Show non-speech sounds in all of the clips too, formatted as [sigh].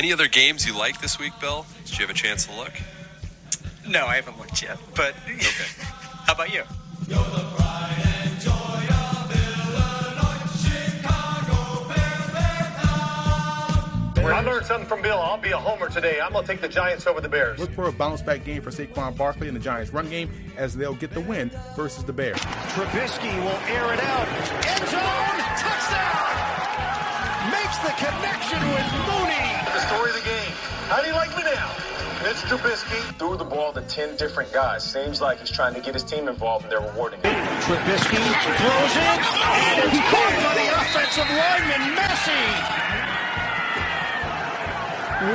Any other games you like this week, Bill? Did you have a chance to look? No, I haven't looked yet. But [laughs] Okay. how about you? I learned something from Bill. I'll be a homer today. I'm going to take the Giants over the Bears. Look for a bounce back game for Saquon Barkley and the Giants run game as they'll get the win versus the Bears. Trubisky will air it out. End zone. Touchdown. Makes the connection with Mooney. How do you like me now? Mitch Trubisky threw the ball to 10 different guys. Seems like he's trying to get his team involved and they're rewarding him. Trubisky throws it. And it's caught by the offensive lineman, Massie.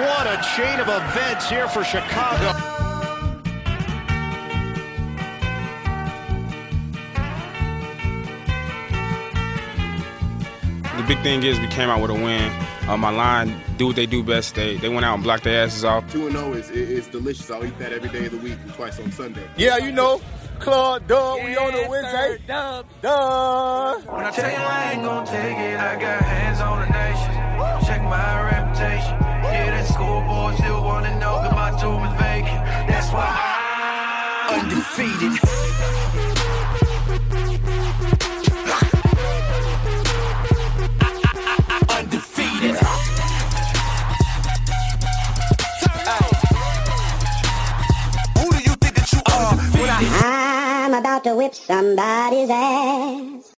What a chain of events here for Chicago. Big thing is we came out with a win. Uh, my line do what they do best. They they went out and blocked their asses off. Two and zero is is delicious. I'll eat that every day of the week and twice on Sunday. Yeah, you know, Claude, Dub, we on the Wednesday. Dub, Dub. When I tell you I ain't gonna take it, I got hands on the nation. Check my reputation. Yeah, that scoreboard still wanna know that my tomb is vacant. That's why I'm undefeated. Undefeated. About to whip somebody's ass.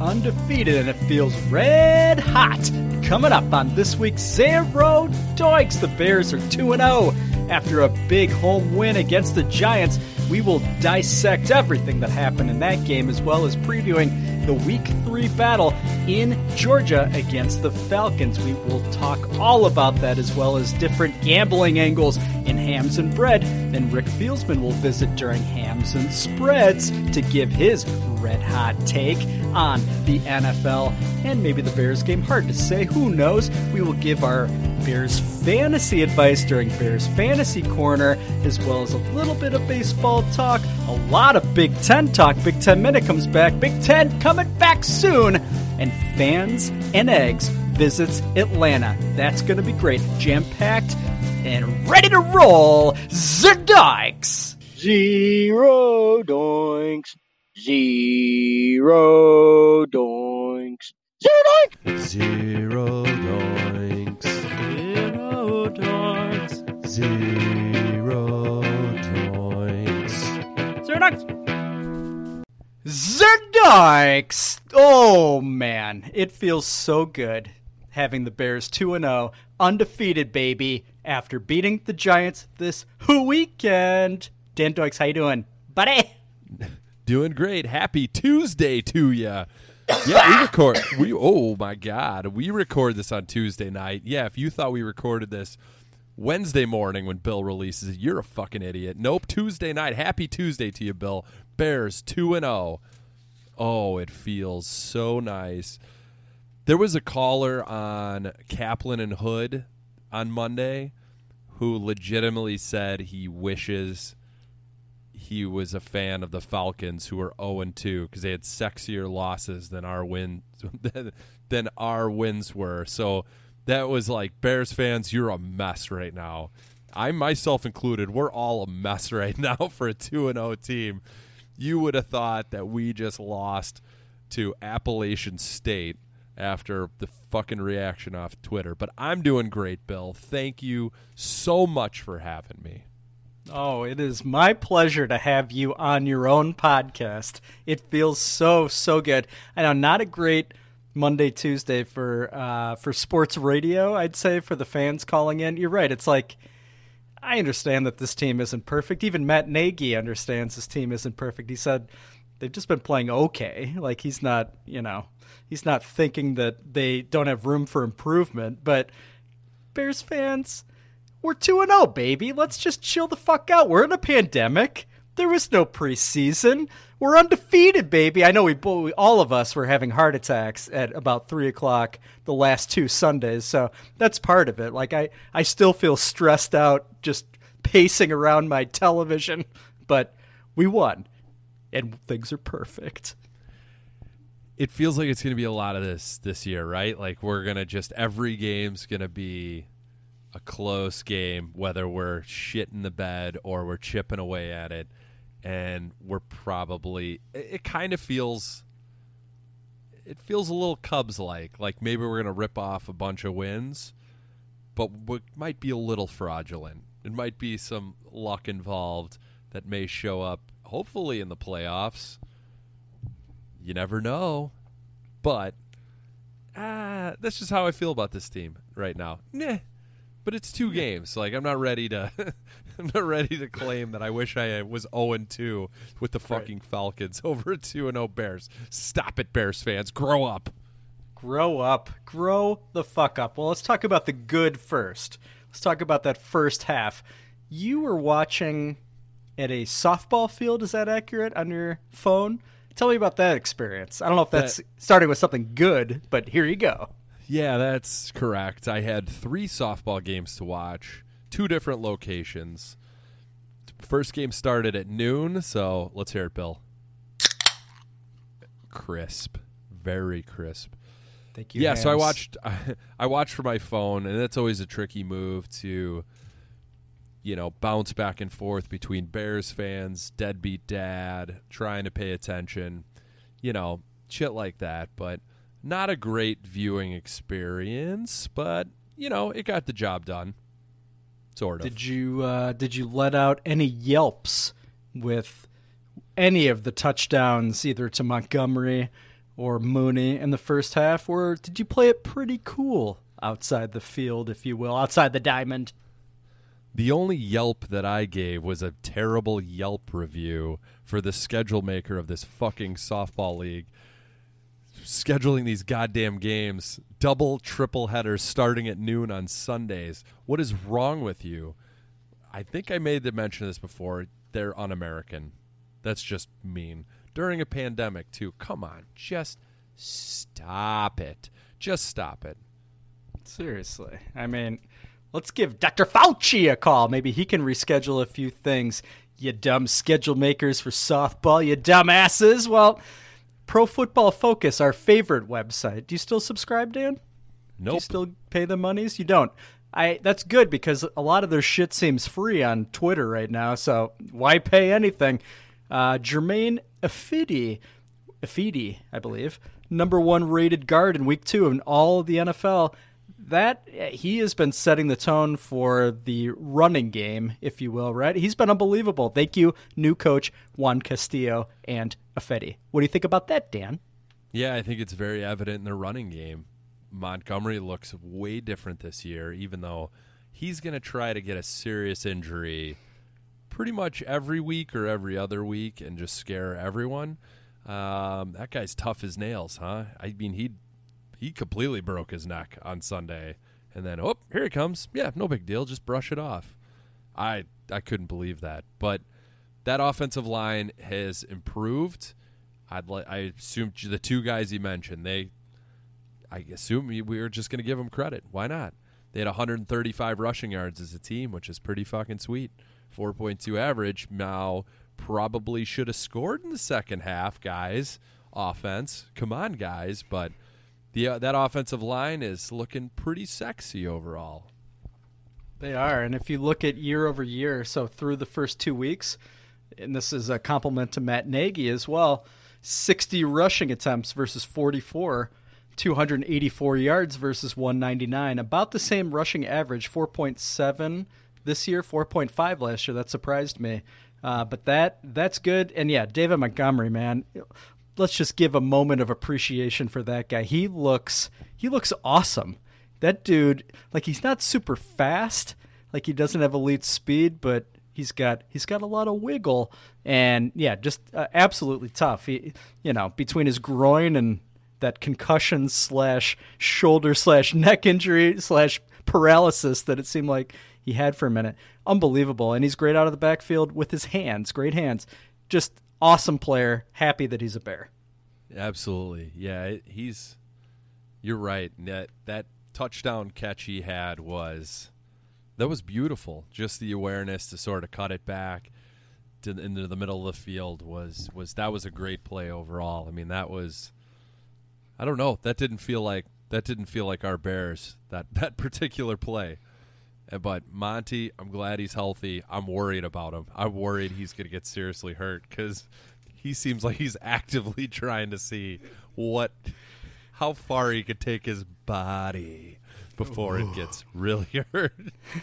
undefeated and it feels red hot. Coming up on this week's Zero Doinks, the Bears are 2 0. After a big home win against the Giants, we will dissect everything that happened in that game as well as previewing the Week 3 battle in Georgia against the Falcons. We will talk all about that as well as different gambling angles in Hams and Spreads. And Rick Fieldsman will visit during Hams and Spreads to give his red hot take on the NFL and maybe the Bears game. Hard to say, who knows? We will give our Bears fantasy advice during Bears Fantasy Tennessee corner, as well as a little bit of baseball talk, a lot of Big Ten talk. Big Ten Minute comes back. Big Ten coming back soon. And Fans and Eggs visits Atlanta. That's going to be great. Jam packed and ready to roll. Zerdikes! Zero doinks. Zero doinks. Zero doinks. Zero doinks. Zero doinks. Zero doinks. Zerdikes! Zerdikes! Oh man, it feels so good having the Bears 2 0, undefeated, baby, after beating the Giants this weekend. Dan Doikes, how you doing, buddy? [laughs] Doing great. Happy Tuesday to ya. Yeah, we record. We oh my god, we record this on Tuesday night. Yeah, if you thought we recorded this Wednesday morning when Bill releases you're a fucking idiot. Nope, Tuesday night. Happy Tuesday to you, Bill. Bears two and zero. Oh, it feels so nice. There was a caller on Kaplan and Hood on Monday who legitimately said he wishes he was a fan of the Falcons who were 0 and 2 because they had sexier losses than our [laughs] than, than our wins were. So that was like Bears fans, you're a mess right now. I myself included, we're all a mess right [laughs] now for a 2 and 0 team. You would have thought that we just lost to Appalachian State after the fucking reaction off Twitter. But I'm doing great, Bill. Thank you so much for having me. Oh, it is my pleasure to have you on your own podcast. It feels so so good. I know not a great Monday Tuesday for uh, for sports radio. I'd say for the fans calling in. You're right. It's like I understand that this team isn't perfect. Even Matt Nagy understands this team isn't perfect. He said they've just been playing okay. Like he's not, you know, he's not thinking that they don't have room for improvement. But Bears fans, we're 2 and 0, baby. Let's just chill the fuck out. We're in a pandemic. There was no preseason. We're undefeated, baby. I know we, we all of us were having heart attacks at about three o'clock the last two Sundays, so that's part of it. Like I, I still feel stressed out just pacing around my television, but we won, and things are perfect. it feels like it's going to be a lot of this this year, right? Like we're to just every game's going to be a close game, whether we're shit in the bed or we're chipping away at it, and we're probably. It, it kind of feels. It feels a little Cubs like, like maybe we're going to rip off a bunch of wins, but it might be a little fraudulent. It might be some luck involved that may show up, hopefully in the playoffs. You never know, but ah, that's just how I feel about this team right now. Nah, but it's two games. Like I'm not ready to, [laughs] I'm not ready to claim that I wish I uh, was 0 2 with the fucking Falcons [laughs] over 2 and 0 Bears. Stop it, Bears fans. Grow up. Grow up. Grow the fuck up. Well, let's talk about the good first. Let's talk about that first half. You were watching at a softball field. Is that accurate on your phone? Tell me about that experience. I don't know if that's That- starting with something good, but here you go. Yeah, that's correct. I had three softball games to watch, two different locations. First game started at noon, so let's hear it, Bill. Crisp, very crisp. Thank you. Yeah, so I watched. [laughs] I watched from my phone, and that's always a tricky move to, you know, bounce back and forth between Bears fans, deadbeat dad, trying to pay attention, you know, shit like that. But not a great viewing experience, but you know, it got the job done. Sort of. Did you uh, did you let out any yelps with any of the touchdowns, either to Montgomery or Mooney in the first half, or did you play it pretty cool outside the field, if you will, outside the diamond? The only Yelp that I gave was a terrible Yelp review for the schedule maker of this fucking softball league. Scheduling these goddamn games, double, triple headers starting at noon on Sundays. What is wrong with you? I think I made the mention of this before. They're un American. That's just mean. During a pandemic, too. Come on. Just stop it. Just stop it. Seriously. I mean, let's give Dr. Fauci a call. Maybe he can reschedule a few things. You dumb schedule makers for softball, you dumbasses. Well, Pro Football Focus, our favorite website. Do you still subscribe, Dan? Do you still pay the monies? You don't. I that's good because a lot of their shit seems free on Twitter right now, so why pay anything? Uh, Germain Ifedi, Ifedi, I believe, number one rated guard in week two in all of the NFL. That he has been setting the tone for the running game, if you will, right? He's been unbelievable. Thank you, new coach Juan Castillo and Ifedi. What do you think about that, Dan? Yeah, I think it's very evident in the running game. Montgomery looks way different this year, even though he's going to try to get a serious injury pretty much every week or every other week and just scare everyone. Um, that guy's tough as nails, huh? I mean, he he completely broke his neck on Sunday, and then oh, here he comes. Yeah, no big deal. Just brush it off. I I couldn't believe that, but that offensive line has improved. I'd. I assume the two guys you mentioned, they. I assume we were just going to give them credit. Why not? They had 135 rushing yards as a team, which is pretty fucking sweet. 4.2 average. Now probably should have scored in the second half, guys. Offense, come on, guys. But the uh, that offensive line is looking pretty sexy overall. They are, and if you look at year over year, so through the first two weeks, and this is a compliment to Matt Nagy as well, 60 rushing attempts versus 44, 284 yards versus 199, about the same rushing average, 4.7 this year, 4.5 last year. That surprised me, uh, but that that's good. And yeah, David Montgomery, man, let's just give a moment of appreciation for that guy. He looks he looks awesome. That dude like he's not super fast like he doesn't have elite speed but he's got he's got a lot of wiggle and yeah just uh, absolutely tough. He you know between his groin and that concussion slash shoulder slash neck injury slash paralysis that it seemed like he had for a minute. Unbelievable. And he's great out of the backfield with his hands great hands. Just awesome player happy that he's a bear Absolutely. Yeah, he's you're right. That that touchdown catch he had was that was beautiful. Just the awareness to sort of cut it back to, into the middle of the field was was that was a great play overall. I mean, that was I don't know. That didn't feel like that didn't feel like our Bears that [laughs] that particular play. Uh, But Monty, I'm glad he's healthy. I'm worried about him. I'm worried he's going to get seriously hurt because he seems like he's [laughs] actively trying to see what, how far he could take his body before it gets [sighs] really hurt.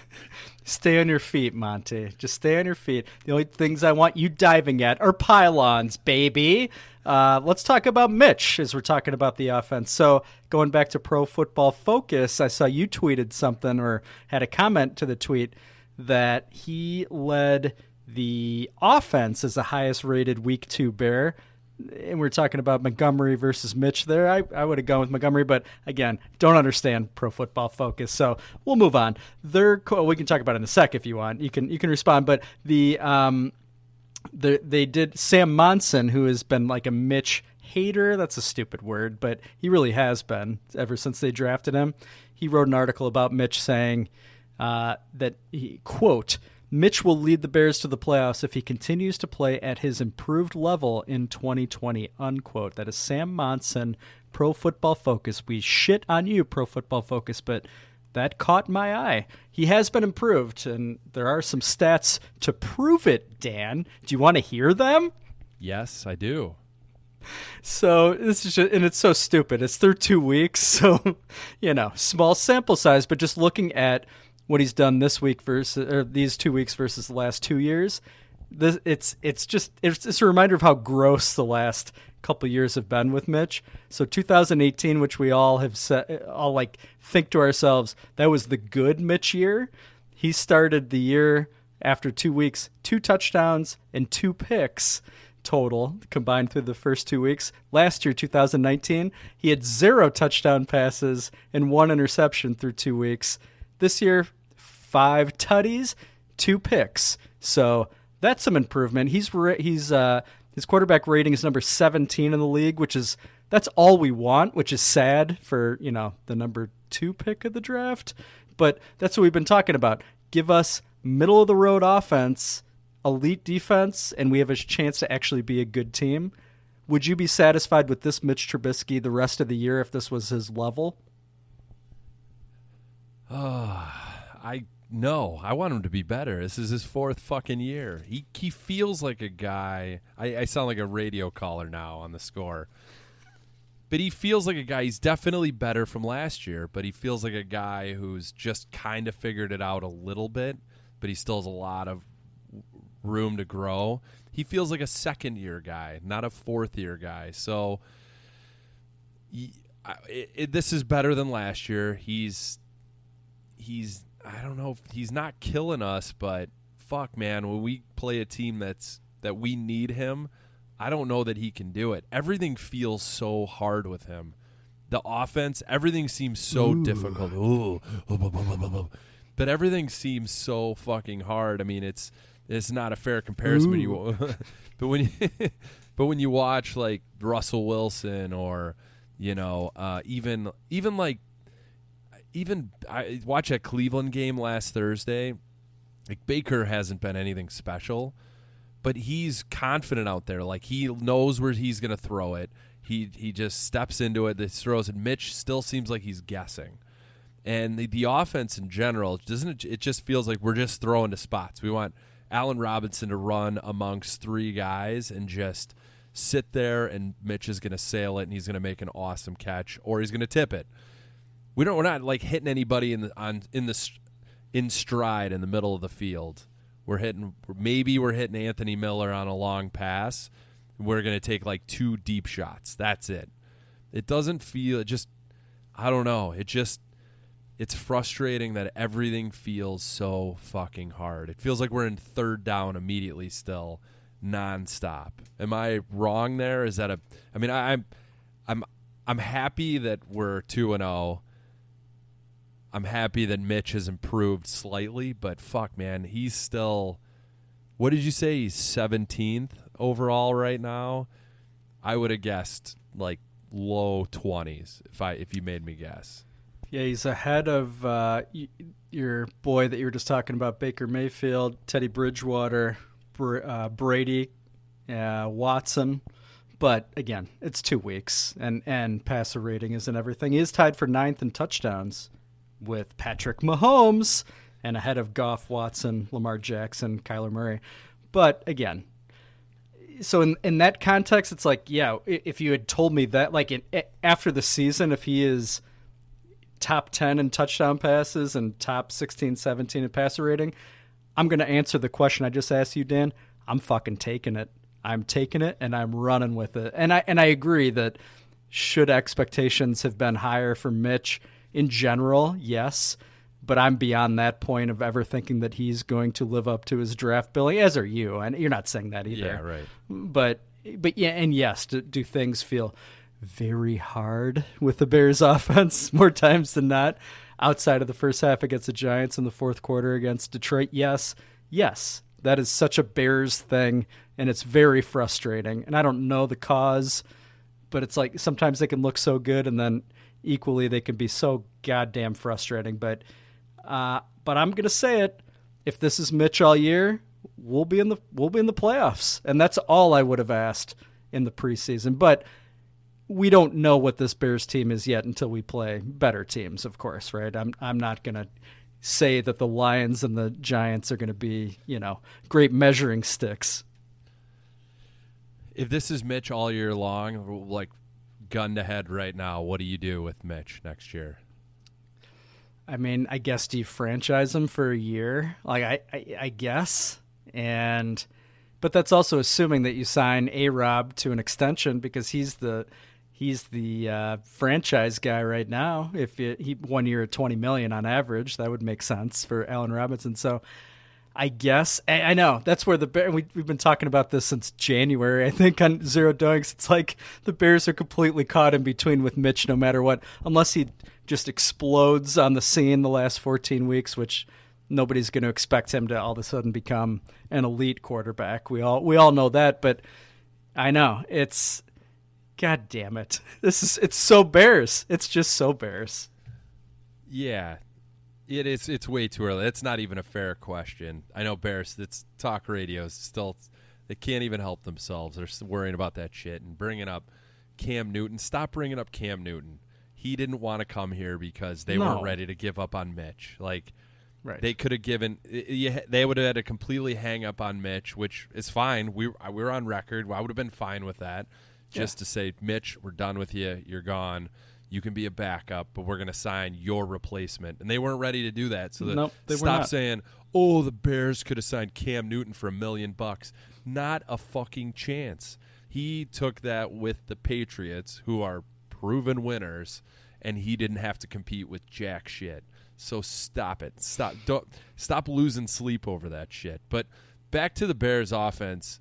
[laughs] Stay on your feet, Monty. Just stay on your feet. The only things I want you diving at are pylons, baby. Uh, let's talk about Mitch as we're talking about the offense. So, going back to Pro Football Focus, I saw you tweeted something or had a comment to the tweet that he led the offense as the highest rated week two Bear. And we're talking about Montgomery versus Mitch there. I, I would have gone with Montgomery, but again, don't understand Pro Football Focus, so we'll move on. Their we can talk about it in a sec if you want. You can you can respond, but the um, the, they did Sam Monson, who has been like a Mitch hater. That's a stupid word, but he really has been ever since they drafted him. He wrote an article about Mitch saying uh, that he quote Mitch will lead the Bears to the playoffs if he continues to play at his improved level in 2020 unquote. That is Sam Monson, Pro Football Focus. We shit on you, Pro Football Focus, but that caught my eye. He has been improved, and there are some stats to prove it, Dan. Do you want to hear them? yes, I do. So this is just, and it's so stupid. It's through two weeks, [laughs] so you know, small sample size, but just looking at what he's done this week versus or these two weeks versus the last two years, this it's it's just it's, it's a reminder of how gross the last couple years have been with Mitch. So 2018, which we all have set, all like think to ourselves, that was the good Mitch year. He started the year after two weeks, two touchdowns and two picks total combined through the first two weeks. Last year, 2019, he had zero touchdown passes and one interception through two weeks. This year, five tutties, two picks. So that's some improvement. He's ra- he's uh, his quarterback rating is number 17 in the league, which is that's all we want, which is sad for you know the number two pick of the draft. But that's what we've been talking about. Give us middle of the road offense, elite defense, and we have a chance to actually be a good team. Would you be satisfied with this Mitch Trubisky the rest of the year if this was his level? Ah, I no, I want him to be better. This is his fourth fucking year. He he feels like a guy. I, I sound like a radio caller now on the score. But he feels like a guy. He's definitely better from last year, but he feels like a guy who's just kind of figured it out a little bit, but he still has a lot of room to grow. He feels like a second year guy, not a fourth year guy. So he, I, it, it, this is better than last year. He's he's I don't know if he's not killing us, but fuck man, when we play a team that's that we need him, I don't know that he can do it. Everything feels so hard with him. The offense, everything seems so Ooh. difficult. Ooh. But everything seems so fucking hard. I mean, it's it's not a fair comparison you [laughs] but when you [laughs] but when you watch like Russell Wilson or you know, uh, even even like even I watch that Cleveland game last Thursday. Like Baker hasn't been anything special, but he's confident out there. Like he knows where he's going to throw it. He he just steps into it. This throws it. Mitch still seems like he's guessing, and the, the offense in general doesn't. It, it just feels like we're just throwing to spots. We want Allen Robinson to run amongst three guys and just sit there, and Mitch is going to sail it, and he's going to make an awesome catch, or he's going to tip it we don't we're not like hitting anybody in the on in the in stride in the middle of the field. We're hitting maybe we're hitting Anthony Miller on a long pass. We're going to take like two deep shots. That's it. It doesn't feel it just I don't know. It just it's frustrating that everything feels so fucking hard. It feels like we're in third down immediately still nonstop. Am I wrong there? Is that a I mean I, I'm I'm I'm happy that we're 2 and 0 I'm happy that Mitch has improved slightly, but fuck, man, he's still. What did you say? He's 17th overall right now. I would have guessed like low 20s if I if you made me guess. Yeah, he's ahead of uh, your boy that you were just talking about, Baker Mayfield, Teddy Bridgewater, Br- uh, Brady, uh, Watson, But again, it's two weeks, and and passer rating isn't everything. He is tied for ninth in touchdowns with Patrick Mahomes, and ahead of Goff, Watson, Lamar Jackson, Kyler Murray. But again, so in in that context, it's like, yeah, if you had told me that, like in, after the season, if he is top 10 in touchdown passes and top 16, 17 in passer rating, I'm going to answer the question I just asked you, Dan. I'm fucking taking it. I'm taking it and I'm running with it. And I and I agree that should expectations have been higher for Mitch in general, yes. But I'm beyond that point of ever thinking that he's going to live up to his draft billing, as are you. And you're not saying that either. Yeah, right. But but yeah, and yes, do, do things feel very hard with the Bears [laughs] offense more times than not? Outside of the first half against the Giants and the fourth quarter against Detroit, yes, yes, that is such a Bears thing, and it's very frustrating. And I don't know the cause, but it's like sometimes they can look so good, and then equally they can be so goddamn frustrating. But uh, but I'm gonna say it: if this is Mitch all year, we'll be in the we'll be in the playoffs, and that's all I would have asked in the preseason. But we don't know what this Bears team is yet until we play better teams, of course, right? I'm I'm not gonna say that the Lions and the Giants are gonna be, you know, great measuring sticks. If this is Mitch all year long, like gun to head right now, what do you do with Mitch next year? I mean, I guess do you franchise him for a year? Like I, I, I guess, and but that's also assuming that you sign a Rob to an extension because he's the he's the uh, franchise guy right now. If it, he one year at twenty million on average, that would make sense for Allen Robinson. So. I guess I, I know that's where the Bear. We, we've been talking about this since January. I think on Zero Doinks, it's like the Bears are completely caught in between with Mitch, no matter what, unless he just explodes on the scene the last 14 weeks, which nobody's going to expect him to all of a sudden become an elite quarterback. We all we all know that, but I know it's God damn it. [laughs] This is it's so Bears. It's just so Bears. Yeah, it is. It's way too early. It's not even a fair question. I know Bears. It's talk radio. Still, they can't even help themselves. They're worrying about that shit and bringing up Cam Newton. Stop bringing up Cam Newton. He didn't want to come here because they No. weren't ready to give up on Mitch. Like, Right. they could have given. They would have had to completely hang up on Mitch, which is fine. We we were on record. I would have been fine with that. Just to say, Mitch, we're done with you. You're gone. You can be a backup, but we're going to sign your replacement. And they weren't ready to do that. So the, Nope, stop saying, "Oh, the Bears could have signed Cam Newton for a million bucks." Not a fucking chance. He took that with the Patriots, who are proven winners, and he didn't have to compete with jack shit. So stop it. Stop. Don't stop losing sleep over that shit. But back to the Bears offense.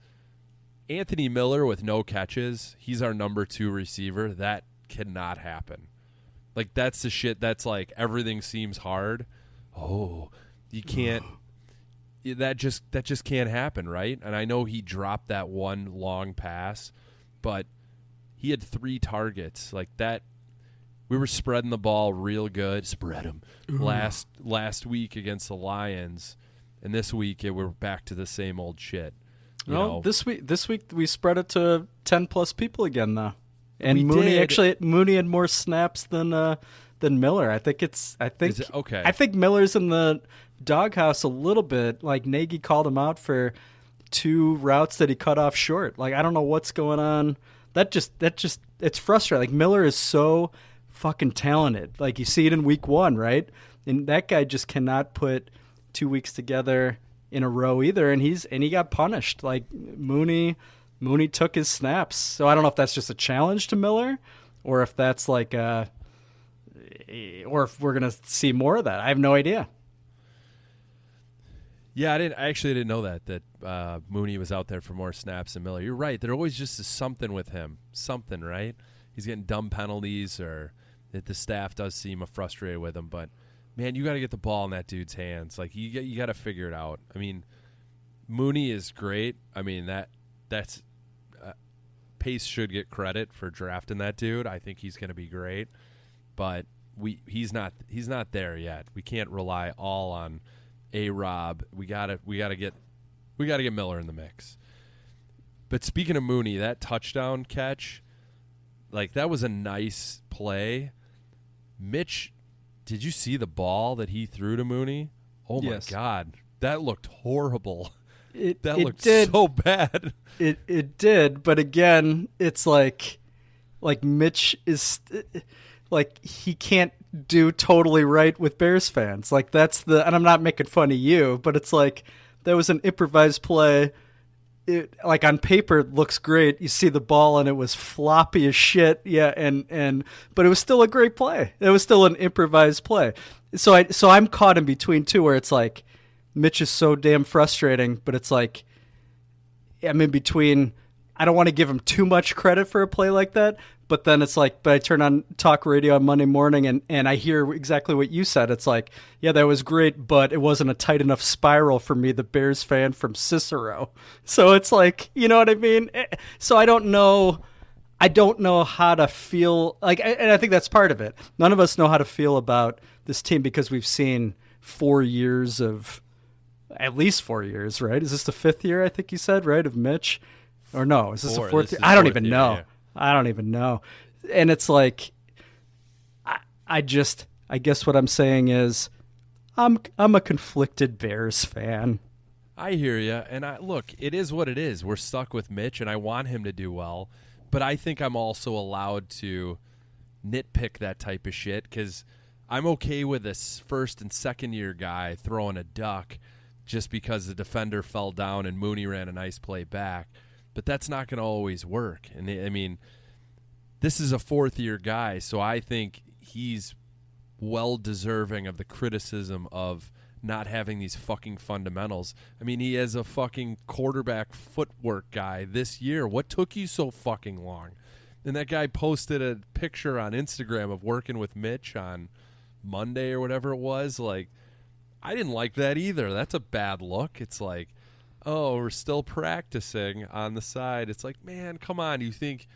Anthony Miller with no catches. He's our number two receiver. That cannot happen. Like that's the shit. That's like everything seems hard. Oh, you can't. [sighs] that just that just can't happen, right? And I know he dropped that one long pass, but he had three targets like that. We were spreading the ball real good. Spread them last last week against the Lions, and this week it, we're back to the same old shit. You No, know, this week this week we spread it to ten plus people again though. And We Mooney did. actually Mooney had more snaps than uh than Miller. I think it's I think it- okay. I think Miller's in the doghouse a little bit. Like Nagy called him out for two routes that he cut off short. Like I don't know what's going on. That just that just it's frustrating. Like Miller is so fucking talented. Like you see it in week one, right? And that guy just cannot put two weeks together in a row either. And he's and he got punished. Like Mooney Mooney took his snaps. So I don't know if that's just a challenge to Miller or if that's like uh or if we're gonna see more of that. I have no idea. Yeah, I didn't. I actually didn't know that that uh, Mooney was out there for more snaps than Miller. You're right. There always just is something with him. Something, right? He's getting dumb penalties, or that the staff does seem frustrated with him. But man, you got to get the ball in that dude's hands. Like you, you got to figure it out. I mean, Mooney is great. I mean that that's Pace should get credit for drafting that dude. I think he's going to be great, but we he's not he's not there yet. We can't rely all on a Rob. We gotta we gotta get we gotta get Miller in the mix. But speaking of Mooney, that touchdown catch, like that was a nice play. Mitch, did you see the ball that he threw to Mooney? Oh my god, that looked horrible. [laughs] It, that it looked did. so bad. [laughs] It it did, but again, it's like like Mitch is like he can't do totally right with Bears fans. Like that's the and I'm not making fun of you, but it's like that was an improvised play. It like on paper it looks great. You see the ball and it was floppy as shit. Yeah, and and but it was still a great play. It was still an improvised play. So I so I'm caught in between two where it's like Mitch is so damn frustrating, but it's like I'm in between. I don't want to give him too much credit for a play like that, but then it's like, but I turn on talk radio on Monday morning and, and I hear exactly what you said. It's like, yeah, that was great, but it wasn't a tight enough spiral for me, the Bears fan from Cicero. So it's like, you know what I mean? Eh, So I don't know. I don't know how to feel like, and I think that's part of it. None of us know how to feel about this team because we've seen four years of, at least four years, right? Is this the fifth year? I think you said right of Mitch, or no? Is this Four. the fourth This year? I don't fourth even year, know. yeah. I don't even know. And it's like, I, I just, I guess what I'm saying is, I'm I'm a conflicted Bears fan. I hear you, and I look. It is what it is. We're stuck with Mitch, and I want him to do well, but I think I'm also allowed to nitpick that type of shit because I'm okay with this first and second year guy throwing a duck just because the defender fell down and Mooney ran a nice play back, but that's not going to always work. And I mean, this is a fourth year guy, so I think he's well deserving of the criticism of not having these fucking fundamentals. I mean, he is a fucking quarterback footwork guy this year. What took you so fucking long? And that guy posted a picture on Instagram of working with Mitch on Monday or whatever it was. Like, I didn't like that either. That's a bad look. It's like, oh, we're still practicing on the side. It's like, man, come on. You think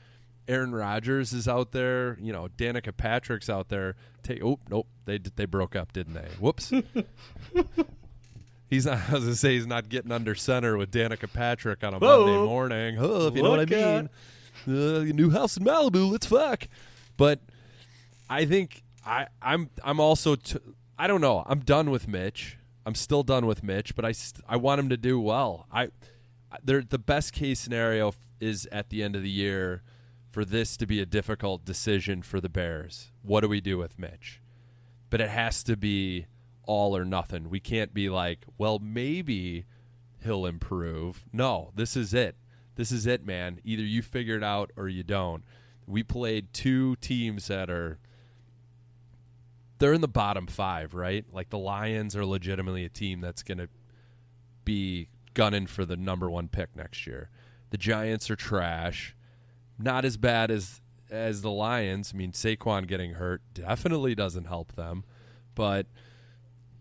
Aaron Rodgers is out there? You know, Danica Patrick's out there. Take, oh, nope. They they broke up, didn't they? Whoops. [laughs] he's not. [laughs] I was gonna say he's not getting under center with Danica Patrick on a Whoa. Monday morning. Oh, if you know what I mean. Uh, new house in Malibu. Let's fuck. But I think I I'm I'm also t- I don't know. I'm done with Mitch. I'm still done with Mitch, but I st- I want him to do well. I they're, the best case scenario is at the end of the year for this to be a difficult decision for the Bears. What do we do with Mitch? But it has to be all or nothing. We can't be like, well, maybe he'll improve. No, this is it. This is it, man. Either you figure it out or you don't. We played two teams that are they're in the bottom 5, right? Like the Lions are legitimately a team that's going to be gunning for the number 1 pick next year. The Giants are trash. Not as bad as as the Lions. I mean, Saquon getting hurt definitely doesn't help them. But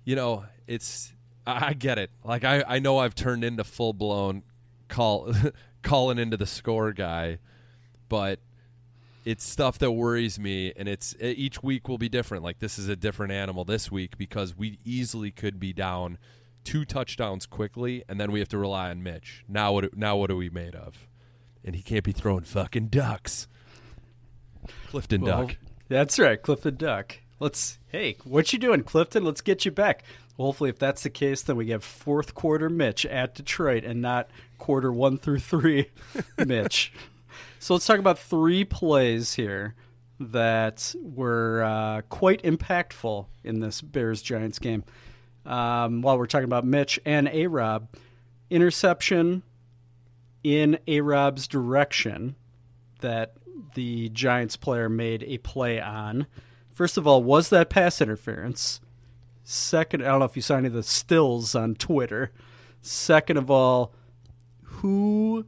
you know, it's I I get it. Like I, I know I've turned into full blown call [laughs] calling into the score guy, but it's stuff that worries me and it's each week will be different. Like this is a different animal this week because we easily could be down two touchdowns quickly and then we have to rely on Mitch. Now what now what are we made of? And he can't be throwing fucking ducks. Clifton Well, Duck. That's right, Clifton Duck. Let's hey, what you doing, Clifton? Let's get you back. Well, hopefully, if that's the case, then we have fourth quarter Mitch at Detroit and not quarter one through three [laughs] Mitch. So let's talk about three plays here that were uh, quite impactful in this Bears Giants game. Um, while we're talking about Mitch and A Rob, interception in A Rob's direction that the Giants player made a play on. First of all, was that pass interference? Second, I don't know if you saw any of the stills on Twitter. Second of all, who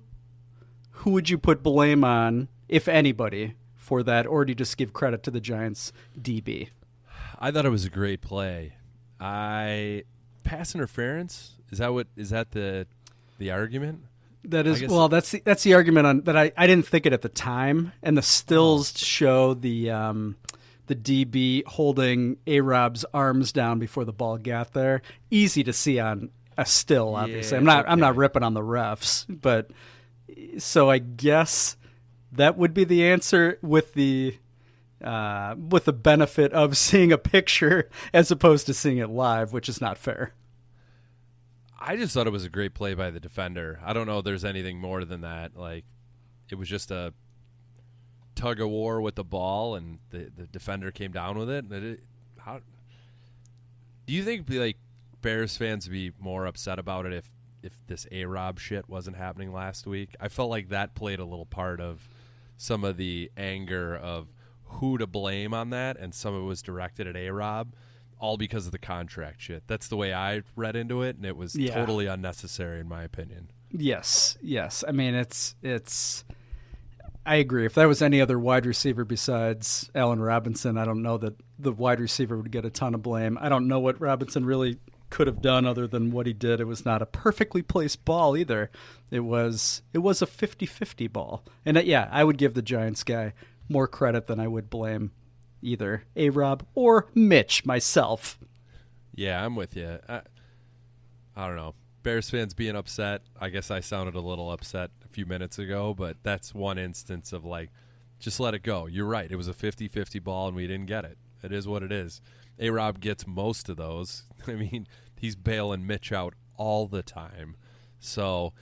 who would you put blame on, if anybody, for that, or do you just give credit to the Giants DB? I thought it was a great play. I pass interference. Is that what is that the the argument? That is well. That's the, that's the argument on that. I, I didn't think it at the time, and the stills show the um, the DB holding A Rob's arms down before the ball got there. Easy to see on a still. Obviously, Yeah, I'm not I'm not ripping on the refs, but so I guess that would be the answer with the uh, with the benefit of [laughs] seeing a picture as opposed to seeing it live, which is not fair. I just thought it was a great play by the defender. I don't know if there's anything more than that. Like it was just a tug of war with the ball, and the the defender came down with it. it how do you think like Bears fans would be more upset about it if if this A Rob shit wasn't happening last week? I felt like that played a little part of some of the anger of who to blame on that, and some of it was directed at A Rob, all because of the contract shit. That's the way I read into it, and it was Yeah. totally unnecessary in my opinion. Yes, yes. I mean, it's it's. I agree. If that was any other wide receiver besides Allen Robinson, I don't know that the wide receiver would get a ton of blame. I don't know what Robinson really could have done other than what he did. It was not a perfectly placed ball either. It was it was a 50-50 ball. And uh, yeah, I would give the Giants guy more credit than I would blame either A-Rob or Mitch myself. Yeah, I'm with you. I, I don't know. Bears fans being upset. I guess I sounded a little upset a few minutes ago, but that's one instance of like, just let it go. You're right. It was a 50 50 ball and we didn't get it. It is what it is. A Rob gets most of those. [laughs] I mean, he's bailing Mitch out all the time. So,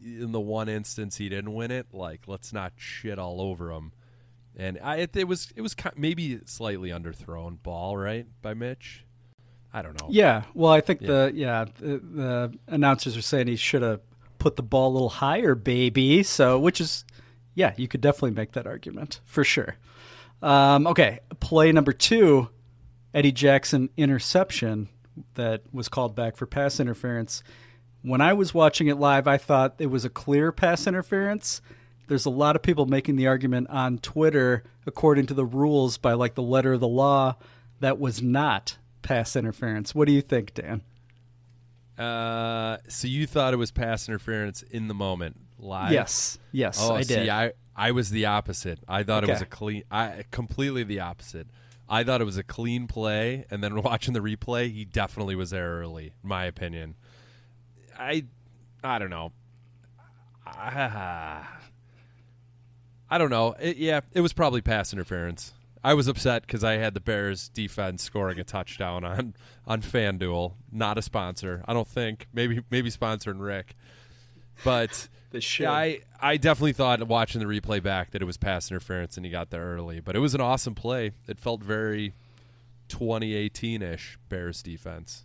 in the one instance he didn't win it, like, let's not shit all over him. And I, it, it was it was maybe slightly underthrown ball, right, by Mitch. I don't know. Yeah, well, I think Yeah. the yeah the, the announcers are saying he should have put the ball a little higher, baby. So, which is yeah, you could definitely make that argument for sure. Um, okay, play number two, Eddie Jackson interception that was called back for pass interference. When I was watching it live, I thought it was a clear pass interference. There's a lot of people making the argument on Twitter, according to the rules by like the letter of the law, that was not pass interference. What do you think, Dan? Uh, so you thought it was pass interference in the moment, live? Yes. Yes, Oh, I see, did. I I was the opposite. I thought it was a clean. I completely the opposite. I thought it was a clean play, and then [laughs] watching the replay, he definitely was there early. My opinion, I I don't know. [sighs] I don't know. It, yeah, it was probably pass interference. I was upset because I had the Bears defense scoring a touchdown [laughs] on on FanDuel, not a sponsor. I don't think. Maybe maybe sponsoring Rick, but Should. yeah, I I definitely thought watching the replay back that it was pass interference and he got there early. But it was an awesome play. It felt very 2018 ish Bears defense.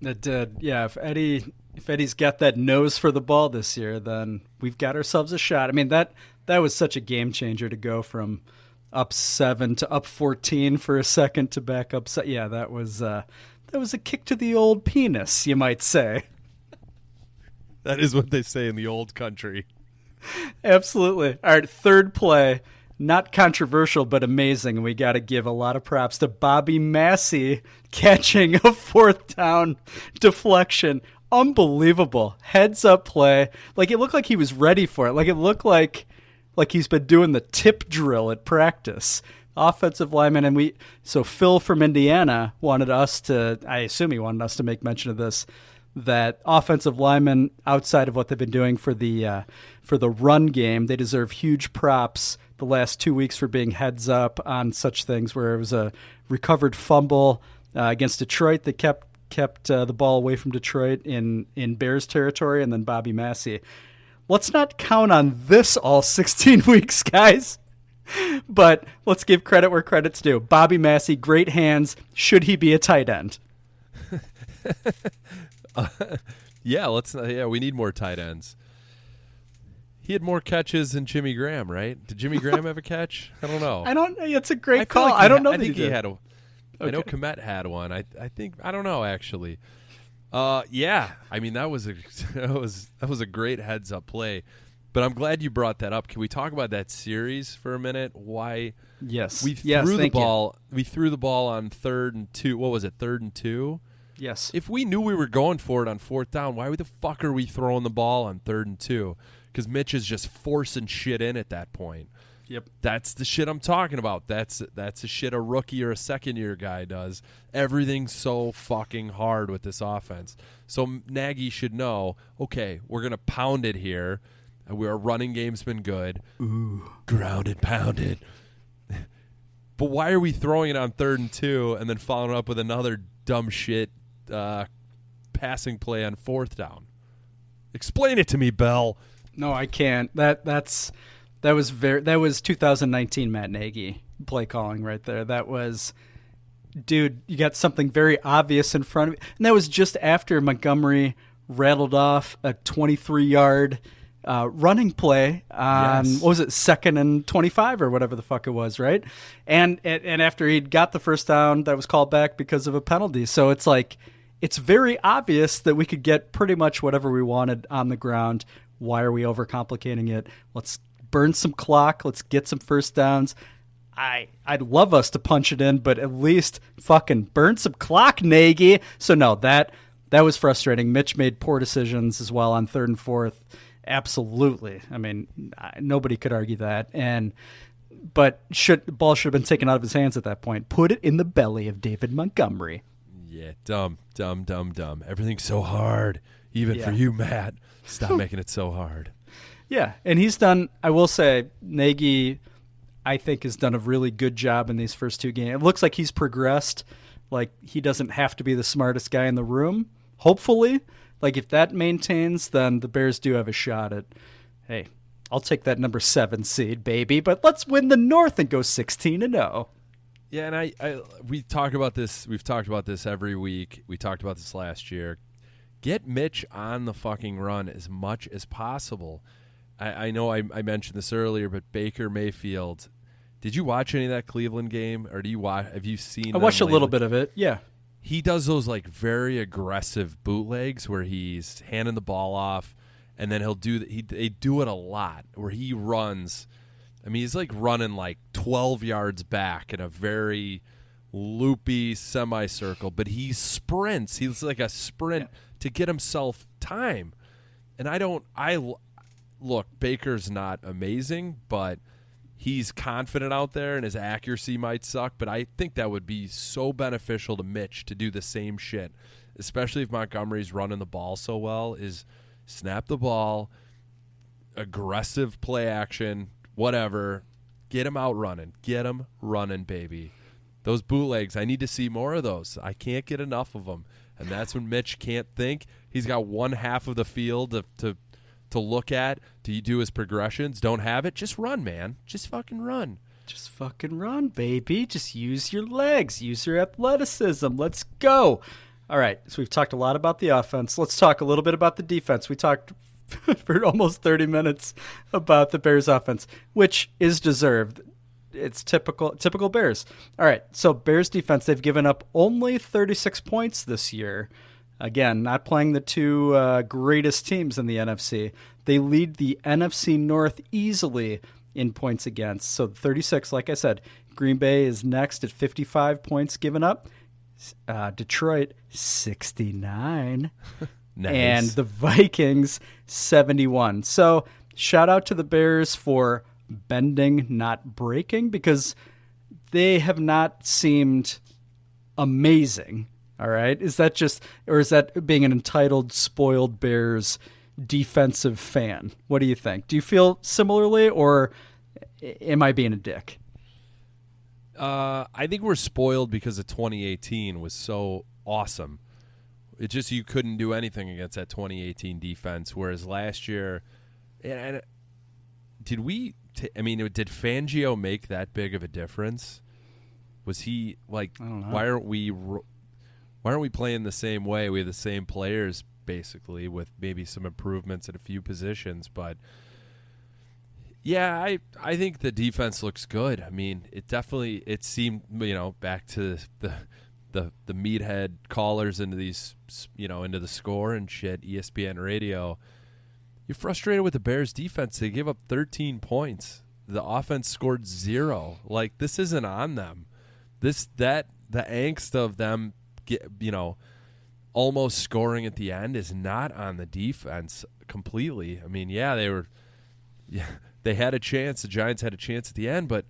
It did. Yeah, if Eddie if Eddie's got that nose for the ball this year, then we've got ourselves a shot. I mean that that was such a game changer to go from up seven to up fourteen for a second to back up. Se- yeah, that was uh, that was a kick to the old penis, you might say. That is what they say in the old country. Absolutely. All right, third play. Not controversial, but amazing. We got to give a lot of props to Bobby Massie catching a fourth down deflection. Unbelievable. Heads up play. Like it looked like he was ready for it. Like it looked like like he's been doing the tip drill at practice. Offensive lineman and we so Phil from Indiana wanted us to I assume he wanted us to make mention of this that offensive linemen outside of what they've been doing for the uh, for the run game, they deserve huge props the last two weeks for being heads up on such things where it was a recovered fumble uh, against Detroit that kept kept uh, the ball away from Detroit in in Bears territory, and then Bobby Massie. Let's not count on this all 16 [laughs] weeks, guys. But let's give credit where credit's due. Bobby Massie, great hands. Should he be a tight end? [laughs] [laughs] Yeah, let's. Yeah, we need more tight ends. He had more catches than Jimmy Graham, right? Did Jimmy [laughs] Graham have a catch? I don't know. I don't. It's a great I call. like I don't know. I think he, he had a. I know Okay. Kmet had one. I I think I don't know actually. Uh, yeah. I mean that was a [laughs] that was that was a great heads up play. But I'm glad you brought that up. Can we talk about that series for a minute? Why? Yes. We Yes, threw the thank you. ball. We threw the ball on third and two. What was it? Third and two. Yes. If we knew we were going for it on fourth down, why the fuck are we throwing the ball on third and two? Because Mitch is just forcing shit in at that point. Yep. That's the shit I'm talking about. That's that's the shit a rookie or a second year guy does. Everything's so fucking hard with this offense. So Nagy should know. Okay, we're gonna pound it here. our running game's been good. Ooh, grounded, pounded. [laughs] but why are we throwing it on third and two and then following up with another dumb shit uh, passing play on fourth down? Explain it to me, Bell. No, I can't. That that's that was very that was 2019 Matt Nagy play calling right there. That was dude, you got something very obvious in front of you. And that was just after Montgomery rattled off a 23 yard uh, running play on Yes. what was it second and 25 or whatever the fuck it was right and, and and after he'd got the first down that was called back because of a penalty so it's like it's very obvious that we could get pretty much whatever we wanted on the ground why are we overcomplicating it let's burn some clock let's get some first downs I I'd love us to punch it in, but at least fucking burn some clock, Nagy. So no, that that was frustrating. Mitch made poor decisions as well on third and fourth. Absolutely. I mean, nobody could argue that. And but should ball should have been taken out of his hands at that point. Put it in the belly of David Montgomery. Yeah, dumb, dumb, dumb, dumb. Everything's so hard, even for you, Matt. [laughs] Stop making it so hard. Yeah, and he's done. I will say, Nagy, I think, has done a really good job in these first two games. It looks like he's progressed. Like he doesn't have to be the smartest guy in the room. Hopefully, like if that maintains, then the Bears do have a shot at. Hey, I'll take that number seven seed, baby. But let's win the North and go sixteen and oh. zero. Yeah, and I, I we talk about this. We've talked about this every week. We talked about this last year. Get Mitch on the fucking run as much as possible. I, I know I, I mentioned this earlier, but Baker Mayfield. Did you watch any of that Cleveland game, or do you watch? Have you seen? I watched a little bit of it. Yeah, he does those like very aggressive bootlegs where he's handing the ball off and then he'll do he they do it a lot where he runs I mean he's like running like 12 yards back in a very loopy semicircle but he sprints he's like a sprint to get himself time and I don't I look Baker's not amazing but he's confident out there and his accuracy might suck, but I think that would be so beneficial to Mitch to do the same shit, especially if Montgomery's running the ball so well. Is snap the ball, aggressive play action, whatever. Get him out running. Get him running, baby. Those bootlegs, I need to see more of those. I can't get enough of them. And that's when Mitch can't think. He's got one half of the field to, to to look at. Do you do his progressions? Don't have it? Just run, man. Just fucking run. just fucking run, baby. Just use your legs, use your athleticism. Let's go. All right, so we've talked a lot about the offense. Let's talk a little bit about the defense. We talked [laughs] for almost 30 minutes about the Bears offense, which is deserved. It's typical typical Bears. All right, so Bears defense, they've given up only 36 points this year. Again, not playing the two uh, greatest teams in the NFC. They lead the NFC North easily in points against. So 36, like I said, Green Bay is next at 55 points given up. Uh, Detroit 69. [laughs] Nice. And the Vikings 71. So shout out to the Bears for bending, not breaking, because they have not seemed amazing. All right. Is that just, or is that being an entitled, spoiled Bears defensive fan? What do you think? Do you feel similarly, or am I being a dick? Uh, I think we're spoiled because of 2018 was so awesome. It just you couldn't do anything against that 2018 defense. Whereas last year, and, and did we? T- I mean, did Fangio make that big of a difference? Was he like? Why aren't we? Why aren't we playing the same way? We have the same players basically, with maybe some improvements at a few positions, but. Yeah, I I think the defense looks good. I mean, it definitely it seemed you know back to the the the meathead callers into these you know into the score and shit. ESPN radio. You're frustrated with the Bears defense. They give up 13 points. The offense scored zero. Like this isn't on them. This that the angst of them get you know almost scoring at the end is not on the defense completely. I mean, yeah, they were [laughs] yeah, they had a chance. The Giants had a chance at the end, but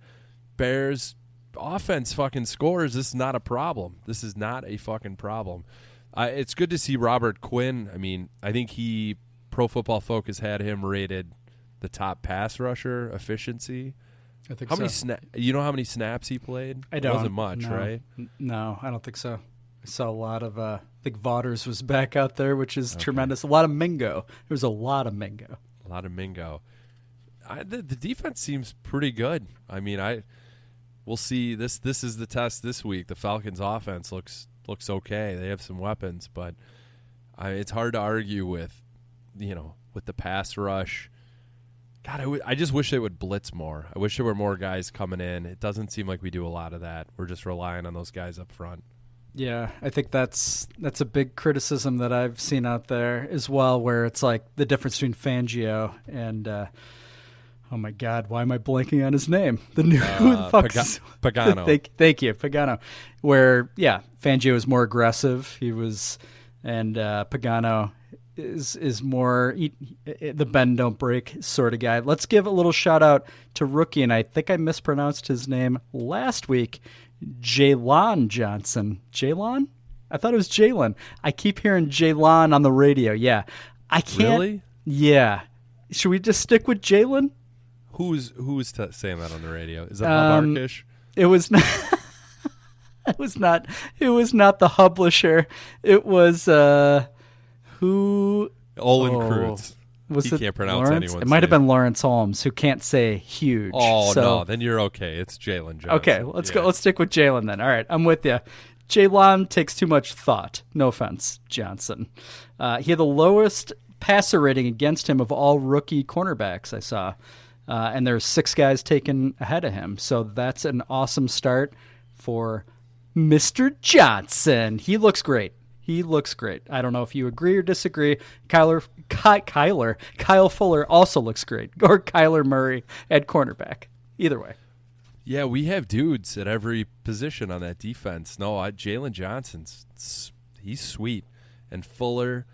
Bears offense fucking scores. This is not a problem. This is not a fucking problem. Uh, it's good to see Robert Quinn. I mean, I think he Pro Football Focus had him rated the top pass rusher efficiency. I think how many sna- You know how many snaps he played? I don't. Wasn't much, no. right? No, I don't think so. I saw a lot of. Uh, I think Vaughters was back out there, which is tremendous. A lot of Mingo. There was a lot of Mingo. A lot of Mingo. I, the, the defense seems pretty good. I mean, I we'll see. This this is the test this week. The Falcons' offense looks looks okay. They have some weapons, but I, it's hard to argue with, you know, with the pass rush. God, I just wish they would blitz more. I wish there were more guys coming in. It doesn't seem like we do a lot of that. We're just relying on those guys up front. Yeah, I think that's that's a big criticism that I've seen out there as well, where it's like the difference between Fangio and uh, oh my God, why am I blanking on his name? The new [laughs] who the Uh, fuck Paga- is- [laughs] Pagano. thank, thank you, Pagano. Where yeah, Fangio is more aggressive. He was, and uh, Pagano is is more he, the bend don't break sort of guy. Let's give a little shout out to rookie, and I think I mispronounced his name last week. Jalon Johnson. Jalon? I thought it was Jalen. I keep hearing Jalon on the radio. Yeah. I can't. Really? Yeah. Should we just stick with Jalen? Who's who's t- saying that on the radio? Is that Um? It was not. [laughs] it was not. It was not the publisher. It was uh, who? Olin oh, Kreutz. Was He it can't pronounce Lawrence? It might have been Lawrence Holmes, who can't say huge. Oh so- no, then you're okay. It's Jalen Johnson. Okay, let's go. Let's stick with Jalen then. All right, I'm with you. Jalen takes too much thought. No offense, Johnson. Uh, he had the lowest passer rating against him of all rookie cornerbacks I saw, uh, and there's six guys taken ahead of him. So that's an awesome start for Mr. Johnson. He looks great. He looks great. I don't know if you agree or disagree. Kyler, Ky, Kyler, Kyle Fuller also looks great, [laughs] or Kyler Murray at cornerback. Either way. Yeah, we have dudes at every position on that defense. No, Jalen Johnson's he's sweet, and Fuller,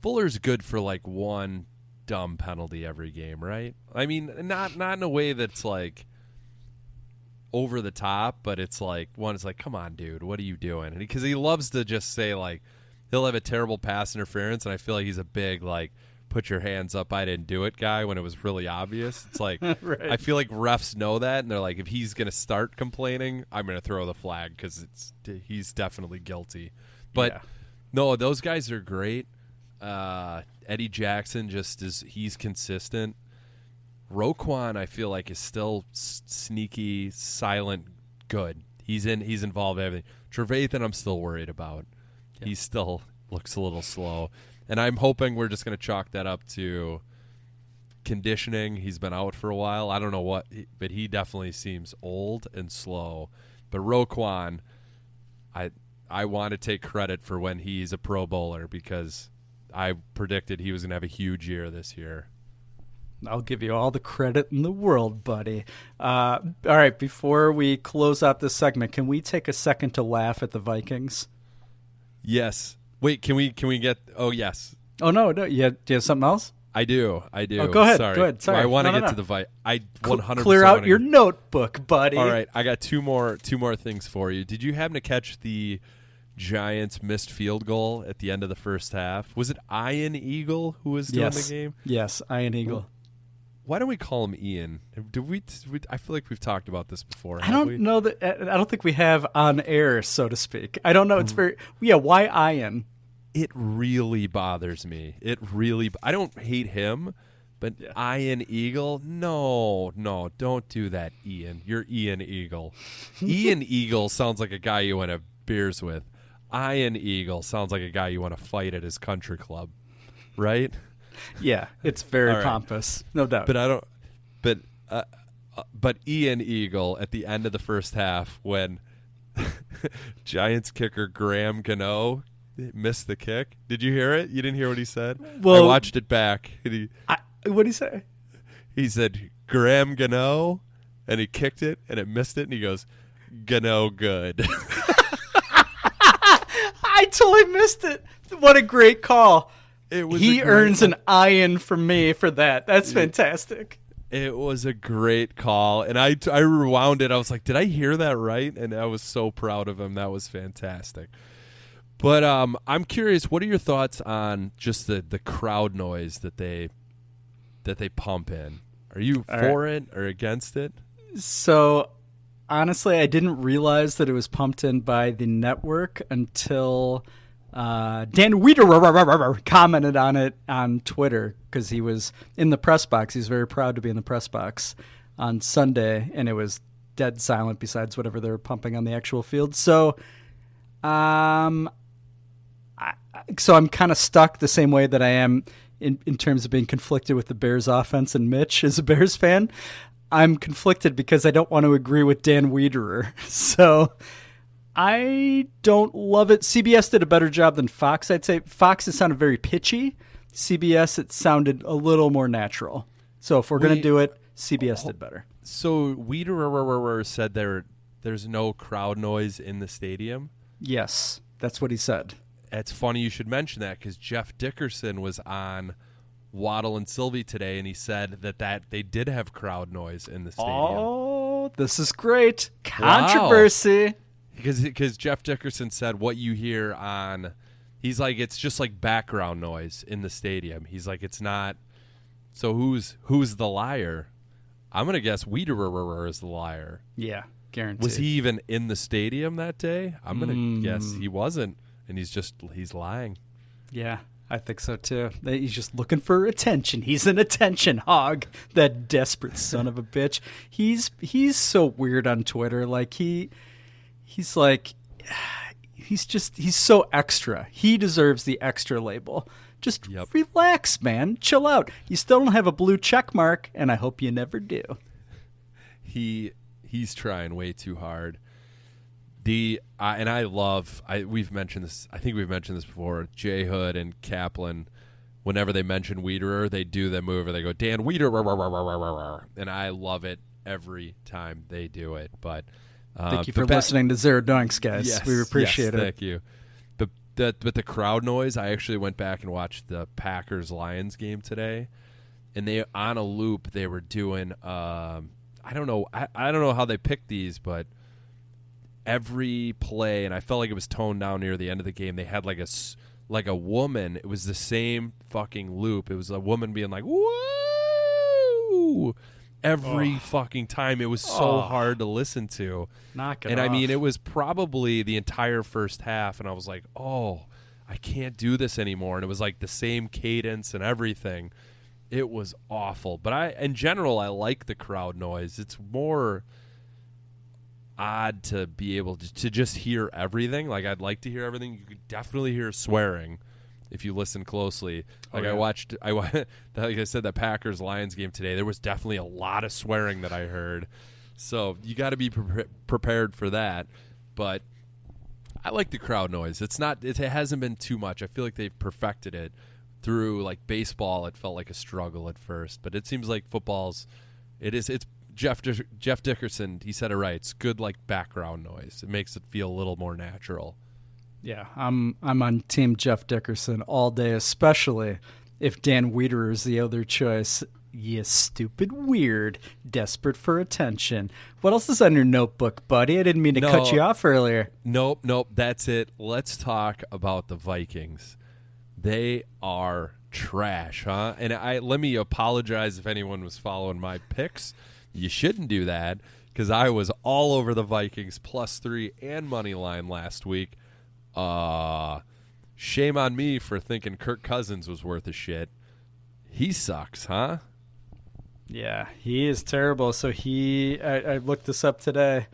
Fuller's good for like one dumb penalty every game, right? I mean, not not in a way that's like over the top, but it's like one is like, come on, dude, what are you doing? Because he loves to just say like he'll have a terrible pass interference, and I feel like he's a big like put your hands up, I didn't do it guy when it was really obvious. It's like [laughs] Right. I feel like refs know that, and they're like, if he's gonna start complaining, I'm gonna throw the flag because it's he's definitely guilty. But Yeah. no, those guys are great. Uh, Eddie Jackson just is he's consistent. Roquan, I feel like, is still s- sneaky, silent, good. He's in. He's involved in everything. Trevathan, I'm still worried about. He still [laughs] looks a little slow, and I'm hoping we're just going to chalk that up to conditioning. He's been out for a while. I don't know what, but he definitely seems old and slow. But Roquan, I I want to take credit for when he's a Pro Bowler because I predicted he was going to have a huge year this year. I'll give you all the credit in the world, buddy. Uh, all right, before we close out this segment, can we take a second to laugh at the Vikings? Yes. Wait, can we can we get? Oh yes, Oh no, no, have, do you have something else? I do. I do. Oh, go ahead, Sorry. go ahead, sorry. I want to No, no, get no. to the Vi I Cl- 100 Clear out your notebook, buddy. All right, I got two more two more things for you. Did you happen to catch the Giants missed field goal at the end of the first half? Was it Ian Eagle who was doing Yes, the game? yes, Ian Eagle. Why don't we call him Ian? Do we, we? I feel like we've talked about this before. I don't we? know that. Uh, I don't think we have on air, so to speak. I don't know. It's hmm. very yeah. Why Ian? It really bothers me. It really. I don't hate him, but Ian Eagle. No, no, don't do that, Ian. You're Ian Eagle. [laughs] Ian Eagle sounds like a guy you want to beers with. Ian Eagle sounds like a guy you want to fight at his country club, right? Yeah, it's very right. pompous, no doubt. But I don't. But uh, uh, but Ian Eagle at the end of the first half when [laughs] Giants kicker Graham Gano missed the kick. Did you hear it? You didn't hear what he said. Well, I watched it back. And he I, what did he say? he said Graham Gano, and he kicked it and it missed it, and he goes Gano good. [laughs] I totally missed it. What a great call. It was he earns an call. iron from me for that. That's fantastic. It was a great call, and I I rewound it. I was like, "Did I hear that right?" And I was so proud of him. That was fantastic. But um, I'm curious. What are your thoughts on just the the crowd noise that they that they pump in. Are you All for it or against it? So honestly, I didn't realize that it was pumped in by the network until uh, Dan Weider commented on it on Twitter because he was in the press box. He's very proud to be in the press box on Sunday, and it was dead silent besides whatever they were pumping on the actual field. So, um, I, so I'm kind of stuck the same way that I am in, in terms of being conflicted with the Bears offense and Mitch as a Bears fan. I'm conflicted because I don't want to agree with Dan Wiederer. [laughs] So I don't love it. CBS did a better job than Fox. I'd say Fox it sounded very pitchy. CBS it sounded a little more natural. So if we're going to do it, CBS did better. So Weider said there there's no crowd noise in the stadium. Yes, that's what he said. It's funny you should mention that because Jeff Dickerson was on Waddle and Silvy today, and he said that that they did have crowd noise in the stadium. Oh, this is great. Controversy. Because because Jeff Dickerson said what you hear on, he's like it's just like background noise in the stadium. He's like it's not. So who's who's the liar? I'm gonna guess Wiederer is the liar. Yeah, guaranteed. Was he even in the stadium that day? I'm gonna Mm. guess he wasn't, and he's just he's lying. Yeah, I think so too. He's just looking for attention. He's an attention hog. That desperate son of a bitch. He's he's so weird on Twitter. Like he he's like [sighs] he's just he's so extra. He deserves the extra label. Just relax, man. Chill out. You still don't have a blue check mark, and I hope you never do. he he's trying way too hard. The I and I love I we've mentioned this I think we've mentioned this before. Jay Hood and Kaplan, whenever they mention Wiederer, they do the move where they go Dan Wiederer, and I love it every time they do it. But uh, Thank you for ba- listening to Zero Doinks, guys. Yes, we appreciate yes, it. Thank you. The the but the crowd noise. I actually went back and watched the Packers Lions game today, and they on a loop they were doing. Um, I don't know. I, I don't know how they picked these, but every play, and I felt like it was toned down near the end of the game. They had like a like a woman. It was the same fucking loop. It was a woman being like woo every fucking time. It was so Oh. hard to listen to. Knock it and I mean, it was probably the entire first half, and I was like, oh, I can't do this anymore. And it was like the same cadence and everything. It was awful. But I, in general, I like the crowd noise. It's more odd to be able to, to just hear everything. Like I'd like to hear everything. You could definitely hear swearing if you listen closely. Oh, like Oh, yeah. I watched, I [laughs] like I said, the Packers Lions game today. There was definitely a lot of swearing that I heard. So you got to be pre- prepared for that. But I like the crowd noise. It's not. It hasn't been too much. I feel like they've perfected it through like baseball. It felt like a struggle at first, but it seems like football's. It is. It's Jeff Jeff Dickerson. He said it right. It's good like background noise. It makes it feel a little more natural. Yeah, I'm I'm on Team Jeff Dickerson all day, especially if Dan Wiederer is the other choice. You stupid weird, desperate for attention. What else is on your notebook, buddy? I didn't mean to cut you off earlier. Nope, nope. That's it. Let's talk about the Vikings. They are trash, huh? And I let me apologize if anyone was following my picks. You shouldn't do that because I was all over the Vikings plus three and money line last week. Uh shame on me for thinking Kirk Cousins was worth a shit. He sucks, huh? Yeah, he is terrible. So he, I, I looked this up today.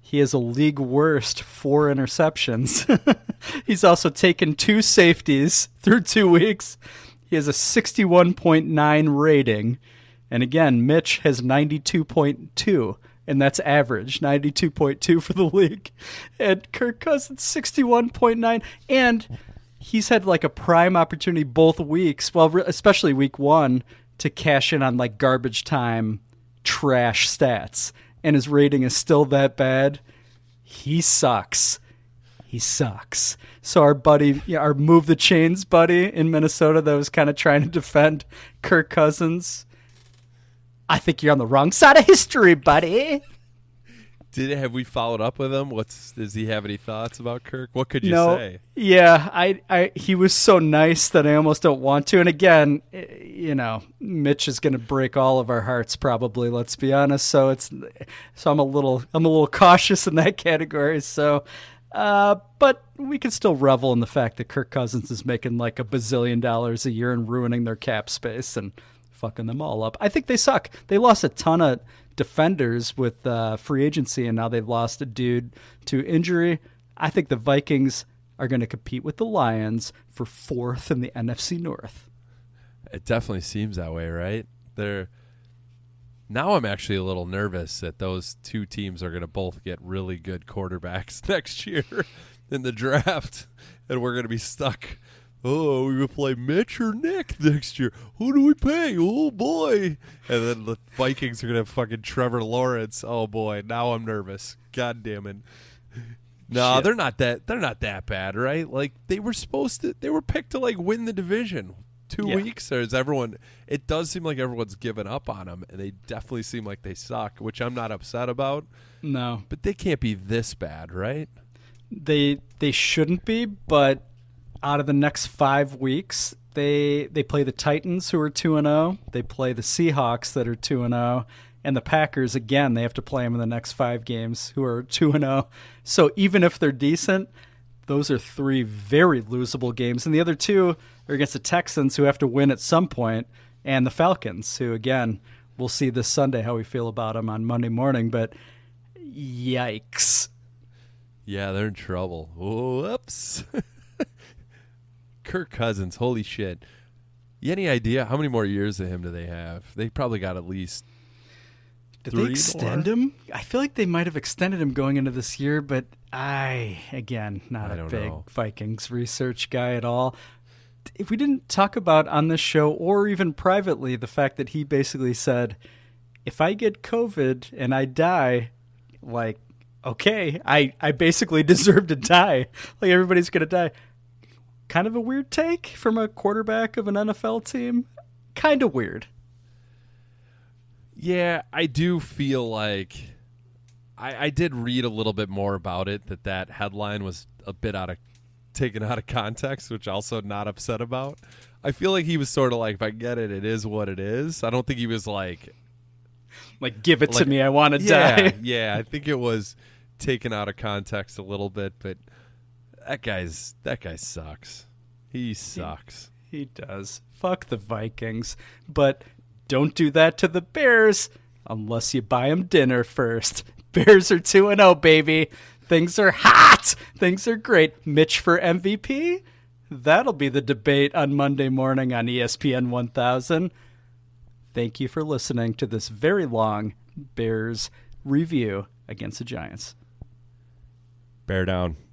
He has a league worst four interceptions. [laughs] He's also taken two safeties through two weeks. He has a 61.9 rating. And again, Mitch has 92.2, and that's average 92.2 for the league. And Kirk Cousins 61.9. And he's had like a prime opportunity both weeks, well, especially week one, to cash in on like garbage time trash stats. And his rating is still that bad. He sucks. He sucks. So our buddy, our move the chains buddy in Minnesota that was kind of trying to defend Kirk Cousins. I think you're on the wrong side of history, buddy. Did have we followed up with him? What's does he have any thoughts about Kirk? What could you no, say? Yeah, I, I, he was so nice that I almost don't want to. And again, eh, you know, Mitch is going to break all of our hearts, probably. Let's be honest. So it's, so I'm a little, I'm a little cautious in that [laughs] category. So, uh, but we can still revel in the fact that Kirk Cousins is making like a bazillion dollars a year and ruining their cap space and fucking them all up. I think they suck. They lost a ton of defenders with uh, free agency, and now they've lost a dude to injury. I think the Vikings are going to compete with the Lions for fourth in the NFC North. It definitely seems that way, right? They're now I'm actually a little nervous that those two teams are going to both get really good quarterbacks [laughs] next year in the draft, and we're going to be stuck oh, we will play Mitch or Nick [laughs] next year. Who do we pay? Oh boy! And then the Vikings are gonna have fucking Trevor Lawrence. Oh boy, now I'm nervous. God damn it. No, Shit. they're not that. They're not that bad, right? Like they were supposed to. They were picked to like win the division. Two Yeah. weeks, or is everyone? It does seem like everyone's given up on them, and they definitely seem like they suck, which I'm not upset about. No, But they can't be this bad, right? they they shouldn't be, but out of the next five weeks, they they play the Titans, who are two and zero. They play the Seahawks, that are two and zero, and the Packers again. They have to play them in the next five games, who are two and zero. So even if they're decent, those are three very losable games, and the other two are against the Texans, who have to win at some point, and the Falcons, who again we'll see this Sunday how we feel about them on Monday morning. But yikes! Yeah, they're in trouble. Whoops. [laughs] Kirk Cousins, holy shit. You any idea how many more years of him do they have? They probably got at least. Did they extend more? him? I feel like they might have extended him going into this year, but I, again, not I a big know. Vikings research guy at all. If we didn't talk about on this show or even privately the fact that he basically said, if I get COVID and I die, like, okay, I, I basically [laughs] deserve to die. Like, everybody's going to die. Kind of a weird take from a quarterback of an NFL team. Kind of weird. Yeah, I do feel like I, I did read a little bit more about it. That that headline was a bit out of taken out of context, which also not upset about. I feel like he was sort of like, if I get it, it is what it is. I don't think he was like, Like, give it to me. I want to yeah, die. [laughs] yeah, I think it was taken out of context a little bit, but that guy's that guy sucks. He sucks. He does. Fuck the Vikings. But don't do that to the Bears unless you buy them dinner first. [laughs] Bears are 2 and 0, baby. Things are hot. Things are great. Mitch for MVP? That'll be the debate on Monday morning on ESPN 1000. Thank you for listening to this very long Bears review against the Giants. Bear down.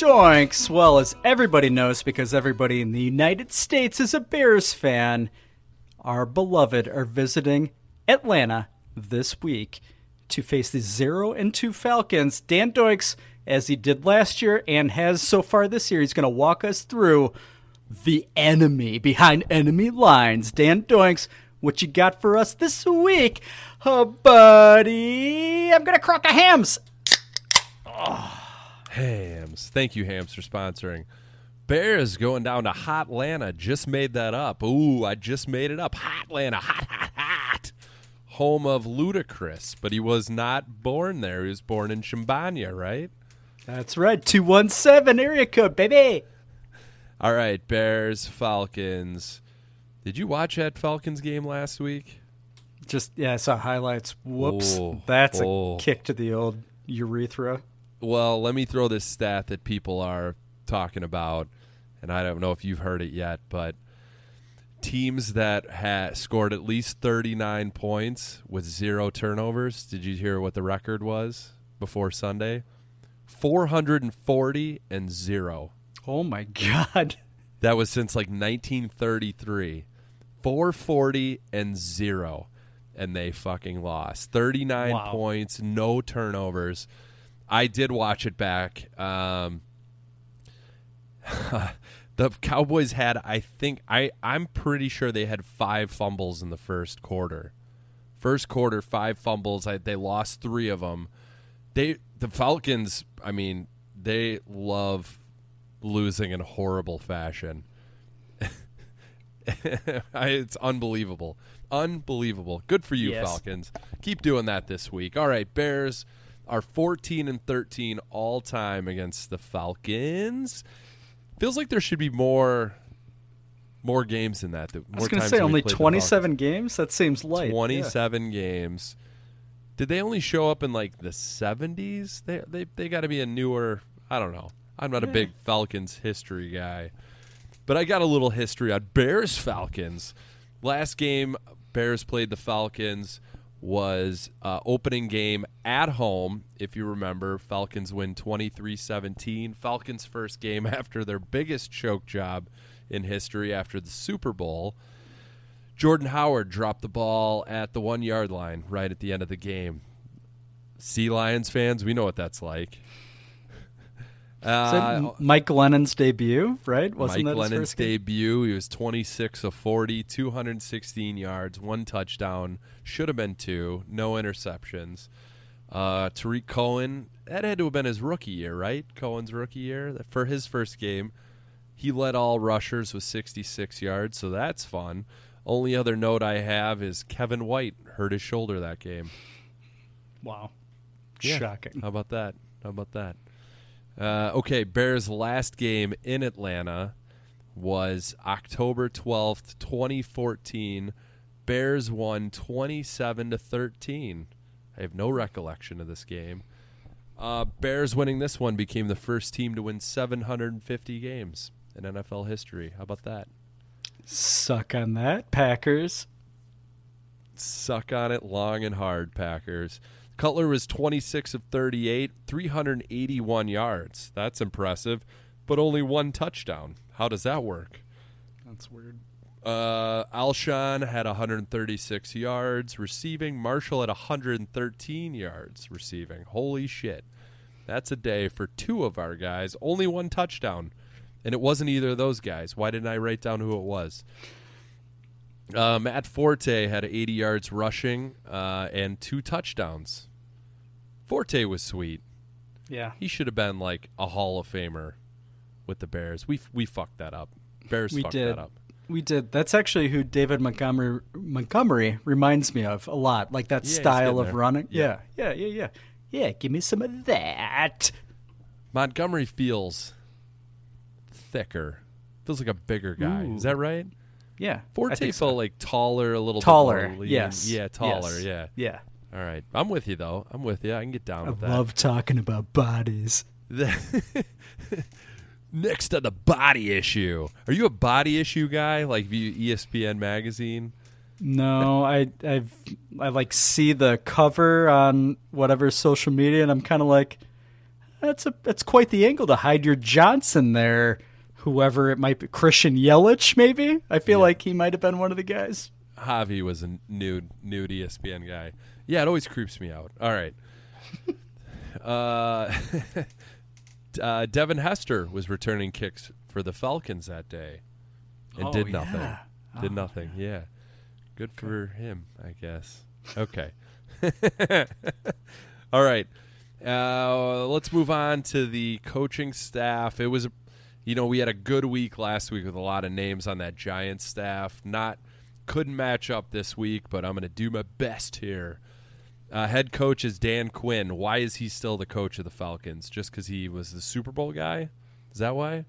Doinks. Well, as everybody knows, because everybody in the United States is a Bears fan, our beloved are visiting Atlanta this week to face the zero and two Falcons. Dan Doinks, as he did last year and has so far this year, he's going to walk us through the enemy behind enemy lines. Dan Doinks, what you got for us this week? Oh, buddy, I'm going to crock a hams. Ah. Hams. Thank you, Hams, for sponsoring. Bears going down to Hot Atlanta. Just made that up. Ooh, I just made it up. Hot Atlanta. Hot, hot, hot. Home of Ludacris, but he was not born there. He was born in Champaign, right? That's right. 217 area code, baby. All right, Bears, Falcons. Did you watch that Falcons game last week? Just yeah, I saw highlights. Whoops, Oh, that's oh. a kick to the old urethra. Well, let me throw this stat that people are talking about, and I don't know if you've heard it yet, but teams that had scored at least 39 points with zero turnovers. Did you hear what the record was before Sunday? 440 and zero. Oh my god. [laughs] That was since like 1933. 440 and zero. And they fucking lost. 39 Wow. points, no turnovers. I did watch it back. Um, [laughs] the Cowboys had, I think, I, I'm pretty sure they had five fumbles in the first quarter. First quarter, five fumbles. I, they lost three of them. They, the Falcons, I mean, they love losing in horrible fashion. [laughs] It's unbelievable. Unbelievable. Good for you, Yes. Falcons. Keep doing that this week. All right, Bears are 14 and 13 all time against the Falcons. Feels like there should be more more games than that. that I was going to say only 27 games. That seems light. Yeah. 27 games. Did they only show up in like the 70s? They they they got to be a newer. I don't know. I'm not a big Falcons history guy, but I got a little history on Bears Falcons. Last game Bears played the Falcons was uh, opening game at home. If you remember, Falcons win 23-17. Falcons' first game [laughs] after their biggest choke job in history after the Super Bowl. Jordan Howard dropped the ball at the one yard line right at the end of the game. Sea Lions fans, we know what that's like. Is that Uh, Mike Glennon's debut, right? Wasn't Mike that his Glennon's first game? debut. He was 26 of 40, 216 yards, one touchdown. Should have been two. No interceptions. Uh, Tarik Cohen, that had to have been his rookie year, right? Cohen's rookie year. For his first game, he led all rushers with 66 yards, so that's fun. Only other note I have is Kevin White hurt his shoulder that game. Wow. Yeah. Shocking. How about that? How about that? Uh, okay, Bears' last game in Atlanta was October 12th, 2014. Bears won 27 to 13. I have no recollection of this game. Uh, Bears winning this one became the first team to win 750 games in NFL history. How about that? Suck on that, Packers. Suck on it long and hard, Packers. Cutler was 26 of 38, 381 yards. That's impressive, but only one touchdown. How does that work? That's weird. Uh, Alshon had 136 yards receiving. Marshall had 113 yards receiving. Holy shit. That's a day for two of our guys. Only one touchdown. And it wasn't either of those guys. Why didn't I write down who it was? Uh, Matt Forte had 80 yards rushing uh, and two touchdowns. Forte was sweet. Yeah. He should have been like a Hall of Famer with the Bears. We we fucked that up. Bears we fucked did. that up. We did. That's actually who David Montgomery Montgomery reminds me of a lot. Like that Yeah, style of there. running. Yeah. Yeah. Yeah. Yeah. Yeah. Yeah. Give me some of that. Montgomery feels thicker. Feels like a bigger guy. Ooh. Is that right? Yeah. Forte felt so. like taller, a little Taller, yes. Yeah, taller. Yes. Yeah. Yeah. All right. I'm with you though. I'm with you. I can get down I with that. I love talking about bodies. [laughs] Next on the body issue. Are you a body issue guy? Like ESPN magazine? No, I I've I like see the cover on whatever social media, and I'm kind of like, that's a that's quite the angle to hide your Johnson there. Whoever it might be, Christian Yelich, maybe. I feel like he might have been one of the guys. Javi was a nude nude ESPN guy. Yeah, it always creeps me out. All right. [laughs] uh, [laughs] uh, Devin Hester was returning kicks for the Falcons that day, and Oh, did nothing. yeah. Did Oh, nothing. Yeah, good for him, I guess. Okay. [laughs] All right. Uh, let's move on to the coaching staff. It was, you know, we had a good week last week with a lot of names on that Giants staff. Not couldn't match up this week, but I'm going to do my best here. Uh, head coach is Dan Quinn. Why is he still the coach of the Falcons? Just because he was the Super Bowl guy? Is that why?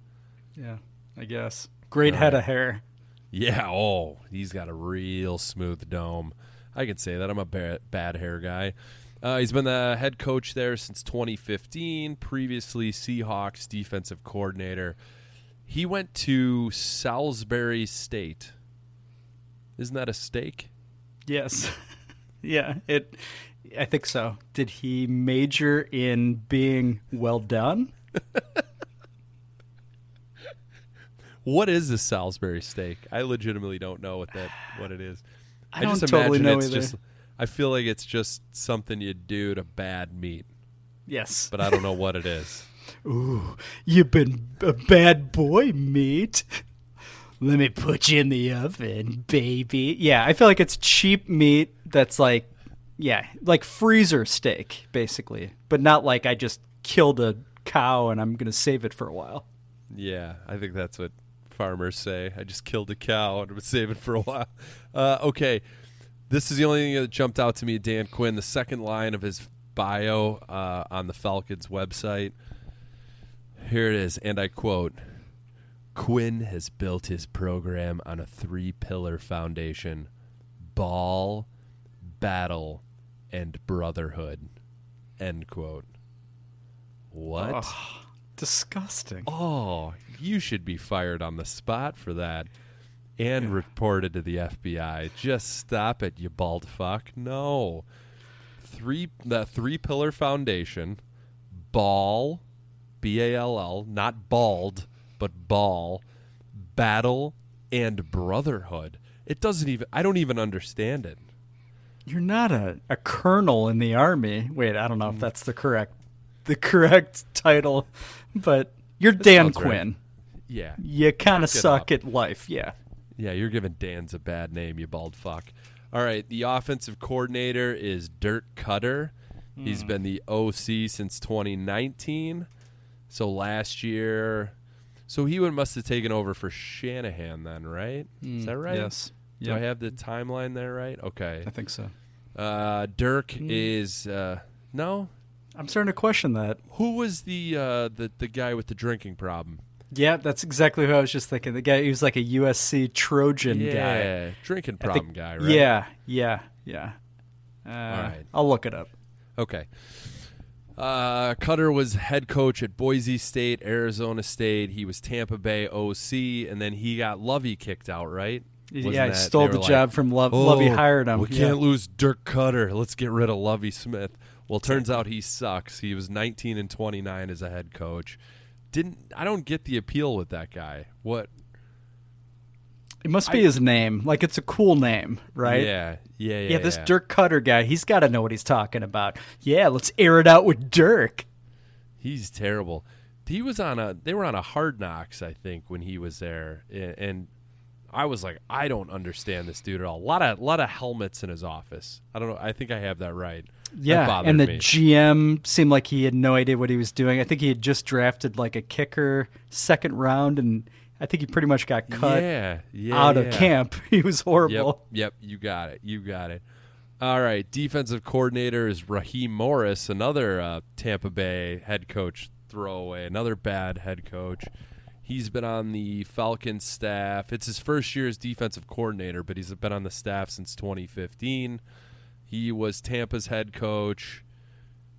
Yeah, I guess. Great head of hair. Yeah. Oh, he's got a real smooth dome. I can say that. I'm a bad, bad hair guy. Uh, he's been the head coach there since 2015. Previously, Seahawks defensive coordinator. He went to Salisbury State. Isn't that a steak? Yes. [laughs] yeah, it I think so. Did he major in being well done? What is a Salisbury steak? I legitimately don't know what that what it is. [sighs] I don't just totally imagine know it's either. just I feel like it's just something you do to bad meat, Yes. but I don't know what it is. [laughs] Ooh, you've been a bad boy, meat. Let me put you in the oven, baby. Yeah, I feel like it's cheap meat that's like, yeah, like freezer steak, basically. But not like I just killed a cow and I'm going to save it for a while. Yeah, I think that's what farmers say. I just killed a cow and I'm saving for a while. Uh, okay, this is the only thing that jumped out to me. Dan Quinn, the second line of his bio uh, on the Falcons website. Here it is, and I quote: "Quinn has built his program on a three-pillar foundation: ball, battle, and brotherhood." End quote. What? Ugh, disgusting. Oh, you should be fired on the spot for that and reported to the FBI. Just stop it, you bald fuck. No. Three that three pillar foundation, ball, B A L L, not bald, but ball, battle, and brotherhood. It doesn't even I don't even understand it. You're not a, a colonel in the army. Wait, I don't Mm. know if that's the correct the correct title, but you're Dan sounds right. Quinn. Yeah. You kind of suck up. at life. Yeah. Yeah, you're giving Dan's a bad name, you bald fuck. All right, the offensive coordinator is Dirk Koetter. He's been the OC since 2019. So last year, so he would must have taken over for Shanahan then, right? Is Mm, that right? yes. Do I have the timeline there right? Okay. I think so. Uh, Dirk Mm. is uh, no. I'm starting to question that. Who was the uh, the the guy with the drinking problem? Yeah, that's exactly who I was just thinking. The guy he was like a USC Trojan guy. Yeah, drinking I think- problem guy, right? Yeah, yeah, yeah. Uh, right. I'll look it up. Okay. Uh, Koetter was head coach at Boise State, Arizona State. He was Tampa Bay OC, and then he got Lovie kicked out, right? Yeah, Wasn't he that- stole they the were job from Lov- Lovie oh, hired him, We yeah. can't lose Dirk Koetter. Let's get rid of Lovie Smith. Well, turns out he sucks. He was 19 and 29 as a head coach. Didn't I don't get the appeal with that guy. What? It must be his name. Like it's a cool name, right? Yeah, yeah, yeah. Yeah, this yeah. Dirk Koetter guy, he's got to know what he's talking about. Yeah, let's air it out with Dirk. He's terrible. He was on a. They were on a Hard Knocks, I think, when he was there, a- and I was like, I don't understand this dude at all. A lot of, lot of helmets in his office. I don't know. I think I have that right. Yeah, bothered and the me. GM seemed like he had no idea what he was doing. I think he had just drafted like a kicker second round, and I think he pretty much got cut Yeah, yeah, out of camp. [laughs] He was horrible. Yep, yep, you got it. You got it. All right, defensive coordinator is Raheem Morris, another uh, Tampa Bay head coach throwaway, another bad head coach. He's been on the Falcons staff. It's his first year as defensive coordinator, but he's been on the staff since 2015. He was Tampa's head coach.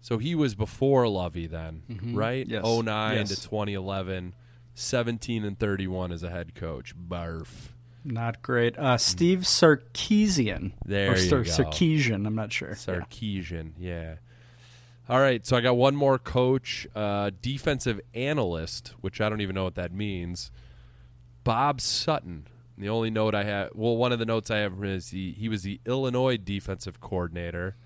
So he was before Lovie then, Mhm. right? Yes. 09 Yes. to 2011. 17 and 31 as a head coach. Barf. Not great. Uh, Steve Sarkisian. There or you Sar- go. Sarkisian, I'm not sure. Yeah. Sarkisian, yeah. All right, so I got one more coach, uh, defensive analyst, which I don't even know what that means. Bob Sutton. The only note I have, well, one of the notes I have is he, he was the Illinois defensive coordinator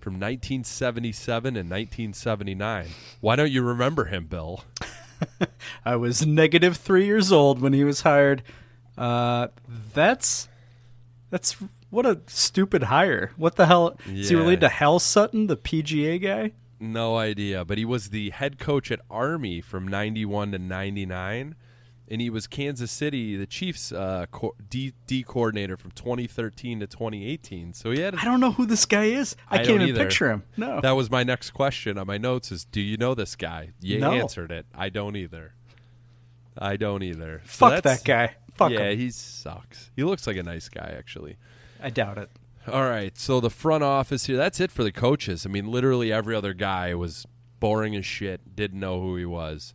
from 1977 and 1979. Why don't you remember him, Bill? [laughs] I was negative three years old when he was hired. Uh, that's that's what a stupid hire. What the hell? Is he related to Hal Sutton, the PGA guy? No idea, but he was the head coach at Army from 91 to 99 and he was Kansas City, the Chiefs uh, co- D, D coordinator from 2013 to 2018. So he had I don't know who this guy is. I, can't even either. picture him. No. That was my next question on my notes is do you know this guy? You No. answered it. I don't either. I don't either. So Fuck that guy. Fuck yeah, him. he sucks. He looks like a nice guy actually. I doubt it. All right, so the front office here, that's it for the coaches. I mean, literally every other guy was boring as shit, didn't know who he was.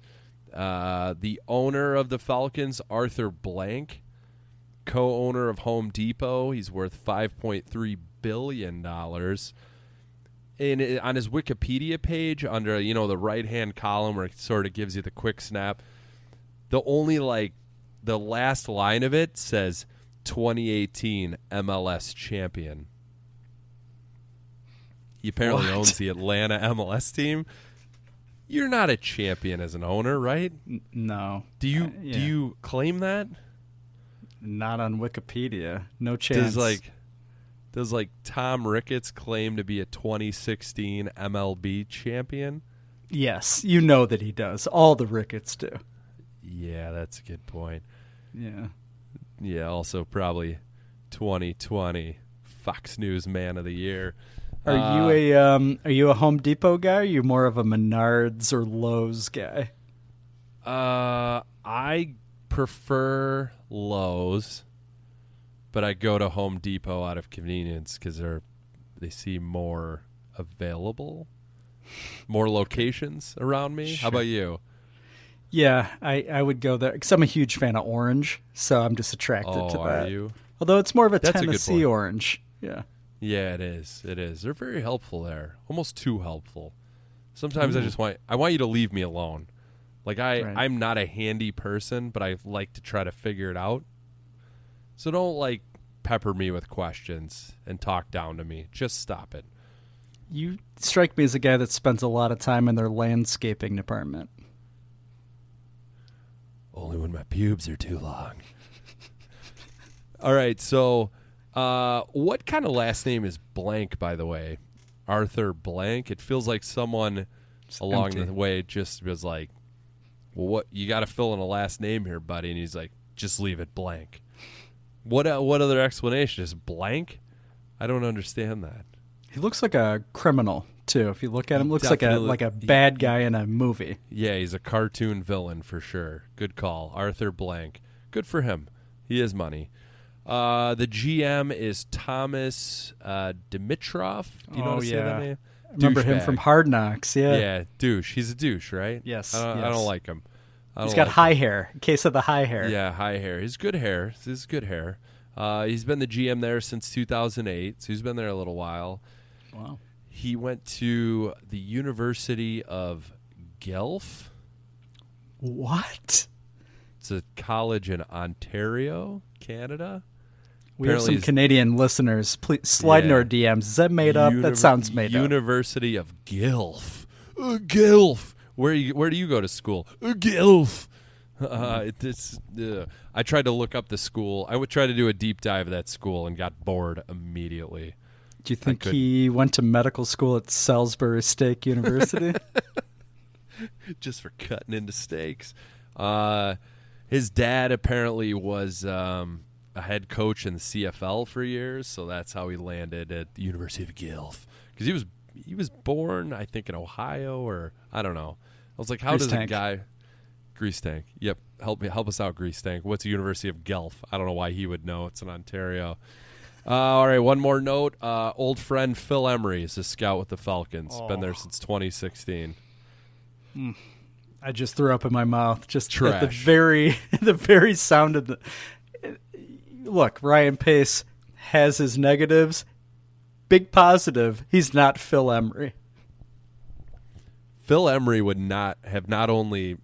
Uh, the owner of the Falcons, Arthur Blank, co owner of Home Depot, he's worth $5.3 billion. In, on his Wikipedia page, under you know the right hand column where it sort of gives you the quick snap, the only like the last line of it says 2018 MLS champion. He apparently What? owns the Atlanta MLS team. You're not a champion as an owner, right? No. Do you Uh, do you claim that? Not on Wikipedia. No chance. Does like does like Tom Ricketts claim to be a 2016 MLB champion? yes, you know that he does. All the Ricketts do. Yeah, that's a good point. Yeah. Yeah, also probably 2020 Fox News Man of the Year. Are Uh, you a um? Are you a Home Depot guy? Are you more of a Menards or Lowe's guy? Uh, I prefer Lowe's, but I go to Home Depot out of convenience because they're they seem more available, more locations around me. How about you? Yeah, I, I would go there because I'm a huge fan of orange, so I'm just attracted Oh, to are that. you? Although it's more of a That's Tennessee point. orange. Yeah. Yeah, it is. It is. They're very helpful there. Almost too helpful. Sometimes I mm. just want I want you to leave me alone. Like I Right. I'm not a handy person, but I like to try to figure it out. So don't like pepper me with questions and talk down to me. Just stop it. You strike me as a guy that spends a lot of time in their landscaping department. Only when my pubes are too long. [laughs] All right, so uh, what kind of last name is Blank, by the way? Arthur Blank. It feels like someone along empty. the way just was like, "Well, what you got to fill in a last name here, buddy," and he's like, "Just leave it blank." What uh, what other explanation is blank? I don't understand that. He looks like a criminal too. If you look at him, looks like a like a bad guy in a movie. Yeah, he's a cartoon villain for sure. Good call, Arthur Blank. Good for him. He has money. Uh, the GM is Thomas uh, Dimitroff. Do you know Oh, say that name? Remember him Douchebag. from Hard Knocks. Yeah. Yeah, douche. He's a douche, right? Yes, I don't, I don't like him. He's got like high him. hair. Case of the high hair. Yeah, high hair. He's good hair. He's good hair. Uh, he's been the GM there since 2008, so he's been there a little while. Wow. He went to the University of Guelph. What? It's a college in Ontario, Canada. We have some Canadian listeners. Please slide in our DMs. Is that made up? that sounds made up. University of Guelph. Uh, Guelph. Where you, where do you go to school? Uh, Guelph. Uh, it's, uh, I tried to look up the school. I would try to do a deep dive of that school and got bored immediately. Do you think he went to medical school at Salisbury State University? [laughs] just for cutting into steaks. Uh, his dad apparently was um, a head coach in the CFL for years, so that's how he landed at the University of Guelph. Because he was he was born, I think, in Ohio or I don't know. I was like, how Grease does a guy grease tank? Yep, help me help us out, grease tank. What's the University of Guelph? I don't know why he would know. It's in Ontario. Uh, all right, one more note. Uh, old friend Phil Emery is a scout with the Falcons. Been there Oh. since 2016. I just threw up in my mouth just at the very [laughs] the very sound of the Look, Ryan Pace has his negatives. Big positive, he's not Phil Emery. Phil Emery would not have not only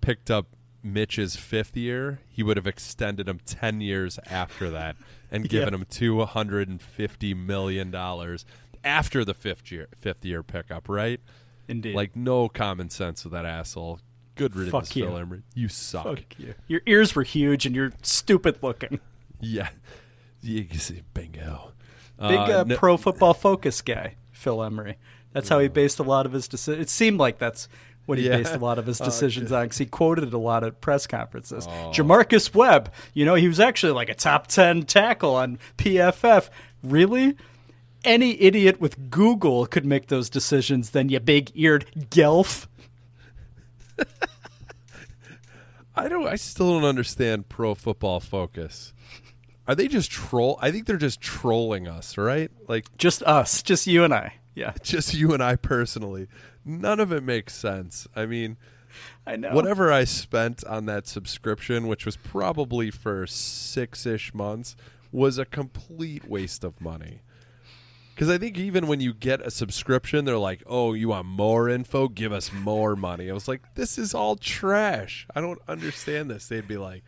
picked up Mitch's fifth year, he would have extended him ten years after that and given Yeah. him two hundred and fifty million dollars after the fifth year fifth year pickup, right? Indeed. Like no common sense with that asshole. Good riddance, Fuck you. Phil Emery. You suck. Fuck you. Your ears were huge and you're stupid looking. Yeah. You can see bingo. Big Uh, uh, no- pro football focus guy, Phil Emery. That's how he based a lot of his decisions. It seemed like that's what he Yeah. based a lot of his Oh, decisions on because he quoted it a lot at press conferences. Oh. J'Marcus Webb, you know, he was actually like a top 10 tackle on PFF. Really? Any idiot with Google could make those decisions, then you big eared gelf. [laughs] I don't I still don't understand pro football focus. Are they just troll? I think they're just trolling us, right? Like just us, just you and I. Yeah, [laughs] just you and I personally. None of it makes sense. I mean, I know whatever I spent on that subscription, which was probably for six ish months, was a complete waste of money. Because I think even when you get a subscription, they're like, "Oh, you want more info? Give us more money." I was like, "This is all trash. I don't understand this." They'd be like,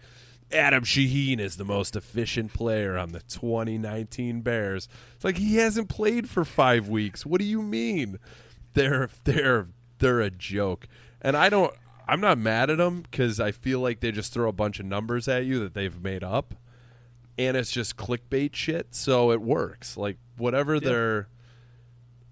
"Adam Shaheen is the most efficient player on the 2019 Bears." It's like he hasn't played for five weeks. What do you mean? They're they're they're a joke, and I don't. I'm not mad at them because I feel like they just throw a bunch of numbers at you that they've made up and it's just clickbait shit, so it works. Like whatever they're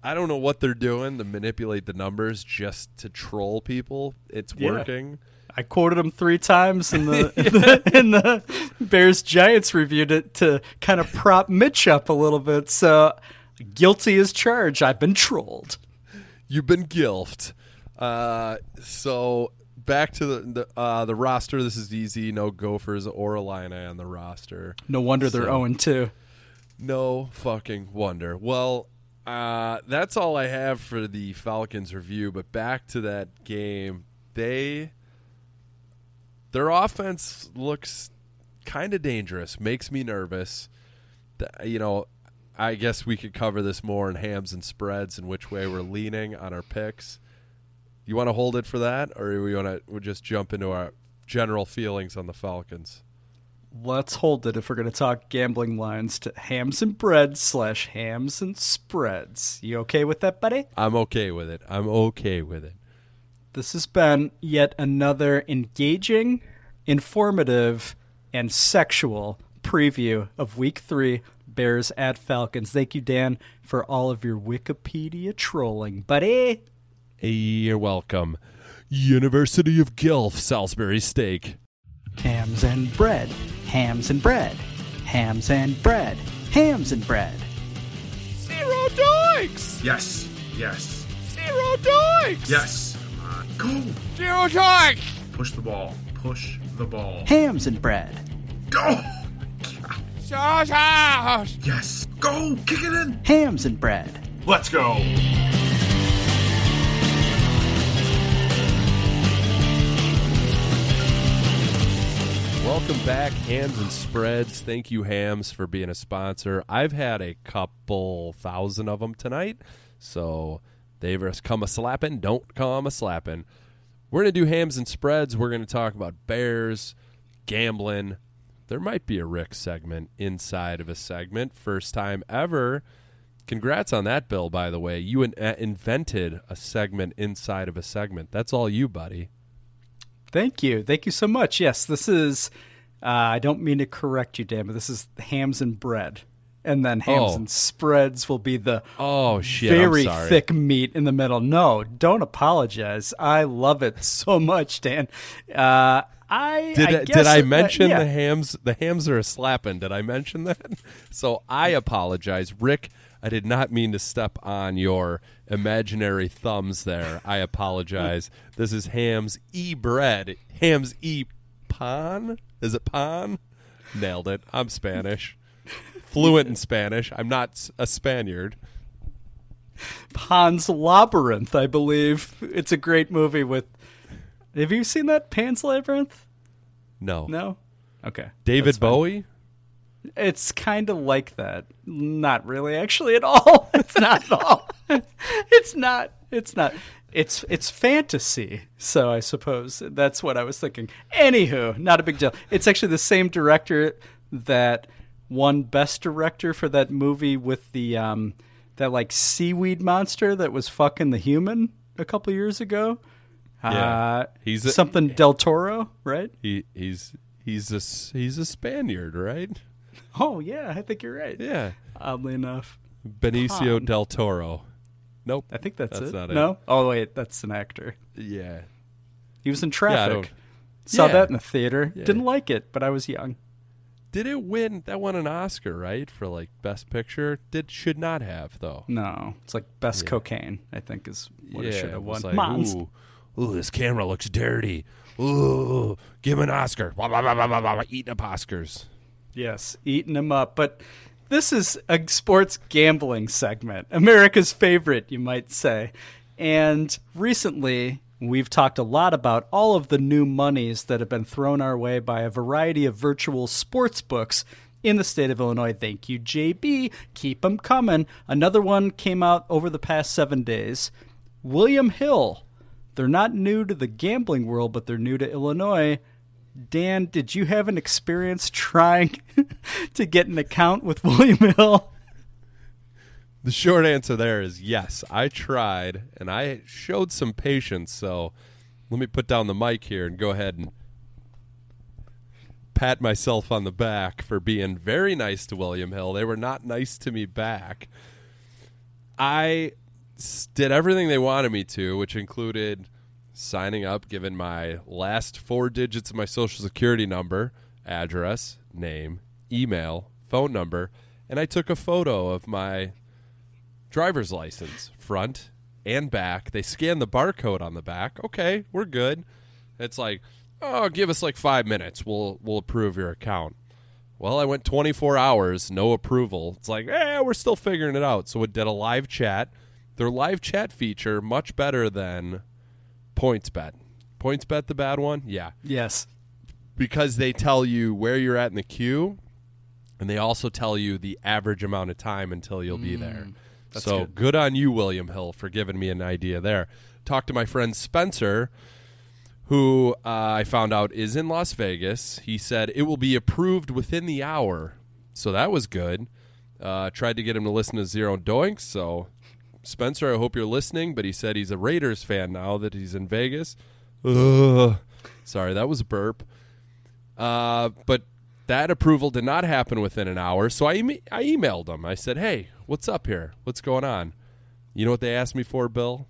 I don't know what they're doing to manipulate the numbers just to troll people. It's Yeah. working. I quoted him three times in the, [laughs] in the in the Bears Giants review to, to kind of prop Mitch up a little bit. So guilty as charged. I've been trolled. You've been gilfed. Uh, so back to the the, uh, the roster. This is easy. No Gophers or Illini on the roster. No wonder they're So- 0 2. No fucking wonder. Well, uh, that's all I have for the Falcons review. But back to that game, they their offense looks kind of dangerous. Makes me nervous. You know, I guess we could cover this more in hams and spreads and which way we're leaning on our picks. You want to hold it for that, or we want to we just jump into our general feelings on the Falcons? Let's hold it if we're going to talk gambling lines to hams and bread slash hams and spreads. You okay with that, buddy? I'm okay with it. I'm okay with it. This has been yet another engaging, informative, and sexual preview of week three Bears at Falcons. Thank you, Dan, for all of your Wikipedia trolling, buddy. You're welcome. University of Guelph, Salisbury Steak. Hams and bread, hams and bread, hams and bread, hams and bread. Zero doinks! Yes, yes, Zero doinks! yes. Come go. Zero doinks! Push the ball. Push the ball. Hams and bread. Go. Sausage! Yes. Go. Kick it in. Hams and bread. Let's go. Welcome back, Hams and Spreads. Thank you, Hams, for being a sponsor. I've had a couple thousand of them tonight, so they've come a slapping. Don't come a slapping. We're going to do Hams and Spreads. We're going to talk about Bears, gambling. There might be a Rick segment inside of a segment. First time ever. Congrats on that, Bill, by the way. You in- uh, invented a segment inside of a segment. That's all you, buddy. Thank you. Thank you so much. Yes, this is, uh, I don't mean to correct you, Dan, but this is hams and bread. And then hams Oh. and spreads will be the Oh, shit. Very thick meat in the middle. No, don't apologize. I love it [laughs] so much, Dan. Uh, I Did I did I that- mention yeah. the hams? The hams are a slapping. Did I mention that? [laughs] So I apologize, Rick. I did not mean to step on your imaginary thumbs there. I apologize. [laughs] this is hams e bread. Hams e pan. Is it pan? Nailed it. I'm Spanish. Fluent in Spanish. I'm not a Spaniard. Pan's Labyrinth, I believe. It's a great movie with. Have you seen that Pan's Labyrinth? No. No. Okay. David. Bowie. It's kind of like that. Not really, actually, at all. [laughs] It's not at all. [laughs] it's not. It's not. It's it's fantasy. So I suppose that's what I was thinking. Anywho, not a big deal. It's actually the same director that won Best Director for that movie with the um that like seaweed monster that was fucking the human a couple years ago. Yeah. Uh, He's a- something Del Toro, right? He he's he's a he's a Spaniard, right? Oh yeah, I think you're right. Yeah. Oddly enough. Benicio del Toro. Nope. I think that's, That's it. not it. no? Oh wait, that's an actor. Yeah. He was in Traffic. don't- Saw Yeah. that in the theater. Yeah. Didn't like it, but I was young. Did it win? That won an Oscar, right? For like best picture. Did should not have though. No, it's like best Yeah. cocaine. I think is what it should have won. like, ooh, ooh, this camera looks dirty. Ooh, give him an Oscar. Blah, blah, blah, blah, blah, blah, eating up Oscars. Yes, eating them up. But this is a sports gambling segment, America's favorite, you might say. And recently, we've talked a lot about all of the new monies that have been thrown our way by a variety of virtual sports books in the state of Illinois. Thank you, JB. Keep them coming. Another one came out over the past seven days. William Hill. They're not new to the gambling world, but they're new to Illinois. Dan, did you have an experience trying [laughs] to get an account with William Hill? The short answer there is yes. I tried and I showed some patience. So let me put down the mic here and go ahead and pat myself on the back for being very nice to William Hill. They were not nice to me back. I did everything they wanted me to, which included signing up, giving my last four digits of my social security number, address, name, email, phone number, and I took a photo of my driver's license, front and back. They scan the barcode on the back. Okay, we're good. It's like, oh, give us like five minutes. We'll we'll approve your account. Well, I went 24 hours, no approval. It's like, eh, we're still figuring it out. So it did a live chat. Their live chat feature much better than PointsBet. PointsBet the bad one? Yeah. Yes. Because they tell you where you're at in the queue and they also tell you the average amount of time until you'll be there. That's so good. good on you, William Hill, for giving me an idea there. Talked to my friend Spencer, who uh, I found out is in Las Vegas. He said it will be approved within the hour, so that was good. Uh, tried to get him to listen to Zero Doinks, so Spencer, I hope you're listening. But he said he's a Raiders fan now that he's in Vegas. Ugh. Sorry, that was a burp. Uh, but that approval did not happen within an hour, so I, I emailed them. I said, "Hey, what's up here? What's going on?" You know what they asked me for, Bill?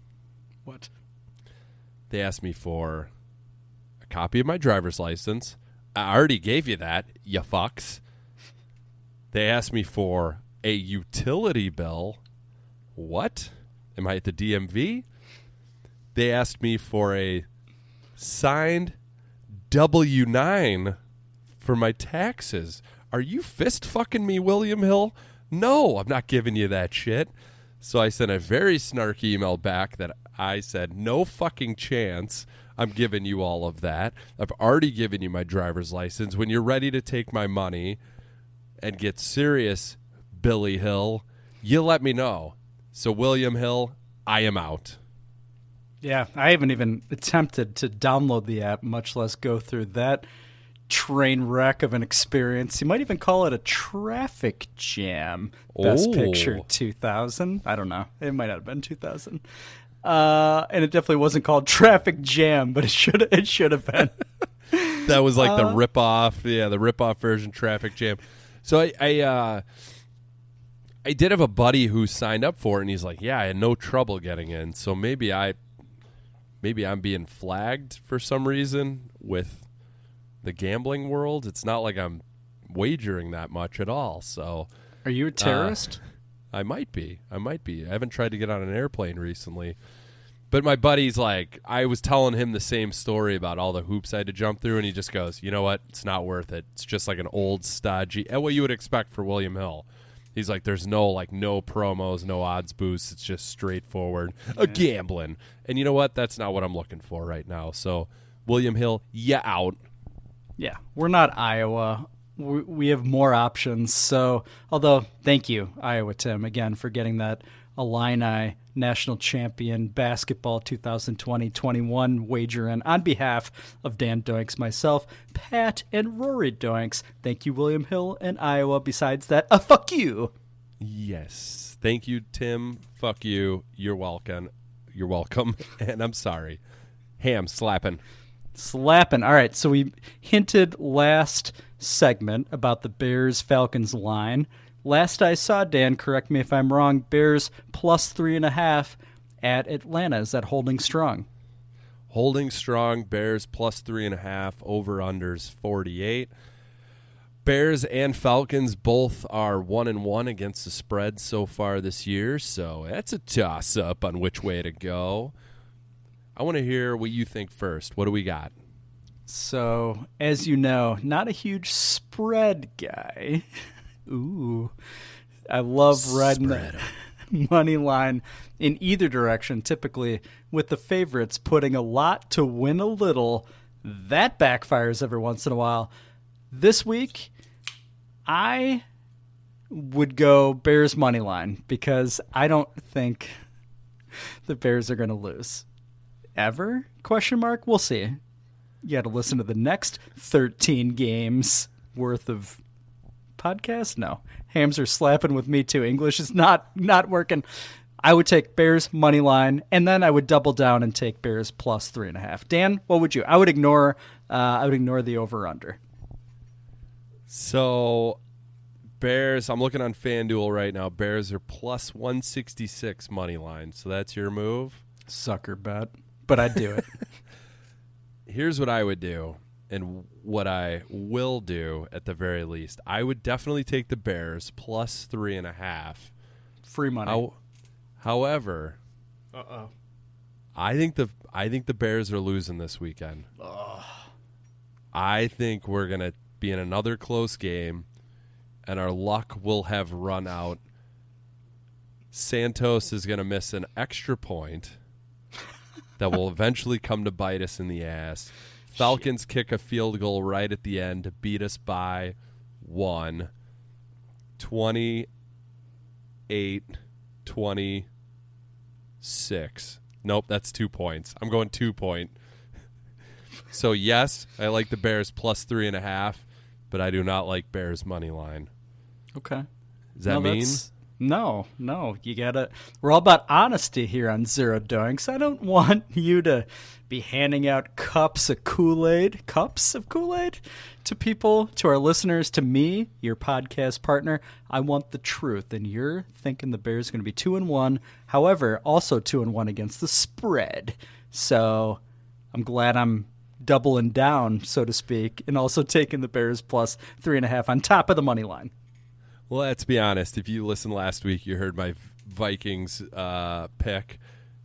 What? They asked me for a copy of my driver's license. I already gave you that, you fucks. They asked me for a utility bill. What? Am I at the DMV? They asked me for a signed W 9 for my taxes. Are you fist fucking me, William Hill? No, I'm not giving you that shit. So I sent a very snarky email back that I said, no fucking chance. I'm giving you all of that. I've already given you my driver's license. When you're ready to take my money and get serious, Billy Hill, you let me know. So, William Hill, I am out. Yeah, I haven't even attempted to download the app, much less go through that train wreck of an experience. You might even call it a traffic jam. Best. Picture 2000. I don't know. It might not have been 2000. Uh, and it definitely wasn't called Traffic Jam, but it should it should have been. [laughs] that was like the Uh, rip off, yeah, the rip off version traffic jam. So I, I, uh, I did have a buddy who signed up for it, and he's like, "Yeah, I had no trouble getting in." So maybe I, maybe I'm being flagged for some reason with the gambling world. It's not like I'm wagering that much at all. So, Are you a uh, terrorist? I might be. I might be. I haven't tried to get on an airplane recently. But my buddy's like, I was telling him the same story about all the hoops I had to jump through, and he just goes, "You know what? It's not worth it. It's just like an old stodgy, and what you would expect for William Hill." He's like, "There's no like no promos, no odds boosts. It's just straightforward a gambling." And you know what? That's not what I'm looking for right now. So, William Hill, yeah, out. Yeah, we're not Iowa. We, we have more options. So, although, thank you, Iowa Tim, again for getting that Illini national champion basketball 2020-21 wager in on behalf of Dan Doinks, myself, Pat, and Rory Doinks. Thank you, William Hill and Iowa. Besides that, a fuck you. Yes. Thank you, Tim. Fuck you. You're welcome. You're welcome. [laughs] And I'm sorry. Ham slapping. Slapping. All right, so we hinted last segment about the Bears Falcons line. Last I saw, Dan, correct me if I'm wrong, Bears plus three and a half at Atlanta. Is that holding strong? Holding strong. Bears plus three and a half. Over unders 48. Bears and Falcons both are one and one against the spread so far this year, so that's a toss up on which way to go. I want to hear what you think first. What do we got? So, as you know, not a huge spread guy. [laughs] Ooh. I love riding the [laughs] money line in either direction, typically with the favorites putting a lot to win a little. That backfires every once in a while. This week, I would go Bears money line because I don't think [laughs] the Bears are going to lose. Ever? Question mark. We'll see. You got to listen to the next 13 games worth of podcast. No, hams are slapping with me too. English is not not working. I would take Bears money line, and then I would double down and take Bears plus three and a half. Dan, what would you? I would ignore. Uh, I would ignore the over under. So, Bears, I'm looking on FanDuel right now. Bears are plus 166 money line. So that's your move? Sucker bet. But I'd do it. [laughs] Here's what I would do, and what I will do at the very least. I would definitely take the Bears plus three and a half. Free money. How, however, uh oh. I think the I think the Bears are losing this weekend. I think we're gonna be in another close game, and our luck will have run out. Santos is gonna miss an extra point that will eventually come to bite us in the ass. Falcons kick a field goal right at the end to beat us by one. 28 26. Nope, that's two points. I'm going two point. [laughs] So yes, I like the Bears plus three and a half, but I do not like Bears money line. Okay. Does that No, mean? No, no. You gotta. We're all about honesty here on Zero Doinks. I don't [laughs] want you to be handing out cups of Kool Aid, cups of Kool Aid to people, to our listeners, to me, your podcast partner. I want the truth, and you're thinking the Bears are going to be two and one. However, also two and one against the spread. So I'm glad I'm doubling down, so to speak, and also taking the Bears plus three and a half on top of the money line. Let's be honest. If you listened last week, you heard my Vikings uh, pick,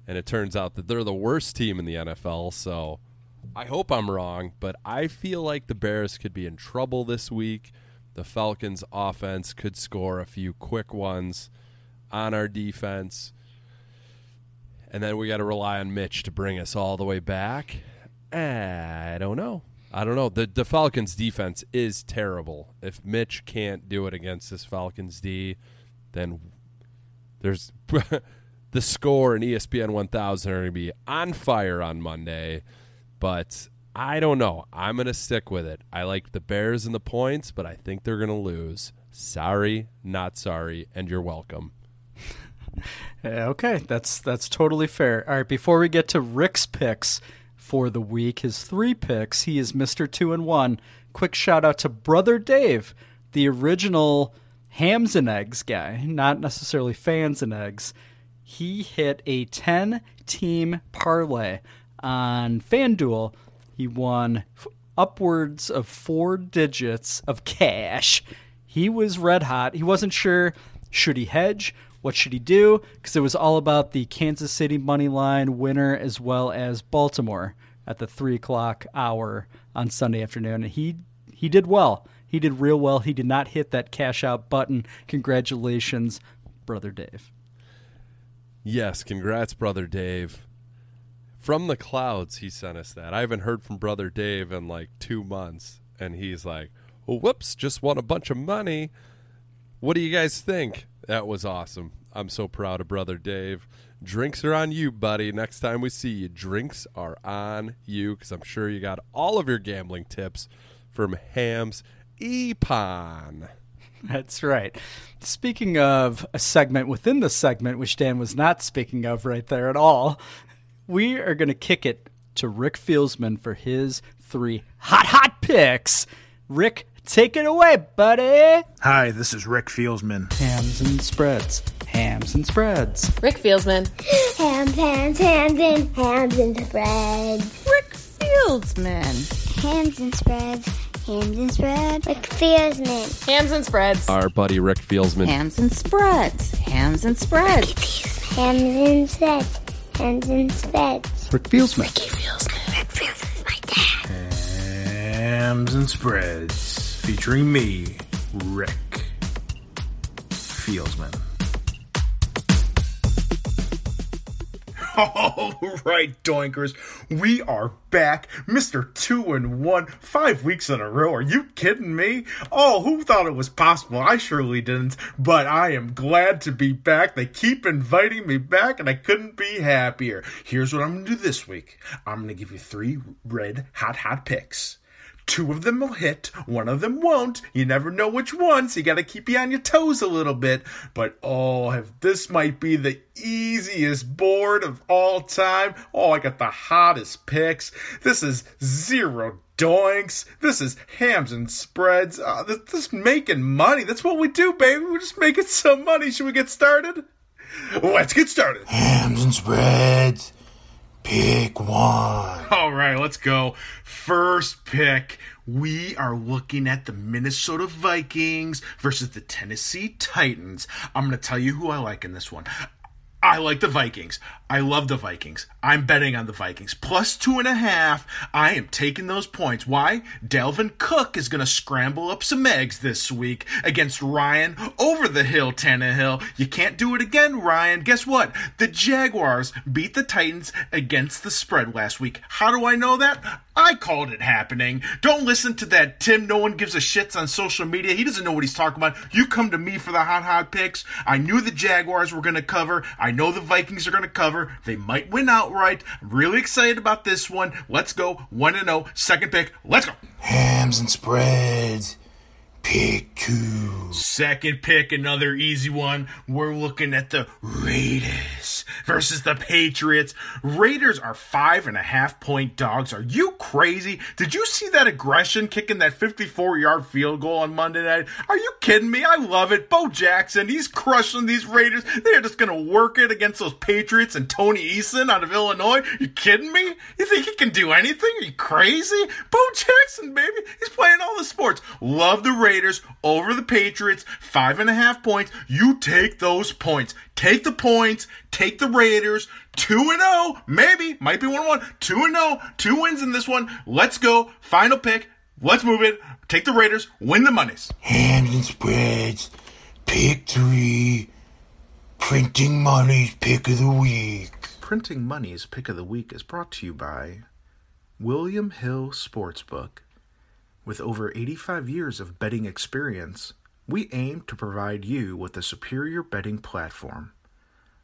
and it turns out that they're the worst team in the NFL. So I hope I'm wrong, but I feel like the Bears could be in trouble this week. The Falcons' offense could score a few quick ones on our defense. And then we got to rely on Mitch to bring us all the way back. I don't know. I don't know. The the Falcons defense is terrible. If Mitch can't do it against this Falcons D, then there's [laughs] the score and ESPN 1000 are going to be on fire on Monday. But I don't know. I'm going to stick with it. I like the Bears and the points, but I think they're going to lose. Sorry, not sorry, and you're welcome. [laughs] Okay, that's that's totally fair. All right, before we get to Rick's picks for the week, his three picks, he is Mister Two and One. Quick shout out to Brother Dave, the original hams and eggs guy, not necessarily fans and eggs. He hit a ten team parlay on FanDuel. He won upwards of four digits of cash. He was red hot. He wasn't sure should he hedge, what should he do, because it was all about the Kansas City money line winner as well as Baltimore at the three o'clock hour on Sunday afternoon. And he he did well. He did real well. He did not hit that cash out button. Congratulations, brother Dave. Yes, congrats, brother Dave. From the clouds, he sent us that. I haven't heard from brother Dave in like two months, and he's like, "Whoops, just won a bunch of money. What do you guys think?" That was awesome. I'm so proud of brother Dave. Drinks are on you, buddy. Next time we see you, drinks are on you because I'm sure you got all of your gambling tips from Hams Epon. That's right. Speaking of a segment within the segment, which Dan was not speaking of right there at all, we are going to kick it to Rick Fieldsman for his three hot, hot picks. Rick, take it away, buddy. Hi, this is Rick Fieldsman. Hams and spreads. Hams and spreads. Rick Fieldsman. Hams, hams, hams, and hams and spreads. Rick Fieldsman. Hams and spreads. Hams and spreads. Rick Fieldsman. Hams and spreads. Our buddy Rick Fieldsman. Hams and spreads. Hams and spreads. Hams and spreads. Hams and spreads. Rick Fieldsman. Rick Fieldsman. Rick Fieldsman's my dad. Hams and Spreads, featuring me, Rick Fieldsman. [laughs] All right, Doinkers, we are back. Mr. Two and One, five weeks in a row. Are you kidding me? Oh, who thought it was possible? I surely didn't, but I am glad to be back. They keep inviting me back, and I couldn't be happier. Here's what I'm going to do this week I'm going to give you three red hot, hot picks. Two of them will hit, one of them won't. You never know which one, so you gotta keep you on your toes a little bit. But oh, this might be the easiest board of all time. Oh, I got the hottest picks. This is zero doinks. This is hams and spreads. Uh, this, this is making money. That's what we do, baby. We're just making some money. Should we get started? Let's get started. Hams and Spreads, pick one. All right, let's go. First pick. We are looking at the Minnesota Vikings versus the Tennessee Titans. I'm going to tell you who I like in this one. I like the Vikings. I love the Vikings. I'm betting on the Vikings. Plus two and a half. I am taking those points. Why? Dalvin Cook is going to scramble up some eggs this week against Ryan over the hill, Tannehill. You can't do it again, Ryan. Guess what? The Jaguars beat the Titans against the spread last week. How do I know that? I called it happening. Don't listen to that Tim. No one gives a shits on social media. He doesn't know what he's talking about. You come to me for the hot, hot picks. I knew the Jaguars were going to cover. I know the Vikings are going to cover. They might win outright. I'm really excited about this one. Let's go. 1 0. Second pick. Let's go. Hams and Spreads, pick two. Second pick, another easy one. We're looking at the Raiders versus the Patriots. Raiders are five and a half point dogs. Are you crazy? Did you see that aggression kicking that 54 yard field goal on Monday night? Are you kidding me? I love it. Bo Jackson, he's crushing these Raiders. They're just going to work it against those Patriots and Tony Eason out of Illinois. You kidding me? You think he can do anything? Are you crazy? Bo Jackson, baby. He's playing all the sports. Love the Raiders over the Patriots. Five and a half points. You take those points. Take the points. Take the Raiders. 2 and 0. Maybe. Might be 1 1. 2 and 0. Two wins in this one. Let's go. Final pick. Let's move it. Take the Raiders. Win the monies. Hams and Spreads, pick three. Printing Money's pick of the week. Printing Money's pick of the week is brought to you by William Hill Sportsbook. With over 85 years of betting experience, we aim to provide you with a superior betting platform.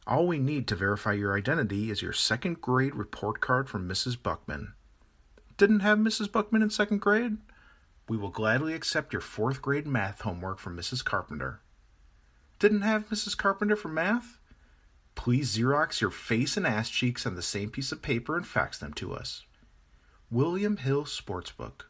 All we need to verify your identity is your second grade report card from Mrs. Buckman. Didn't have Mrs. Buckman in second grade? We will gladly accept your fourth grade math homework from Mrs. Carpenter. Didn't have Mrs. Carpenter for math? Please Xerox your face and ass cheeks on the same piece of paper and fax them to us. William Hill Sportsbook.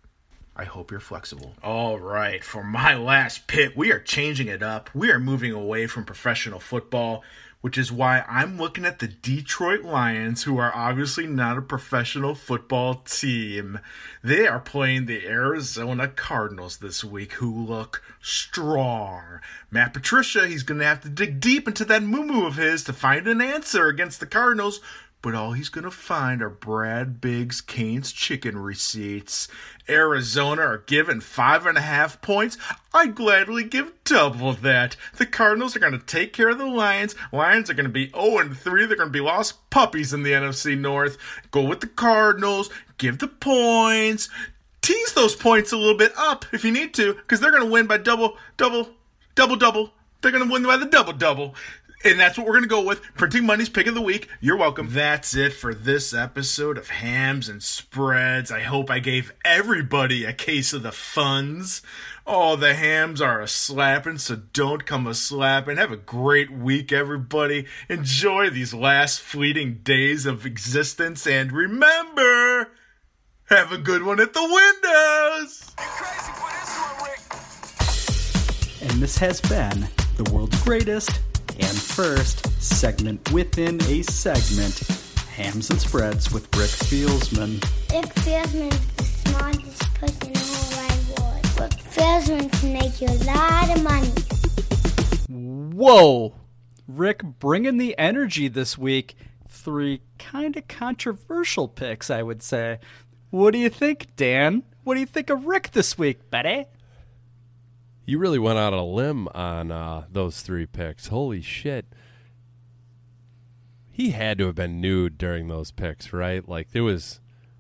I hope you're flexible. All right, for my last pick, we are changing it up. We are moving away from professional football, which is why I'm looking at the Detroit Lions, who are obviously not a professional football team. They are playing the Arizona Cardinals this week, who look strong. Matt Patricia, he's going to have to dig deep into that moo of his to find an answer against the Cardinals but all he's going to find are Brad Biggs Cane's chicken receipts. Arizona are given five and a half points. I'd gladly give double that. The Cardinals are going to take care of the Lions. Lions are going to be 0 and 3. They're going to be lost puppies in the NFC North. Go with the Cardinals. Give the points. Tease those points a little bit up if you need to, because they're going to win by double, double, double, double. They're going to win by the double, double. And that's what we're going to go with. Printing Money's pick of the week. You're welcome. That's it for this episode of Hams and Spreads. I hope I gave everybody a case of the funds. Oh, the hams are a slapping, so don't come a slapping. Have a great week, everybody. Enjoy these last fleeting days of existence, and remember, have a good one at the windows. And this has been the world's greatest and first segment within a segment Hams and Spreads with Rick Fieldsman. Rick Fieldsman is the smartest person in the whole wide world. Rick Fieldsman can make you a lot of money. Whoa! Rick bringing the energy this week. Three kind of controversial picks, I would say. What do you think, Dan? What do you think of Rick this week, buddy? You really went out on a limb on uh, those three picks. Holy shit. He had to have been nude during those picks, right? Like there was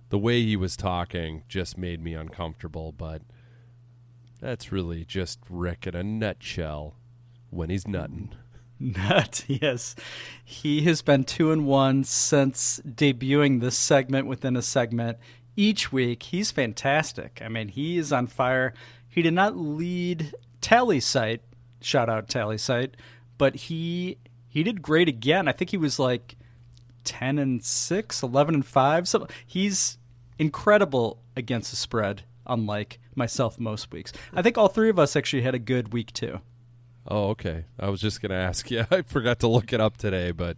the way he was talking just made me uncomfortable, but that's really just Rick in a nutshell when he's nutting. Nut, [laughs] yes. He has been two and one since debuting this segment within a segment each week. He's fantastic. I mean, he is on fire. He did not lead TallySight, shout out TallySight, but he he did great again. I think he was like 10 and 6, 11 and 5. So he's incredible against the spread, unlike myself most weeks. I think all three of us actually had a good week too. Oh, okay. I was just going to ask [laughs] you. I forgot to look it up today, but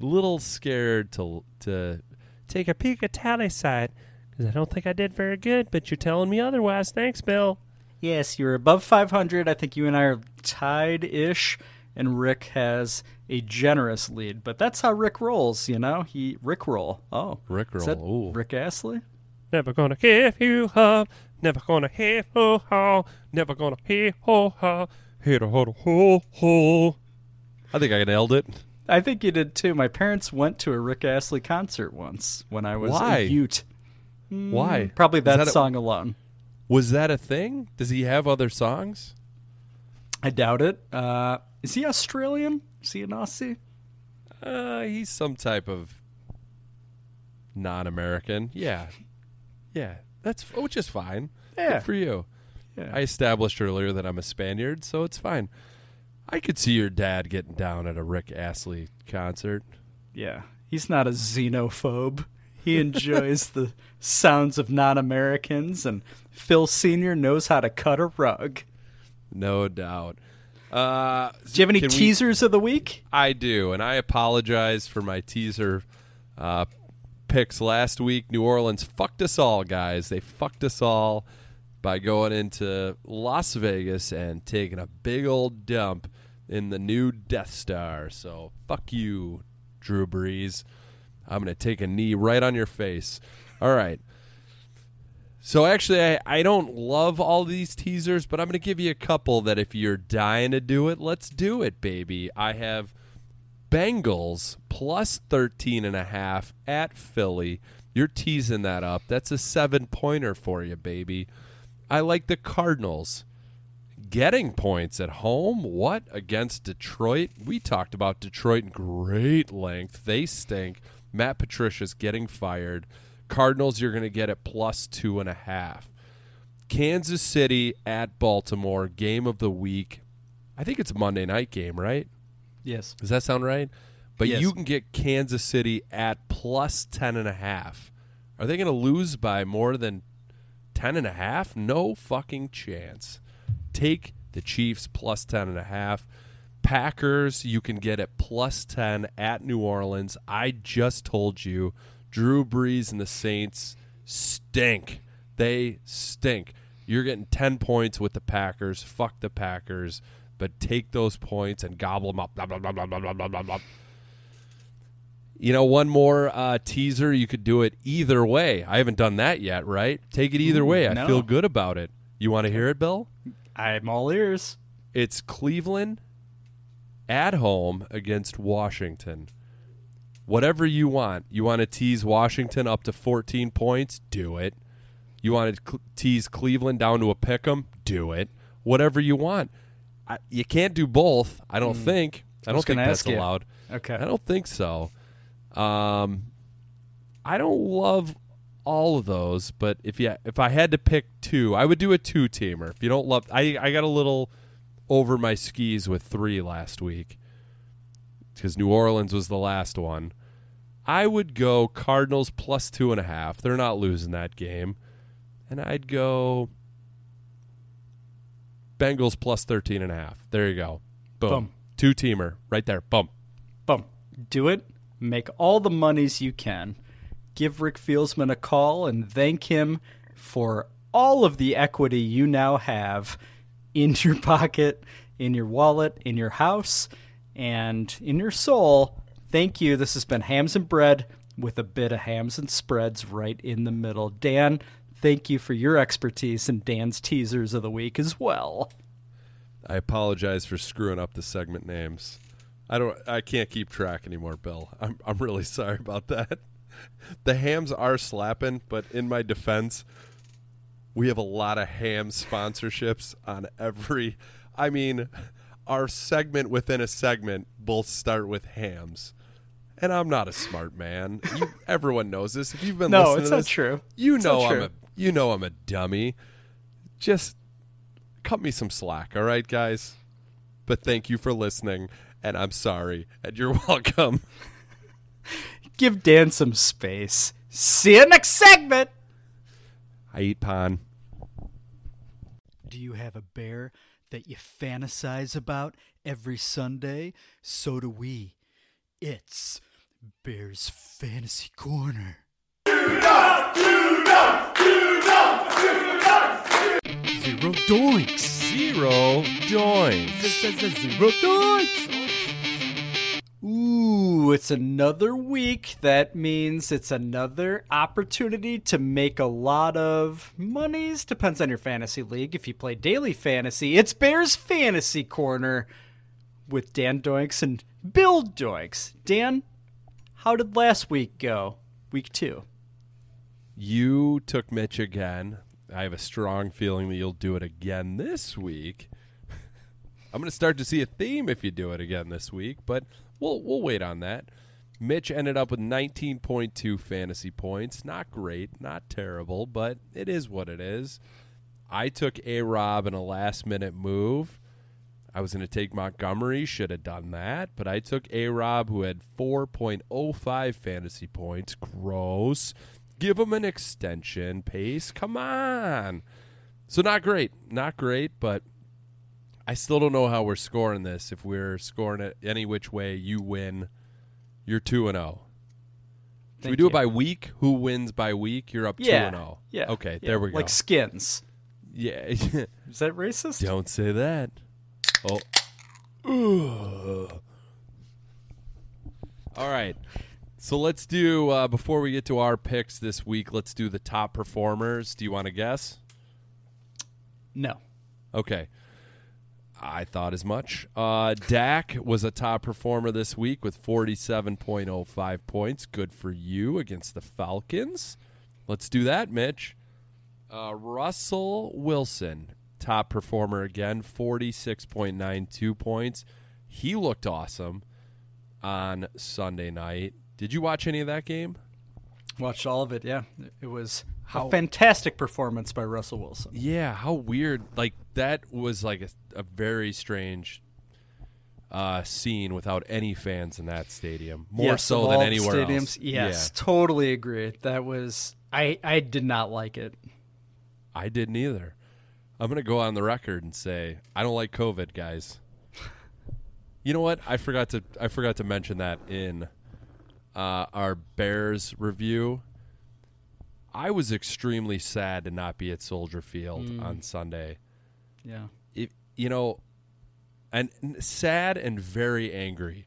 a little scared to to take a peek at TallySight because I don't think I did very good, but you're telling me otherwise. Thanks, Bill. Yes, you're above 500. I think you and I are tied ish, and Rick has a generous lead. But that's how Rick rolls, you know? He Rick roll. Oh, Rick is roll. that Ooh. Rick Astley? Never gonna give you up. Never gonna hit ho ho. Never gonna hit ho ho. Hit a ho ho ho. I think I nailed it. I think you did too. My parents went to a Rick Astley concert once when I was Why? a Ute. Mm, Why? Probably Is that, that a- song alone. Was that a thing? Does he have other songs? I doubt it. Uh, is he Australian? Is he an Aussie? Uh, he's some type of non-American. Yeah, yeah. That's which is fine. Yeah. Good for you. Yeah. I established earlier that I'm a Spaniard, so it's fine. I could see your dad getting down at a Rick Astley concert. Yeah, he's not a xenophobe. He enjoys the sounds of non-Americans, and Phil Senior knows how to cut a rug. No doubt. Uh, Do you have any can we- teasers of the week? I do, and I apologize for my teaser uh, picks last week. New Orleans fucked us all, guys. They fucked us all by going into Las Vegas and taking a big old dump in the new Death Star. So fuck you, Drew Brees. I'm gonna take a knee right on your face. All right. So actually, I, I don't love all these teasers, but I'm going to give you a couple that if you're dying to do it, let's do it, baby. I have Bengals plus 13 and a half at Philly. You're teasing that up. That's a seven pointer for you, baby. I like the Cardinals getting points at home. What against Detroit? We talked about Detroit in great length. They stink. Matt Patricia's getting fired. Cardinals, you're going to get at plus two and a half. Kansas City at Baltimore, game of the week. I think it's a Monday night game, right? Yes. Does that sound right? But Yes. you can get Kansas City at plus ten and a half. Are they going to lose by more than ten and a half? No fucking chance. Take the Chiefs plus ten and a half. Packers, you can get at plus 10 at New Orleans. I just told you, Drew Brees and the Saints stink. They stink. You're getting 10 points with the Packers. Fuck the Packers. But take those points and gobble them up. Blah, blah, blah, blah, blah, blah, blah, blah. You know, one more uh, teaser. You could do it either way. I haven't done that yet, right? Take it either way. I no. feel good about it. You want to hear it, Bill? I'm all ears. It's Cleveland at home against Washington. Whatever you want. You want to tease Washington up to 14 points? Do it. You want to tease Cleveland down to a pick 'em? Do it. Whatever you want. I, you can't do both. I don't Hmm. think. I I don't think that's you. allowed. Okay. I don't think so. Um, I don't love all of those, but if you if I had to pick two, I would do a two teamer. If you don't love, I I got a little over my skis with three last week because New Orleans was the last one. I would go Cardinals plus two and a half. They're not losing that game, and I'd go Bengals plus 13 and a half. There you go. Boom. Boom. Two teamer right there. Boom. Boom. Do it. Make all the monies you can. Give Rick Fieldsman a call and thank him for all of the equity you now have in your pocket, in your wallet, in your house, and in your soul. Thank you. This has been Hams and Bread with a bit of hams and spreads right in the middle. Dan, thank you for your expertise and Dan's teasers of the week as well. I apologize for screwing up the segment names. I don't. I can't keep track anymore, Bill. I'm. I'm really [laughs] sorry about that. The hams are slapping, but in my defense, we have a lot of ham sponsorships on every. I mean, our segment within a segment both start with hams. And I'm not a smart man. You, [laughs] everyone knows this. If you've been No, listening it's to not this, true. You It's know I'm true. a you know I'm a dummy. Just cut me some slack, all right, guys? But thank you for listening, and I'm sorry, and you're [laughs] welcome. Give Dan some space. See you next segment. I eat pon. Do you have a bear that you fantasize about every Sunday? So do we. It's Bear's Fantasy Corner. Zero doinks. Zero doinks. Zero doinks. Ooh, it's another week. That means it's another opportunity to make a lot of monies. Depends on your fantasy league. If you play daily fantasy, it's Bears Fantasy Corner with Dan Doinks and Bill Doinks. Dan, how did last week go? Week two. You took Mitch again. I have a strong feeling that you'll do it again this week. I'm going to start to see a theme if you do it again this week, but we'll we'll wait on that. Mitch ended up with 19.2 fantasy points. Not great, not terrible, but it is what it is. I took A Rob in a last minute move. I was going to take Montgomery, should have done that, but I took A Rob, who had 4.05 fantasy points. Gross. Give him an extension pace. Come on. So, not great. Not great, but I still don't know how we're scoring this. If we're scoring it any which way, you win. You're 2 and 0. Should we do you. it by week? Who wins by week? You're up two and zero. Yeah. Okay, Yeah, there we go. Like skins. Yeah. [laughs] Is that racist? Don't say that. Oh. Ugh. All right. So let's do uh, before we get to our picks this week. Let's do the top performers. Do you want to guess? No. Okay. I thought as much. Uh, Dak was a top performer this week with 47.05 points. Good for you against the Falcons. Let's do that, Mitch. Uh, Russell Wilson, top performer again, 46.92 points. He looked awesome on Sunday night. Did you watch any of that game? Watched all of it, yeah. It was How- a fantastic performance by Russell Wilson. Yeah, how weird. Like that was like a, a very strange uh, scene without any fans in that stadium. More Yes, so than anywhere stadiums, else. Yes, Yeah. totally agree. That was I I did not like it. I didn't either. I'm gonna go on the record and say I don't like COVID, guys. You know what? I forgot to I forgot to mention that in uh, our Bears review. I was extremely sad to not be at Soldier Field Mm. on Sunday. Yeah. If you know, and and sad and very angry.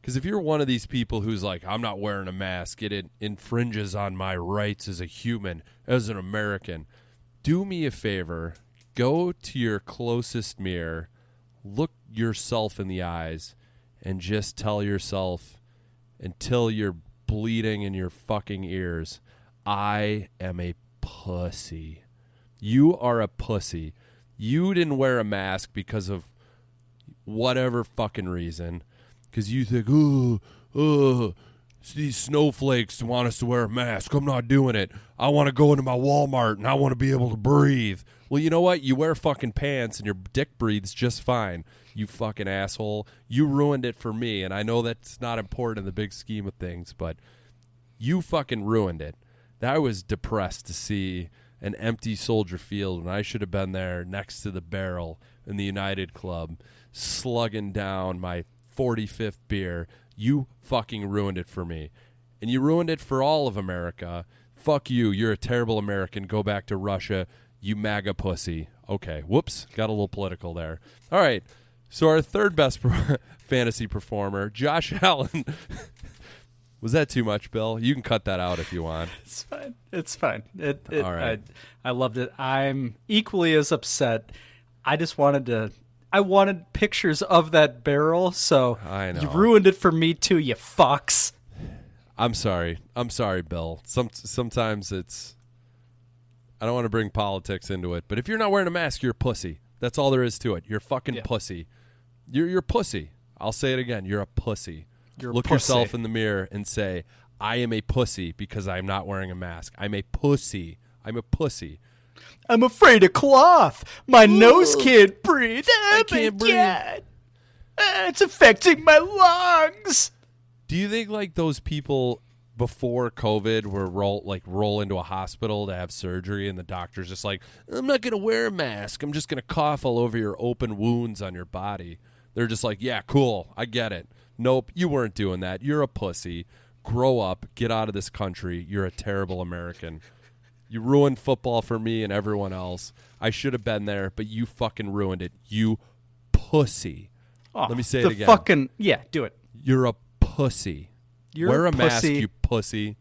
Because if you're one of these people who's like, I'm not wearing a mask, it, it infringes on my rights as a human, as an American, do me a favor. Go to your closest mirror, look yourself in the eyes, and just tell yourself until you're bleeding in your fucking ears, I am a pussy. You are a pussy. You didn't wear a mask because of whatever fucking reason. Because you think, oh, oh, these snowflakes want us to wear a mask. I'm not doing it. I want to go into my Walmart and I want to be able to breathe. Well, you know what? You wear fucking pants and your dick breathes just fine. You fucking asshole. You ruined it for me. And I know that's not important in the big scheme of things, but you fucking ruined it. I was depressed to see an empty Soldier Field when I should have been there next to the barrel in the United Club, slugging down my 45th beer. You fucking ruined it for me. And you ruined it for all of America. Fuck you. You're a terrible American. Go back to Russia. You MAGA pussy. Okay. Whoops. Got a little political there. All right. So our third best [laughs] fantasy performer, Josh [laughs] Allen. Was that too much, Bill? You can cut that out if you want. [laughs] It's fine. It's fine. It, it, All right. I, I loved it. I'm equally as upset. I just wanted to. I wanted pictures of that barrel, so I you ruined it for me too. You fucks. I'm sorry. I'm sorry, Bill. Some sometimes it's. I don't want to bring politics into it, but if you're not wearing a mask, you're a pussy. That's all there is to it. You're fucking pussy. You're you're pussy. I'll say it again. You're a pussy. You're Look pussy. yourself in the mirror and say, "I am a pussy because I'm not wearing a mask. I'm a pussy. I'm a pussy." I'm afraid of cloth. My nose can't breathe. I can't breathe. Eh, it's affecting my lungs. Do you think like those people before COVID were roll like roll into a hospital to have surgery and the doctor's just like, I'm not gonna wear a mask. I'm just gonna cough all over your open wounds on your body. They're just like, Yeah, cool, I get it. Nope, you weren't doing that. You're a pussy. Grow up, get out of this country. You're a terrible American. You ruined football for me and everyone else. I should have been there, but you fucking ruined it. You pussy. Oh, Let me say the it again. Fucking yeah, do it. You're a pussy. You're Wear a a, mask, pussy. you pussy.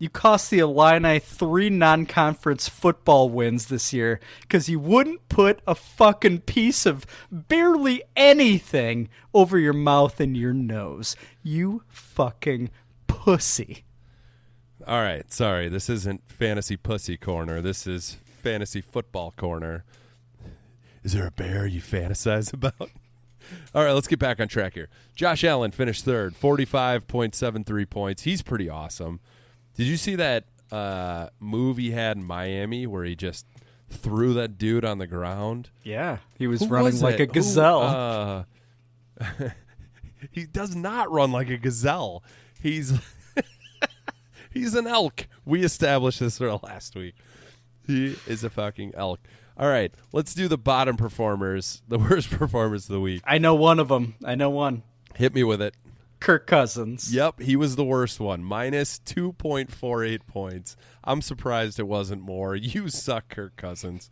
You cost the Illini three non-conference football wins this year because you wouldn't put a fucking piece of barely anything over your mouth and your nose. You fucking pussy. All right, sorry. This isn't fantasy pussy corner. This is fantasy football corner. Is there a bear you fantasize about? [laughs] All right, let's get back on track here. Josh Allen finished third, 45.73 points. He's pretty awesome. Did you see that uh, move he had in Miami where he just threw that dude on the ground? Yeah, he was Who running was like it? a gazelle. Who, uh, [laughs] he does not run like a gazelle. He's [laughs] he's an elk. We established this last week. He is a fucking elk. All right, let's do the bottom performers, the [laughs] worst performers of the week. I know one of them. I know one. Hit me with it. Kirk Cousins. Yep, he was the worst one. Minus 2.48 points. I'm surprised it wasn't more. [laughs] You suck, Kirk Cousins.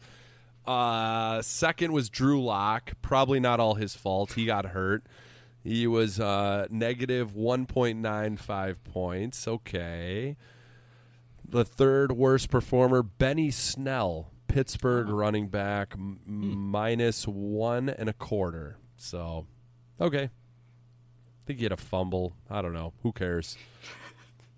Uh, second was Drew Lock. Probably not all his fault. He got hurt. He was uh, negative 1.95 points. Okay. The third worst performer, Benny Snell, Pittsburgh running back, m- minus one and a quarter. So, okay. I think he had a fumble. I don't know. Who cares?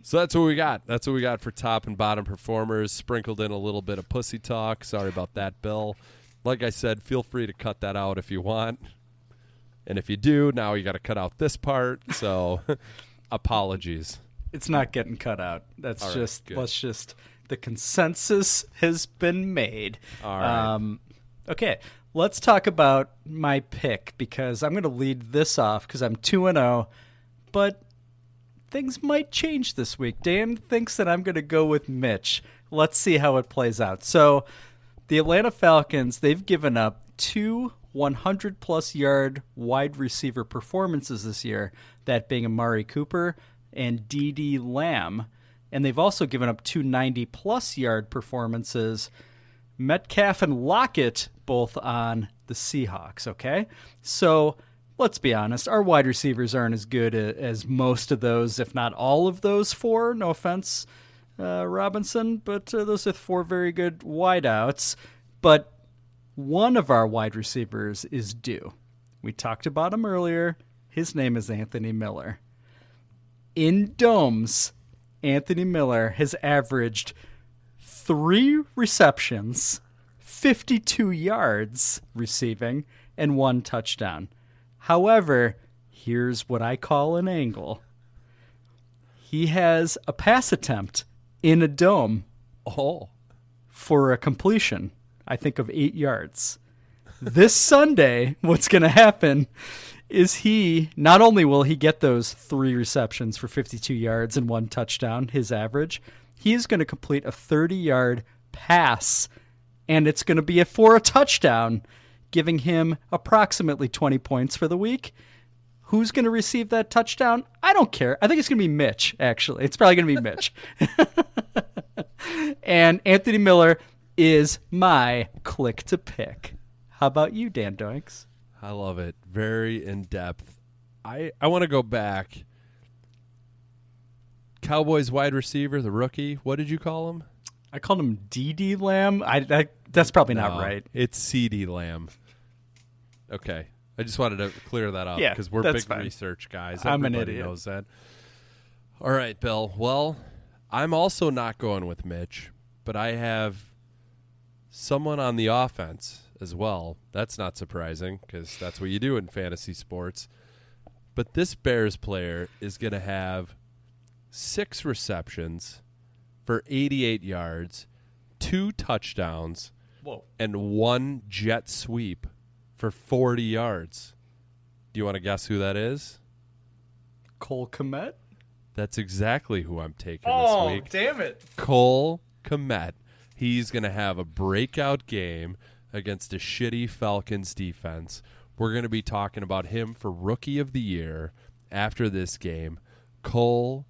So that's what we got. That's what we got for top and bottom performers. Sprinkled in a little bit of pussy talk. Sorry about that, Bill. Like I said, feel free to cut that out if you want. And if you do, now you got to cut out this part. So [laughs] apologies. It's not getting cut out. That's right, just good. let's just the consensus has been made. All right. Um, okay, let's talk about my pick because I'm going to lead this off because I'm two and zero, but things might change this week. Dan thinks that I'm going to go with Mitch. Let's see how it plays out. So, the Atlanta Falcons they've given up two 100 plus yard wide receiver performances this year. That being Amari Cooper and D.D. Lamb. And they've also given up two 90 plus yard performances. Metcalf and Lockett both on the Seahawks, okay? So let's be honest, our wide receivers aren't as good as most of those, if not all of those four. No offense, uh, Robinson, but uh, those are four very good wideouts. But one of our wide receivers is due. We talked about him earlier. His name is Anthony Miller. In domes, Anthony Miller has averaged three receptions, 52 yards receiving, and one touchdown. However, here's what I call an angle. He has a pass attempt in a dome Oh. for a completion, I think, of eight yards. this Sunday, what's going to happen is he not only will he get those three receptions for 52 yards and one touchdown, his average, he is going to complete a 30 yard pass, and it's going to be a, for a touchdown, giving him approximately 20 points for the week. Who's going to receive that touchdown? I don't care. I think it's going to be Mitch, actually. It's probably going to be Mitch. [laughs] and Anthony Miller is my click to pick. How about you, Dan Doinks? I love it. Very in depth. I I want to go back. Cowboys wide receiver, the rookie. What did you call him? I called him DD Lamb. I, I that's probably not No, right. It's CeeDee Lamb. Okay. I just wanted to clear that up Yeah, because we're big fine. research guys. I'm an idiot. knows that. All right, Bill. Well, I'm also not going with Mitch, but I have someone on the offense as well. That's not surprising because that's what you do in fantasy sports. But this Bears player is going to have six receptions for 88 yards, two touchdowns, Whoa. and one jet sweep for 40 yards. Do you want to guess who that is? Cole Kmet. That's exactly who I'm taking Oh, this week. damn it. Cole Kmet. He's going to have a breakout game against a shitty Falcons defense. We're going to be talking about him for Rookie of the Year after this game. Cole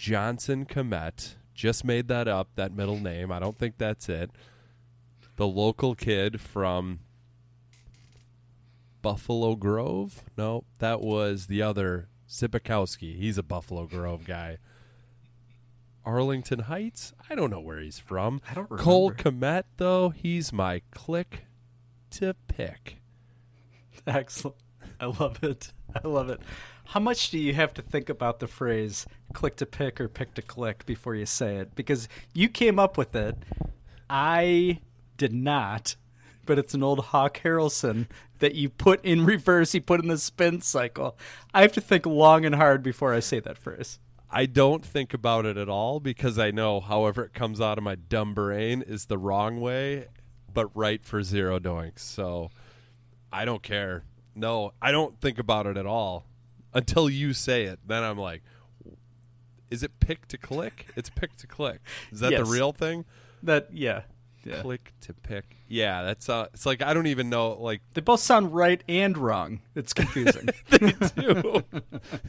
Johnson Kmet. Just made that up, that middle name. I don't think that's it. The local kid from Buffalo Grove? No, that was the other Zibikowski. He's a Buffalo Grove guy. Arlington Heights? I don't know where he's from. I don't remember. Cole Kmet, though, he's my click to pick. [laughs] Excellent. I love it. I love it. How much do you have to think about the phrase click to pick or pick to click before you say it? Because you came up with it. I did not, but it's an old Hawk Harrelson that you put in reverse, you put in the spin cycle. I have to think long and hard before I say that phrase. I don't think about it at all because I know however it comes out of my dumb brain is the wrong way, but right for zero doinks. So I don't care. No, I don't think about it at all until you say it. Then I'm like, is it pick to click? It's pick to click. Is that Yes. the real thing? That yeah. Yeah. Click to pick. Yeah, that's uh it's like I don't even know like They both sound right and wrong. It's confusing. [laughs] they do.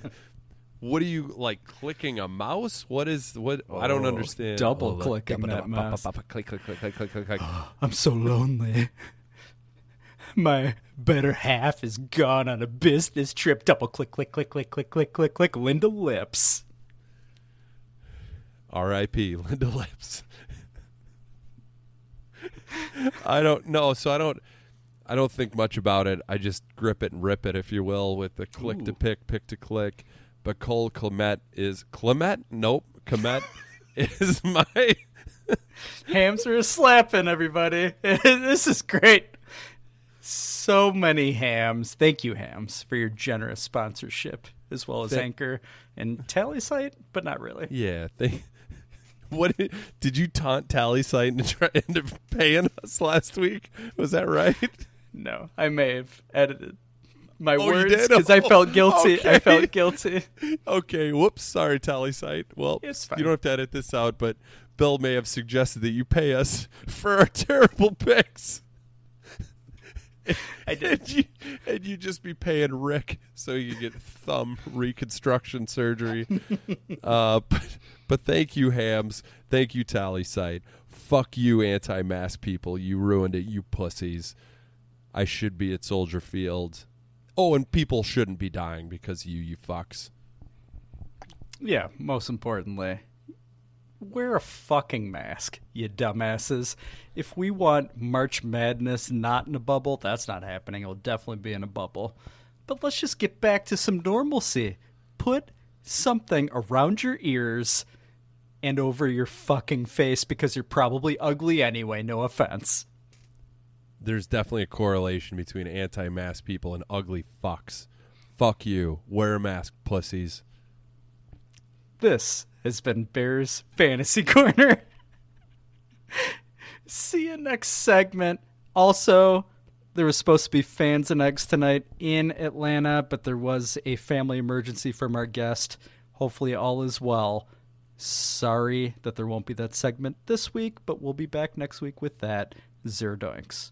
[laughs] what are you like clicking a mouse? What is what I don't Oh, understand. double like, clicking that mouse. Click click click click click click click. [gasps] I'm so lonely. My better half is gone on a business trip. Double click, click, click, click, click, click, click, click. Linda Lips. R.I.P. Linda Lips. I don't know, so I don't. I don't think much about it. I just grip it and rip it, if you will, with the click to pick, pick to click. But Cole Clement is Clement? Nope, Clement [laughs] is my. hamster are slapping, everybody. [laughs] this is great. So many hams. Thank you, hams, for your generous sponsorship, as well as Thank- Anchor and TallySight, but not really. Yeah. They, [laughs] what did, did you taunt TallySight into, try, into paying us last week? Was that right? [laughs] No, I may have edited my Oh, words because I Oh, felt guilty. I felt guilty. [laughs] Okay. Whoops. Sorry, TallySight. Well, you don't have to edit this out, but Bill may have suggested that you pay us for our terrible picks. I did. And you, and you just be paying Rick so you get thumb reconstruction surgery. uh, but, but thank you, Hams. Thank you, TallySight. Fuck you, anti mask people. You ruined it, you pussies. I should be at Soldier Field. Oh, and people shouldn't be dying because of you, you fucks. Yeah, most importantly, wear a fucking mask, you dumbasses. If we want March Madness not in a bubble, that's not happening. It'll definitely be in a bubble. But let's just get back to some normalcy. Put something around your ears and over your fucking face because you're probably ugly anyway, no offense. There's definitely a correlation between anti mask people and ugly fucks. Fuck you. Wear a mask, pussies. This has been Bears Fantasy [laughs] Corner. See you next segment. Also, there was supposed to be fans and eggs tonight in Atlanta, but there was a family emergency from our guest. Hopefully, all is well. Sorry that there won't be that segment this week, but we'll be back next week with that. Zero doinks.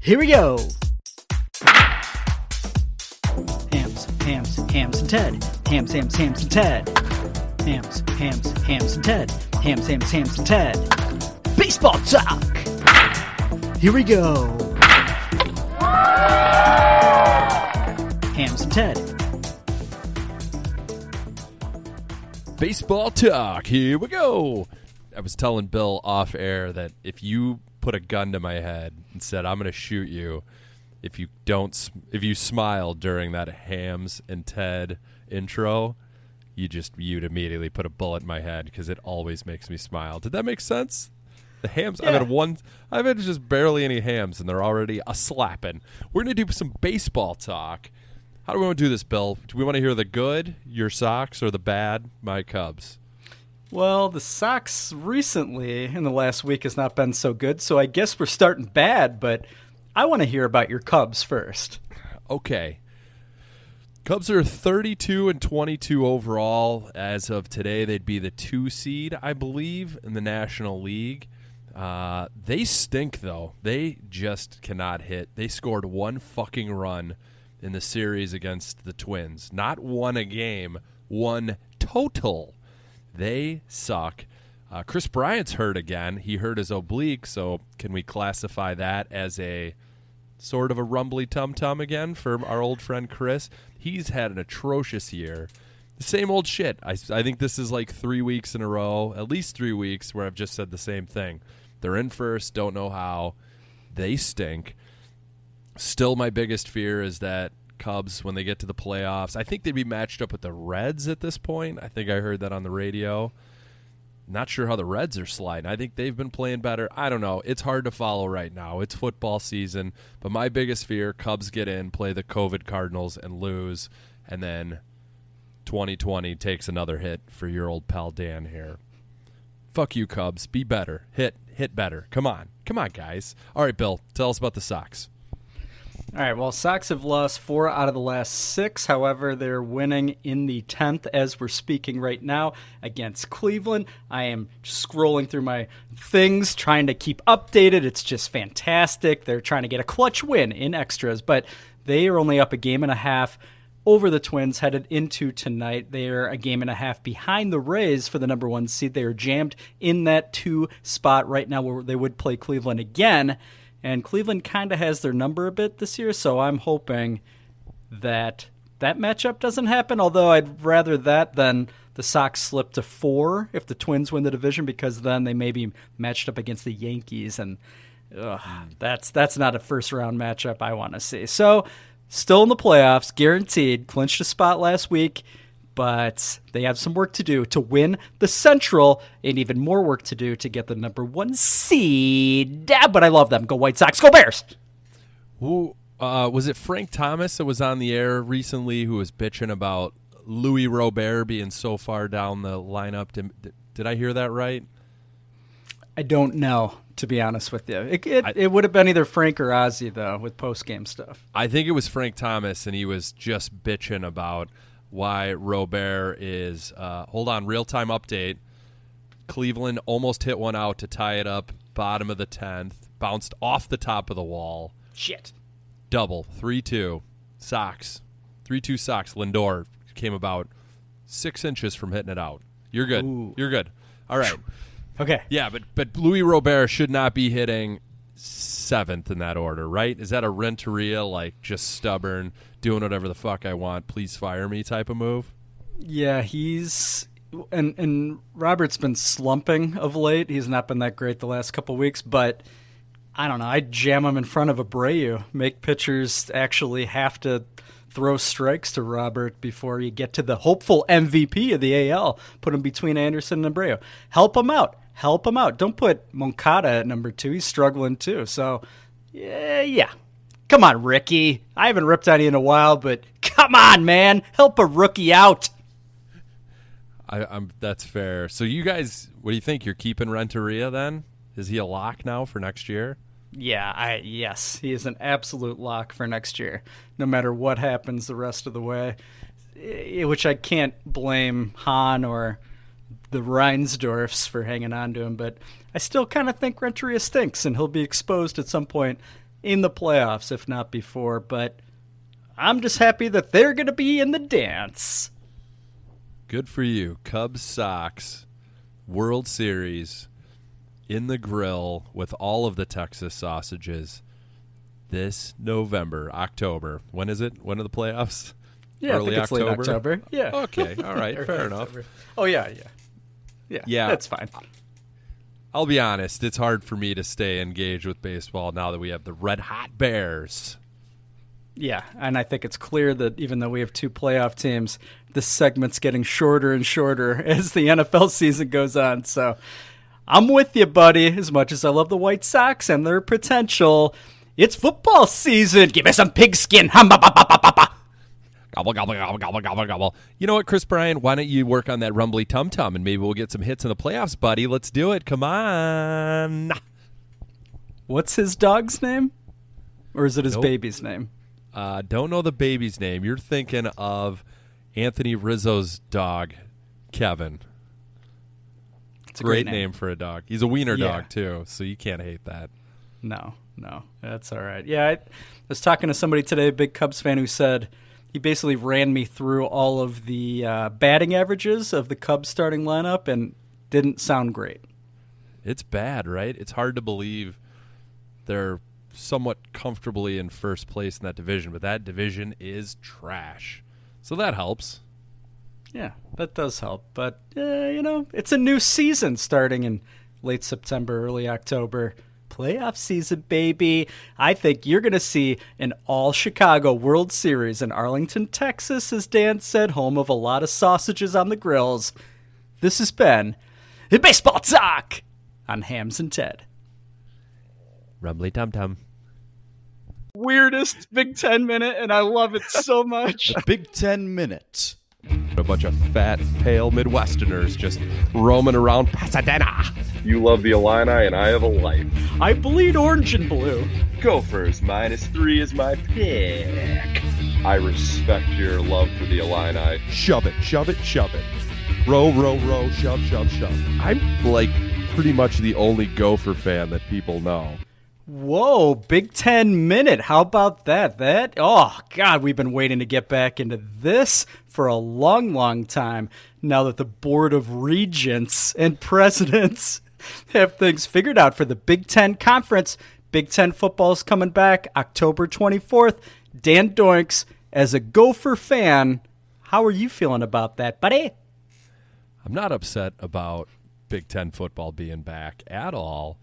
Here we go. Hams, hams, hams, and Ted. Hams, hams, hams, and Ted. Hams, hams, hams, and Ted. Hams, hams, hams, and Ted. Baseball talk. Here we go. Hams and Ted. Baseball talk. Here we go. I was telling Bill off air that if you put a gun to my head and said I'm going to shoot you if you don't if you smile during that Hams and Ted intro, you just you'd immediately put a bullet in my head because it always makes me smile. Did that make sense? The hams. I've Yeah. had one. I've had just barely any hams, and they're already a slapping. We're gonna do some baseball talk. How do we want to do this, Bill? Do we want to hear the good, your Sox, or the bad, my Cubs? Well, the Sox recently in the last week has not been so good, so I guess we're starting bad, but I want to hear about your Cubs first. Okay. Cubs are 32 and 22 overall. As of today, they'd be the two seed, I believe, in the National League. Uh, they stink, though. They just cannot hit. They scored one fucking run in the series against the Twins. Not one a game, one total. They suck. Uh, Kris Bryant's hurt again. He hurt his oblique, so can we classify that as a sort of a rumbly tum tum again for our old friend Kris. He's had an atrocious year. Same old shit. I, I think this is like three weeks in a row, at least three weeks, where I've just said the same thing. They're in first, don't know how. They stink. Still, my biggest fear is that Cubs, when they get to the playoffs, I think they'd be matched up with the Reds at this point. I think I heard that on the radio. Not sure how the Reds are sliding. I think they've been playing better. I don't know. It's hard to follow right now. It's football season. But my biggest fear Cubs get in, play the COVID Cardinals, and lose. And then 2020 takes another hit for your old pal Dan here. Fuck you, Cubs. Be better. Hit, hit better. Come on. Come on, guys. All right, Bill, tell us about the Sox. All right, well, Sox have lost four out of the last six. However, they're winning in the 10th as we're speaking right now against Cleveland. I am scrolling through my things, trying to keep updated. It's just fantastic. They're trying to get a clutch win in extras, but they are only up a game and a half over the Twins headed into tonight. They are a game and a half behind the Rays for the number one seed. They are jammed in that two spot right now where they would play Cleveland again. And Cleveland kind of has their number a bit this year, so I'm hoping that that matchup doesn't happen. Although I'd rather that than the Sox slip to four if the Twins win the division, because then they may be matched up against the Yankees, and ugh, hmm. that's that's not a first round matchup I want to see. So still in the playoffs, guaranteed. Clinched a spot last week, but they have some work to do to win the Central, and even more work to do to get the number one seed. Ah, But I love them. Go White Sox. Go Bears. Who uh, was it? Frank Thomas that was on the air recently, who was bitching about Luis Robert being so far down the lineup. Did, did I hear that right? I don't know, to be honest with you. It, it, it would have been either Frank or Ozzie, though, with post game stuff. I think it was Frank Thomas, and he was just bitching about why Robert is. Uh, hold on, real time update. Cleveland almost hit one out to tie it up, bottom of the tenth, bounced off the top of the wall. Shit. Double three two, Sox, three two Sox. Lindor came about six inches from hitting it out. You're good. Ooh. You're good. All right. Okay. Yeah, but but Luis Robert should not be hitting seventh in that order, right? Is that a Renteria like just stubborn, doing whatever the fuck I want, please fire me type of move? Yeah, he's and and Robert's been slumping of late. He's not been that great the last couple weeks, but I don't know. I jam him in front of Abreu, make pitchers actually have to throw strikes to Robert before you get to the hopeful MVP of the AL. Put him between Anderson and Abreu. Help him out. Help him out. Don't put Moncada at number two. He's struggling too. So Yeah, yeah. Come on, Ricky. I haven't ripped on you in a while, but come on, man. Help a rookie out. I, I'm that's fair. So you guys, what do you think? You're keeping Renteria then? Is he a lock now for next year? Yeah, I yes, he is an absolute lock for next year. No matter what happens the rest of the way, which I can't blame Hahn or the Reinsdorfs for hanging on to him, but I still kind of think Renteria stinks, and he'll be exposed at some point in the playoffs, if not before. But I'm just happy that they're going to be in the dance. Good for you. Cubs Sox World Series in the grill with all of the Texas sausages this November, October. When is it? When are the playoffs? Yeah, Early I think it's late October. Yeah. Okay. All [laughs] right. Fair enough. October. Oh yeah, yeah, yeah. Yeah. that's fine. I'll be honest, it's hard for me to stay engaged with baseball now that we have the red hot Bears. Yeah, and I think it's clear that even though we have two playoff teams, this segment's getting shorter and shorter [laughs] as the NFL season goes on. So I'm with you, buddy. As much as I love the White Sox and their potential, it's football season. Give me some pigskin. Hum, ba, ba, ba, ba, ba, ba. Gobble, gobble, gobble, gobble, gobble, gobble. You know what, Kris Bryant? Why don't you work on that rumbly tum tum and maybe we'll get some hits in the playoffs, buddy? Let's do it. Come on. What's his dog's name? Or is it his Nope. baby's name? Uh, don't know the baby's name. You're thinking of Anthony Rizzo's dog, Kevin. It's a great great name. name. for a dog. He's a wiener Yeah. dog too, so you can't hate that. No, no, that's all right. Yeah, I was talking to somebody today, a big Cubs fan, who said he basically ran me through all of the uh, batting averages of the Cubs starting lineup and didn't sound great. It's bad, right? It's hard to believe they're somewhat comfortably in first place in that division, but that division is trash. So that helps. Yeah, that does help. But, uh, you know, it's a new season starting in late September, early October. Playoff season, baby. I think you're going to see an all Chicago World Series in Arlington, Texas, as Dan said, home of a lot of sausages on the grills. This has been Baseball Talk on Hams and Ted. Rumbly tum tum. Weirdest Big Ten minute, and I love it so much. [laughs] Big Ten minute. A bunch of fat, pale Midwesterners just roaming around Pasadena. You love the Illini, and I have a life. I bleed orange and blue. Gophers minus three is my pick. I respect your love for the Illini. Shove it, shove it, shove it. Row, row, row, shove, shove, shove. I'm like pretty much the only Gopher fan that people know. Whoa, Big Ten minute. How about that? That, oh, God, we've been waiting to get back into this for a long, long time now that the Board of Regents and Presidents [laughs] have things figured out for the Big Ten Conference. Big Ten football is coming back October 24th. Dan Doinks, as a Gopher fan, how are you feeling about that, buddy? I'm not upset about Big Ten football being back at all.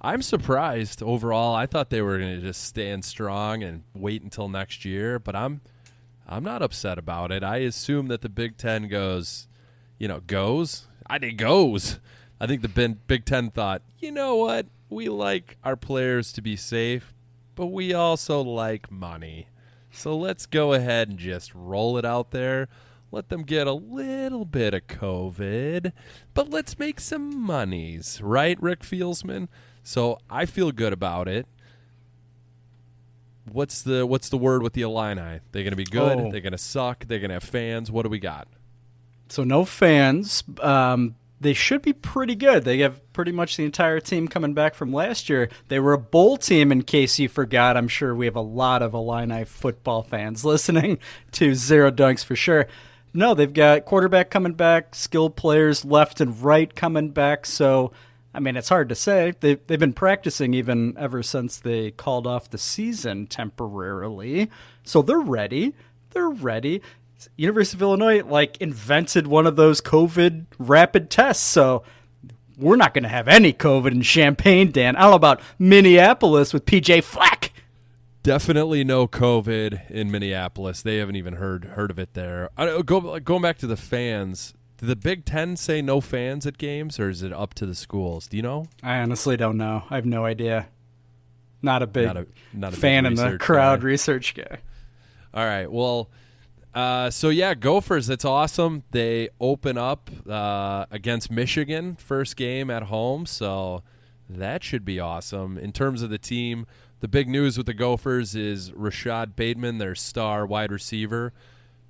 I'm surprised overall. I thought they were going to just stand strong and wait until next year, but I'm I'm not upset about it. I assume that the Big Ten goes, you know, goes. I think goes. I think the Big Ten thought, you know what? We like our players to be safe, but we also like money. So let's go ahead and just roll it out there. Let them get a little bit of COVID, but let's make some monies, right, Rick Fieldsman? So I feel good about it. What's the what's the word with the Illini? They're going to be good. Oh. They're going to suck. They're going to have fans. What do we got? So no fans. Um, they should be pretty good. They have pretty much the entire team coming back from last year. They were a bowl team, in case you forgot. I'm sure we have a lot of Illini football fans [laughs] listening to Zero Doinks for sure. No, they've got quarterback coming back, skilled players left and right coming back. So, I mean, it's hard to say. They, they've been practicing even ever since they called off the season temporarily. So they're ready. They're ready. University of Illinois like invented one of those COVID rapid tests, so we're not going to have any COVID in Champaign, Dan. I don't about Minneapolis with PJ Fleck. Definitely no COVID in Minneapolis. They haven't even heard heard of it there. I, go, going back to the fans. Did the Big Ten say no fans at games, or is it up to the schools? Do you know? I honestly don't know. I have no idea. Not a big Not a- not a fan in the crowd guy. research guy. All right. Well, uh, so yeah, Gophers. It's awesome. They open up uh, against Michigan, first game at home. So that should be awesome. In terms of the team, the big news with the Gophers is Rashod Bateman, their star wide receiver,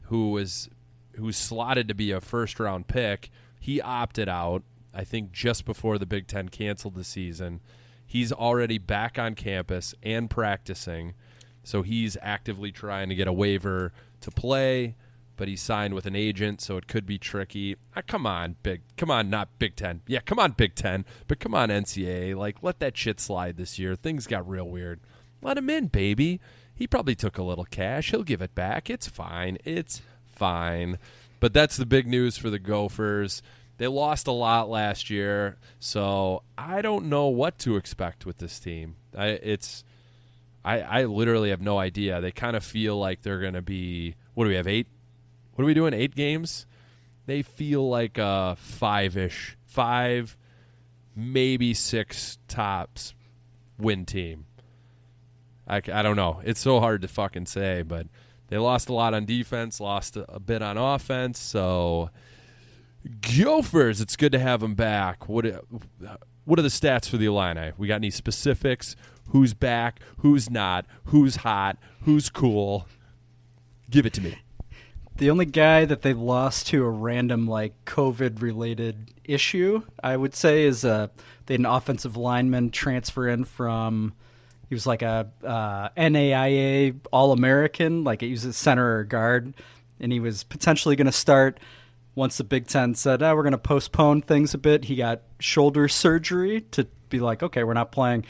who was who's slotted to be a first round pick. He opted out. I think just before the Big Ten canceled the season. He's already back on campus and practicing. So he's actively trying to get a waiver to play, but he signed with an agent, so it could be tricky. Ah, come on, Big. Come on, not Big Ten. Yeah, come on, Big Ten. But come on, NCAA. Like, let that shit slide this year. Things got real weird. Let him in, baby. He probably took a little cash. He'll give it back. It's fine. It's fine. But that's the big news for the Gophers. They lost a lot last year, so I don't know what to expect with this team. I, it's I, I literally have no idea. They kind of feel like they're going to be. What do we have? Eight? What are we doing? Eight games? They feel like uh, a five ish, five, maybe six tops win team. I, I don't know. It's so hard to fucking say, but they lost a lot on defense, lost a, bit on offense. So, Gophers, it's good to have them back. What what are the stats for the Illini? We got any specifics? Who's back? Who's not? Who's hot? Who's cool? Give it to me. The only guy that they lost to a random like COVID related issue, I would say, is uh, they had an offensive lineman transfer in from. He was like a uh, NAIA All American, like he was a center or guard, and he was potentially going to start. Once the Big Ten said, oh, we're going to postpone things a bit, he got shoulder surgery to be like, okay, we're not playing.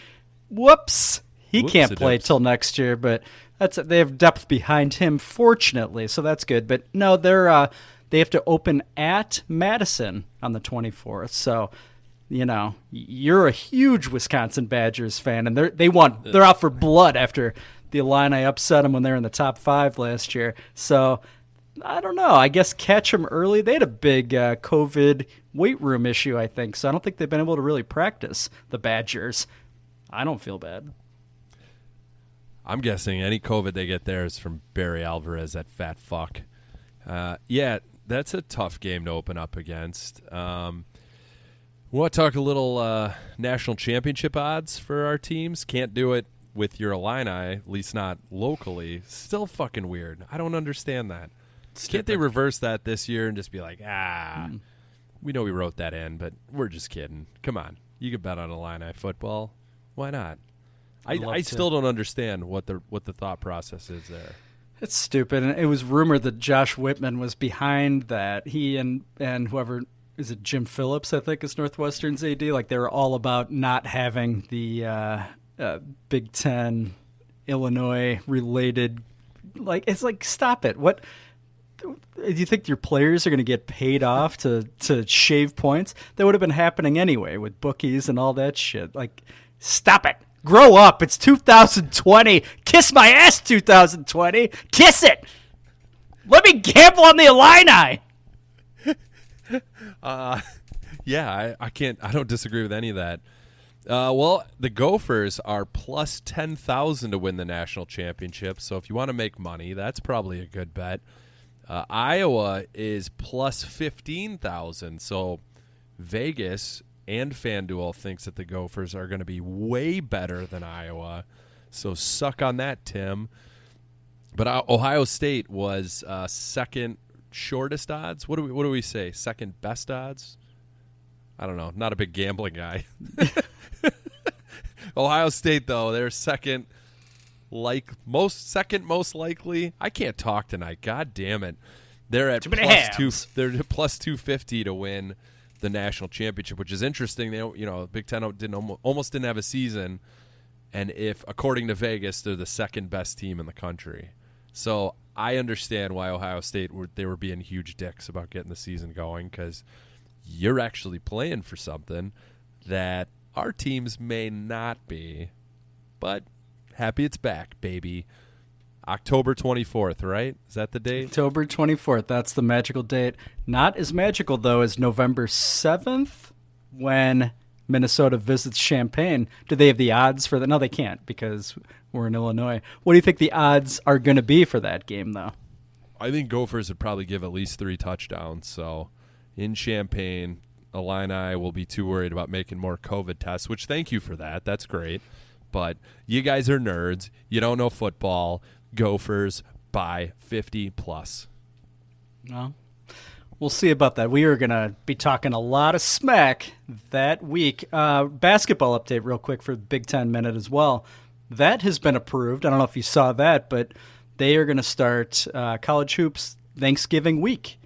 Whoops. He can't play till next year, but that's they have depth behind him, fortunately, so that's good. But no, they're uh, they have to open at Madison on the 24th, so you know you're a huge Wisconsin Badgers fan, and they they want they're out for blood after the Illini upset them when they were in the top five last year. So I don't know. I guess catch them early. They had a big uh, COVID weight room issue, I think. So I don't think they've been able to really practice the Badgers. I don't feel bad. I'm guessing any COVID they get there is from Barry Alvarez, that fat fuck. Uh, yeah, that's a tough game to open up against. Um, we want to talk a little uh, national championship odds for our teams. Can't do it with your Illini, at least not locally. Still fucking weird. I don't understand that. Can't they reverse that this year and just be like, ah, we know we wrote that in, but we're just kidding. Come on, you can bet on Illini football. Why not? I, I'd I still don't understand what the what the thought process is there. It's stupid, and it was rumored that Josh Whitman was behind that. He and and whoever is it, Jim Phillips, I think, is Northwestern's AD. Like they were all about not having the uh, uh, Big Ten, Illinois related. Like it's like stop it. What do you think your players are going to get paid off to to shave points? That would have been happening anyway with bookies and all that shit. Like stop it. Grow up. It's 2020. Kiss my ass 2020. Kiss it. Let me gamble on the Illini. Uh, [laughs] yeah, I, I can't. I don't disagree with any of that. Uh, well, the Gophers are plus ten thousand to win the national championship. So if you want to make money, that's probably a good bet. Uh, Iowa is plus fifteen thousand. So Vegas and FanDuel thinks that the Gophers are going to be way better than Iowa. So suck on that, Tim. But uh, Ohio State was uh, second shortest odds. What do we what do we say? Second best odds? I don't know. Not a big gambling guy. [laughs] Ohio State though, they're second like most second most likely. I can't talk tonight. God damn it. They're at plus two they're plus 250 to win the national championship, which is interesting. They you know, Big 10 didn't almost didn't have a season and if according to Vegas, they're the second best team in the country. So I understand why Ohio State were they were being huge dicks about getting the season going because you're actually playing for something that our teams may not be. But happy it's back, baby. October 24th, right? Is that the date? October 24th. That's the magical date. Not as magical, though, as November 7th when Minnesota visits Champaign. Do they have the odds for that? No, they can't because we're in Illinois. What do you think the odds are going to be for that game, though? I think Gophers would probably give at least three touchdowns. So in Champaign, Illini will be too worried about making more COVID tests, which thank you for that. That's great. But you guys are nerds. You don't know football. Gophers by 50 plus. Well, we'll see about that. We are going to be talking a lot of smack that week. Uh, basketball update, real quick, for the Big Ten minute as well. That has been approved. I don't know if you saw that, but they are going to start uh, college hoops Thanksgiving week.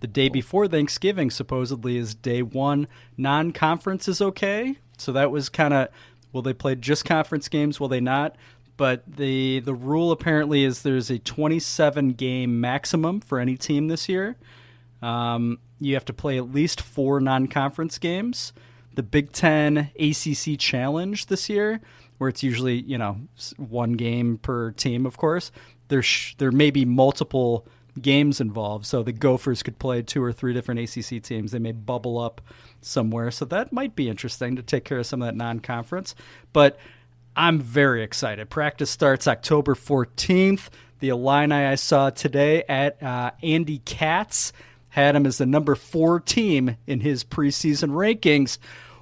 The day before Thanksgiving, supposedly, is day one. Non conference is okay. So that was kind of will they play just conference games? Will they not? But the the rule apparently is there's a 27 game maximum for any team this year. Um, you have to play at least four non conference games. The Big Ten ACC Challenge this year, where it's usually you know one game per team, of course. There sh- there may be multiple games involved, so the Gophers could play two or three different ACC teams. They may bubble up somewhere, so that might be interesting to take care of some of that non conference. But I'm very excited. Practice starts October 14th. The Illini I saw today at uh, Andy Katz had him as the number four team in his preseason rankings.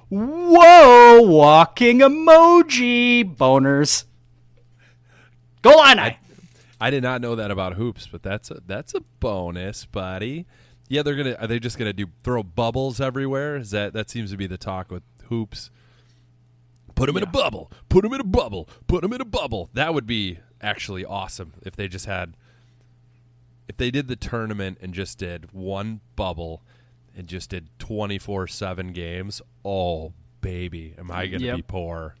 Whoa, walking emoji boners. Go Illini! I, I did not know that about hoops, but that's a that's a bonus, buddy. Yeah, they're gonna. Are they just gonna do throw bubbles everywhere? Is that that seems to be the talk with hoops? Put them in a bubble. Put them in a bubble. Put them in a bubble. That would be actually awesome if they just had. If they did the tournament and just did one bubble, and just did twenty four seven games. Oh baby, am I gonna Yep. be poor?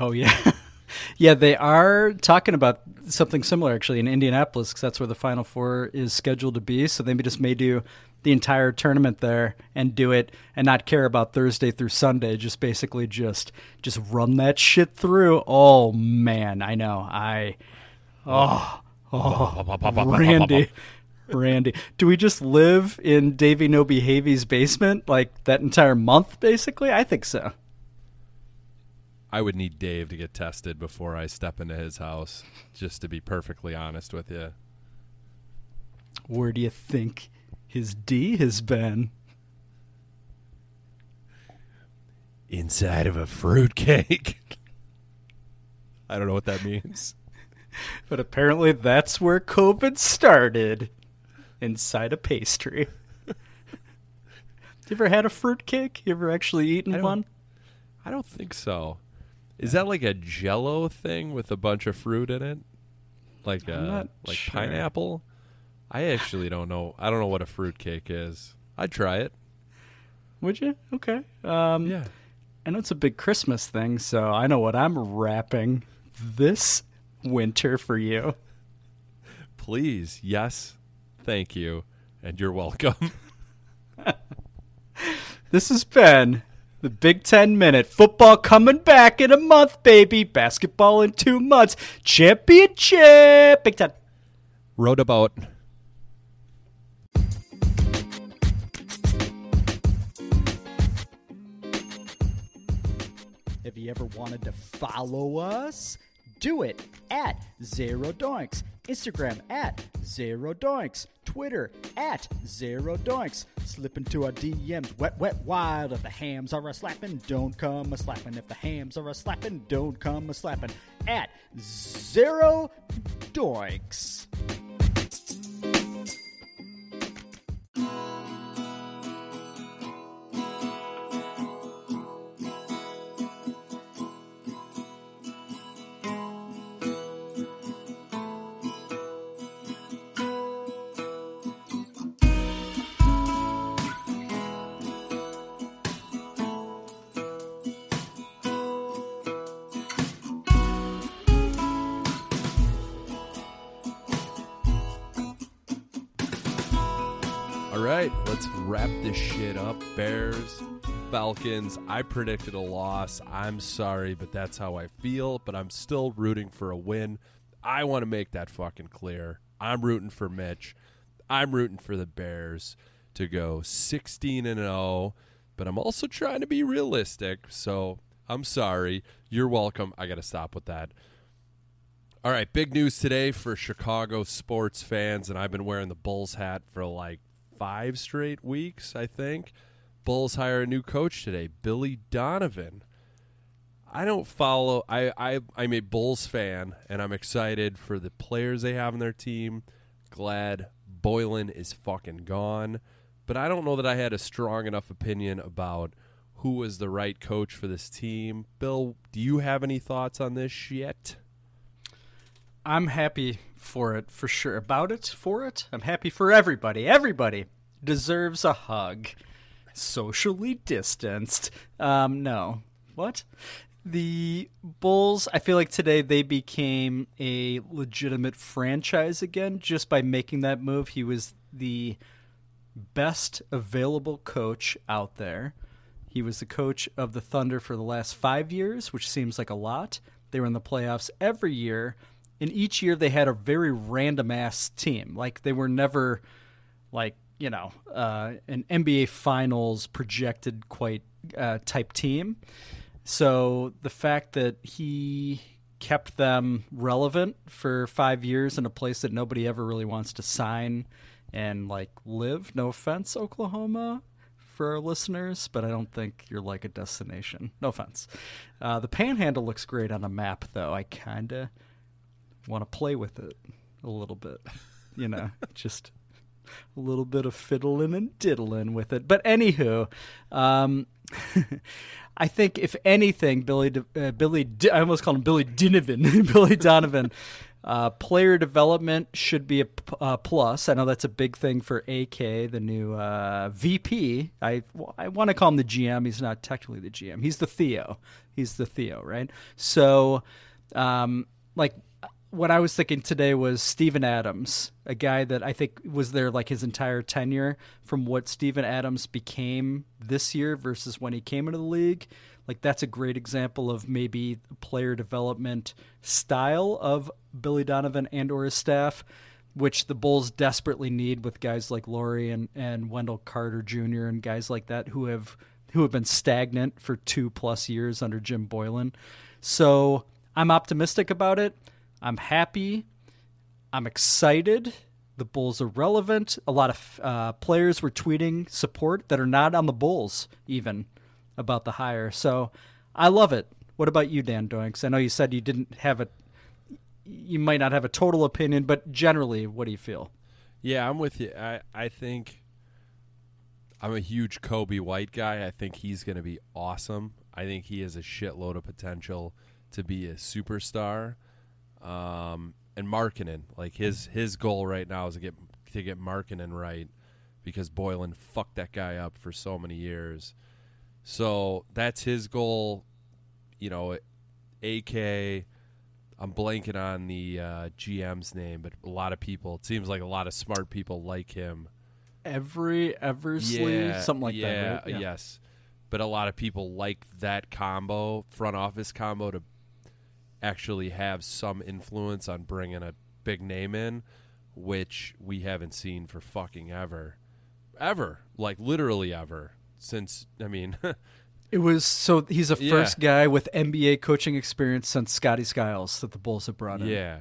Oh yeah, [laughs] yeah. They are talking about something similar actually in Indianapolis because that's where the Final Four is scheduled to be. So they may just may do the entire tournament there and do it and not care about Thursday through Sunday. Just basically just just run that shit through. Oh man, I know. I oh oh Randy. Randy, do we just live in Davy No Behavy's basement like that entire month? Basically, I think so. I would need Dave to get tested before I step into his house, just to be perfectly honest with you. Where do you think his D has been? Inside of a fruitcake. [laughs] I don't know what that means. [laughs] But apparently that's where COVID started. Inside a pastry. [laughs] you ever had a fruitcake? You ever actually eaten don't- one? I don't think so. Is that like a jello thing with a bunch of fruit in it? Like a like sure. pineapple? I actually don't know. I don't know what a fruit cake is. I'd try it. Would you? Okay. Um, yeah. I know it's a big Christmas thing, so I know what I'm wrapping this winter for you. Please, yes, thank you, and you're welcome. [laughs] This has been the Big Ten Minute. Football coming back in a month, baby. Basketball in two months. Championship. Big Ten. Wrote about If you ever wanted to follow us, do it at Zero Doinks. Instagram at Zero Doinks. Twitter at Zero Doinks. Slip into our DMs, wet, wet, wild. If the hams are a slapping, don't come a slapping. If the hams are a slapping, don't come a slapping. At Zero Doinks. Shit up. Bears, Falcons. I predicted a loss. I'm sorry, but that's how I feel. But I'm still rooting for a win. I want to make that fucking clear. I'm rooting for Mitch. I'm rooting for the Bears to go 16 and 0. but I'm also trying to be realistic. So I'm sorry. You're welcome. I got to stop with that. All right, big news today for Chicago sports fans, and I've been wearing the Bulls hat for like five straight weeks, I think. Bulls hire a new coach today, Billy Donovan. I don't follow. I, I I'm a Bulls fan, and I'm excited for the players they have on their team. Glad Boylen is fucking gone, but I don't know that I had a strong enough opinion about who was the right coach for this team. Bill, do you have any thoughts on this yet? I'm happy for it for sure. About it, for it. I'm happy for everybody. Everybody deserves a hug. Socially distanced. Um, no. What? The Bulls, I feel like today they became a legitimate franchise again just by making that move. He was the best available coach out there. He was the coach of the Thunder for the last five years, which seems like a lot. They were in the playoffs every year. And each year they had a very random ass team. Like they were never like, you know, uh, an NBA finals projected quite uh, type team. So the fact that he kept them relevant for five years in a place that nobody ever really wants to sign and like live, no offense, Oklahoma, for our listeners, but I don't think you're like a destination. No offense. Uh, the panhandle looks great on a map, though. I kind of want to play with it a little bit. You know, [laughs] just a little bit of fiddling and diddling with it. But anywho, um, [laughs] I think if anything, Billy, uh, Billy, D- I almost called him Billy Donovan, [laughs] Billy Donovan. Uh, player development should be a uh, plus. I know that's a big thing for AK, the new uh, VP. I, I want to call him the GM. He's not technically the GM. He's the Theo. He's the Theo, right? So, um, like, what I was thinking today was Steven Adams, a guy that I think was there like his entire tenure from what Steven Adams became this year versus when he came into the league. Like that's a great example of maybe player development style of Billy Donovan and or his staff, which the Bulls desperately need with guys like Lauri and, and Wendell Carter Jr. and guys like that who have who have been stagnant for two plus years under Jim Boylen. So I'm optimistic about it. I'm happy. I'm excited. The Bulls are relevant. A lot of uh, players were tweeting support that are not on the Bulls, even about the hire. So I love it. What about you, Dan Doinks? I know you said you didn't have a, you might not have a total opinion, but generally, what do you feel? Yeah, I'm with you. I, I think I'm a huge Coby White guy. I think he's going to be awesome. I think he has a shitload of potential to be a superstar. Um, and Markkanen, like his his goal right now is to get to get Markkanen right because Boylen fucked that guy up for so many years. So that's his goal. You know, AK. I'm blanking on the uh, GM's name, but a lot of people. It seems like a lot of smart people like him. Every Eversley, Yeah, something like yeah, that. Right? Yes, but a lot of people like that combo, front office combo, to actually have some influence on bringing a big name in, which we haven't seen for fucking ever, ever, like literally ever since. I mean, [laughs] It was so he's the Yeah. first guy with NBA coaching experience since Scotty Skiles that the Bulls have brought in. Yeah.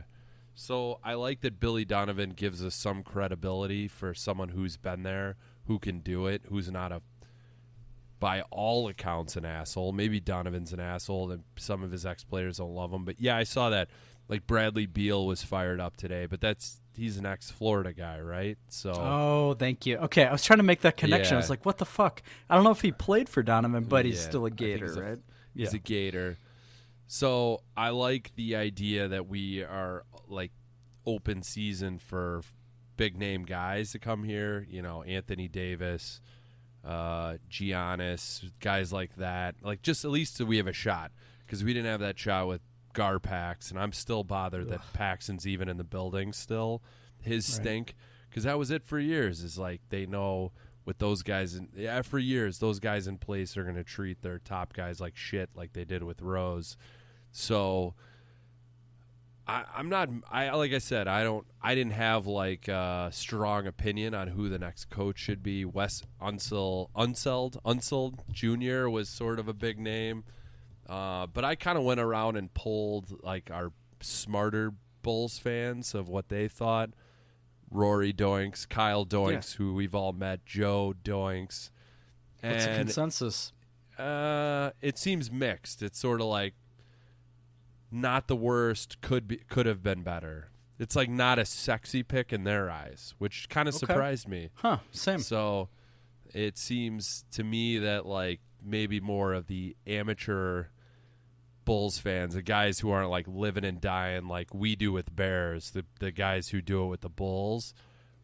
So I like that Billy Donovan gives us some credibility for someone who's been there, who can do it, who's not a, by all accounts, an asshole. Maybe Donovan's an asshole, and some of his ex players don't love him. But yeah, I saw that. Like Bradley Beal was fired up today, but that's he's an ex Florida guy, right? So Oh, thank you. Okay, I was trying to make that connection. I was like, what the fuck? I don't know if he played for Donovan, but he's Yeah, still a Gator, he's a- right? He's a Gator. So I like the idea that we are like open season for big name guys to come here. You know, Anthony Davis, uh, Giannis, guys like that. Like just at least so we have a shot because we didn't have that shot with Gar Garpax, and I'm still bothered that Paxson's even in the building still. His Right. stink because that was it for years. Is like they know with those guys in yeah for years those guys in place are going to treat their top guys like shit like they did with Rose. So I, I'm not. I like I said. I don't. I didn't have like a strong opinion on who the next coach should be. Wes Unseld, Unseld, Unseld Jr. was sort of a big name, uh, but I kind of went around and polled like our smarter Bulls fans of what they thought. Rory Doinks, Kyle Doinks, who we've all met, Joe Doinks. What's the consensus? Uh, it seems mixed. It's sort of like not the worst. Could be could have been better. It's like not a sexy pick in their eyes, which kind of Okay. surprised me. Huh, same. So it seems to me that like maybe more of the amateur Bulls fans, the guys who aren't like living and dying like we do with Bears, the the guys who do it with the Bulls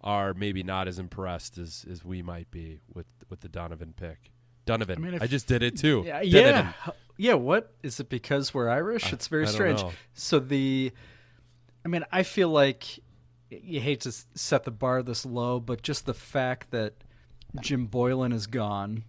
are maybe not as impressed as, as we might be with with the Donovan pick. Donovan. I, mean, if- just did it too. Yeah, Donovan. Yeah. What is it? Because we're Irish? I- It's very strange. know. So the, I mean, I feel like you hate to set the bar this low, but just the fact that Jim Boylen is gone,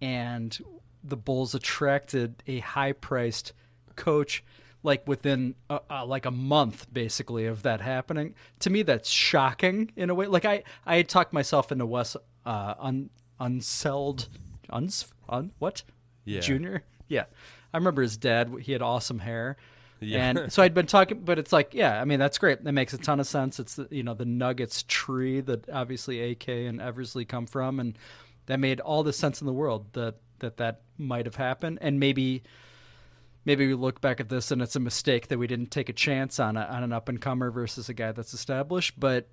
and the Bulls attracted a high-priced coach like within uh, uh, like a month basically of that happening to me that's shocking in a way like i i had talked myself into wes uh un unselled uns un what Yeah. junior yeah i remember his dad he had awesome hair Yeah. and so i'd been talking but it's like yeah i mean that's great that makes a ton of sense it's the, you know the nuggets tree that obviously ak and eversley come from and that made all the sense in the world that that that might have happened and maybe maybe we look back at this and it's a mistake that we didn't take a chance on a, on an up and comer versus a guy that's established. But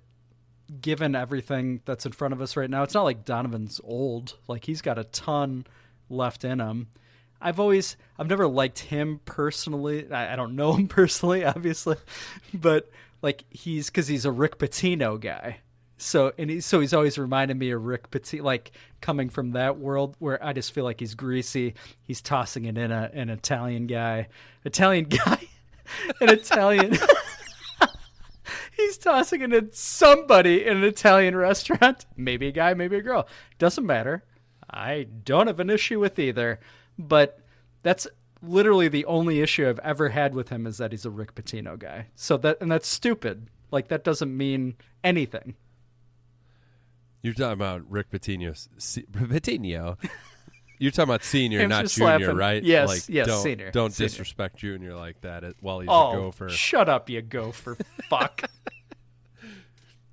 given everything that's in front of us right now, it's not like Donovan's old. Like he's got a ton left in him. I've always I've never liked him personally. I, I don't know [laughs] him personally, obviously, but like he's because he's a Rick Pitino guy. So and he's so he's always reminded me of Rick Pitino, like coming from that world where I just feel like he's greasy. He's tossing it in a an Italian guy, Italian [laughs] guy, an Italian. [laughs] he's tossing it in somebody in an Italian restaurant. Maybe a guy, maybe a girl. Doesn't matter. I don't have an issue with either. But that's literally the only issue I've ever had with him is that he's a Rick Pitino guy. So that and that's stupid. Like that doesn't mean anything. You're talking about Rick Pitino. [laughs] Pitino. You're talking about senior, not junior, right? Yes, like, yes, don't, senior, Don't senior. disrespect junior like that while he's oh, a gopher. shut up, you gopher [laughs] fuck.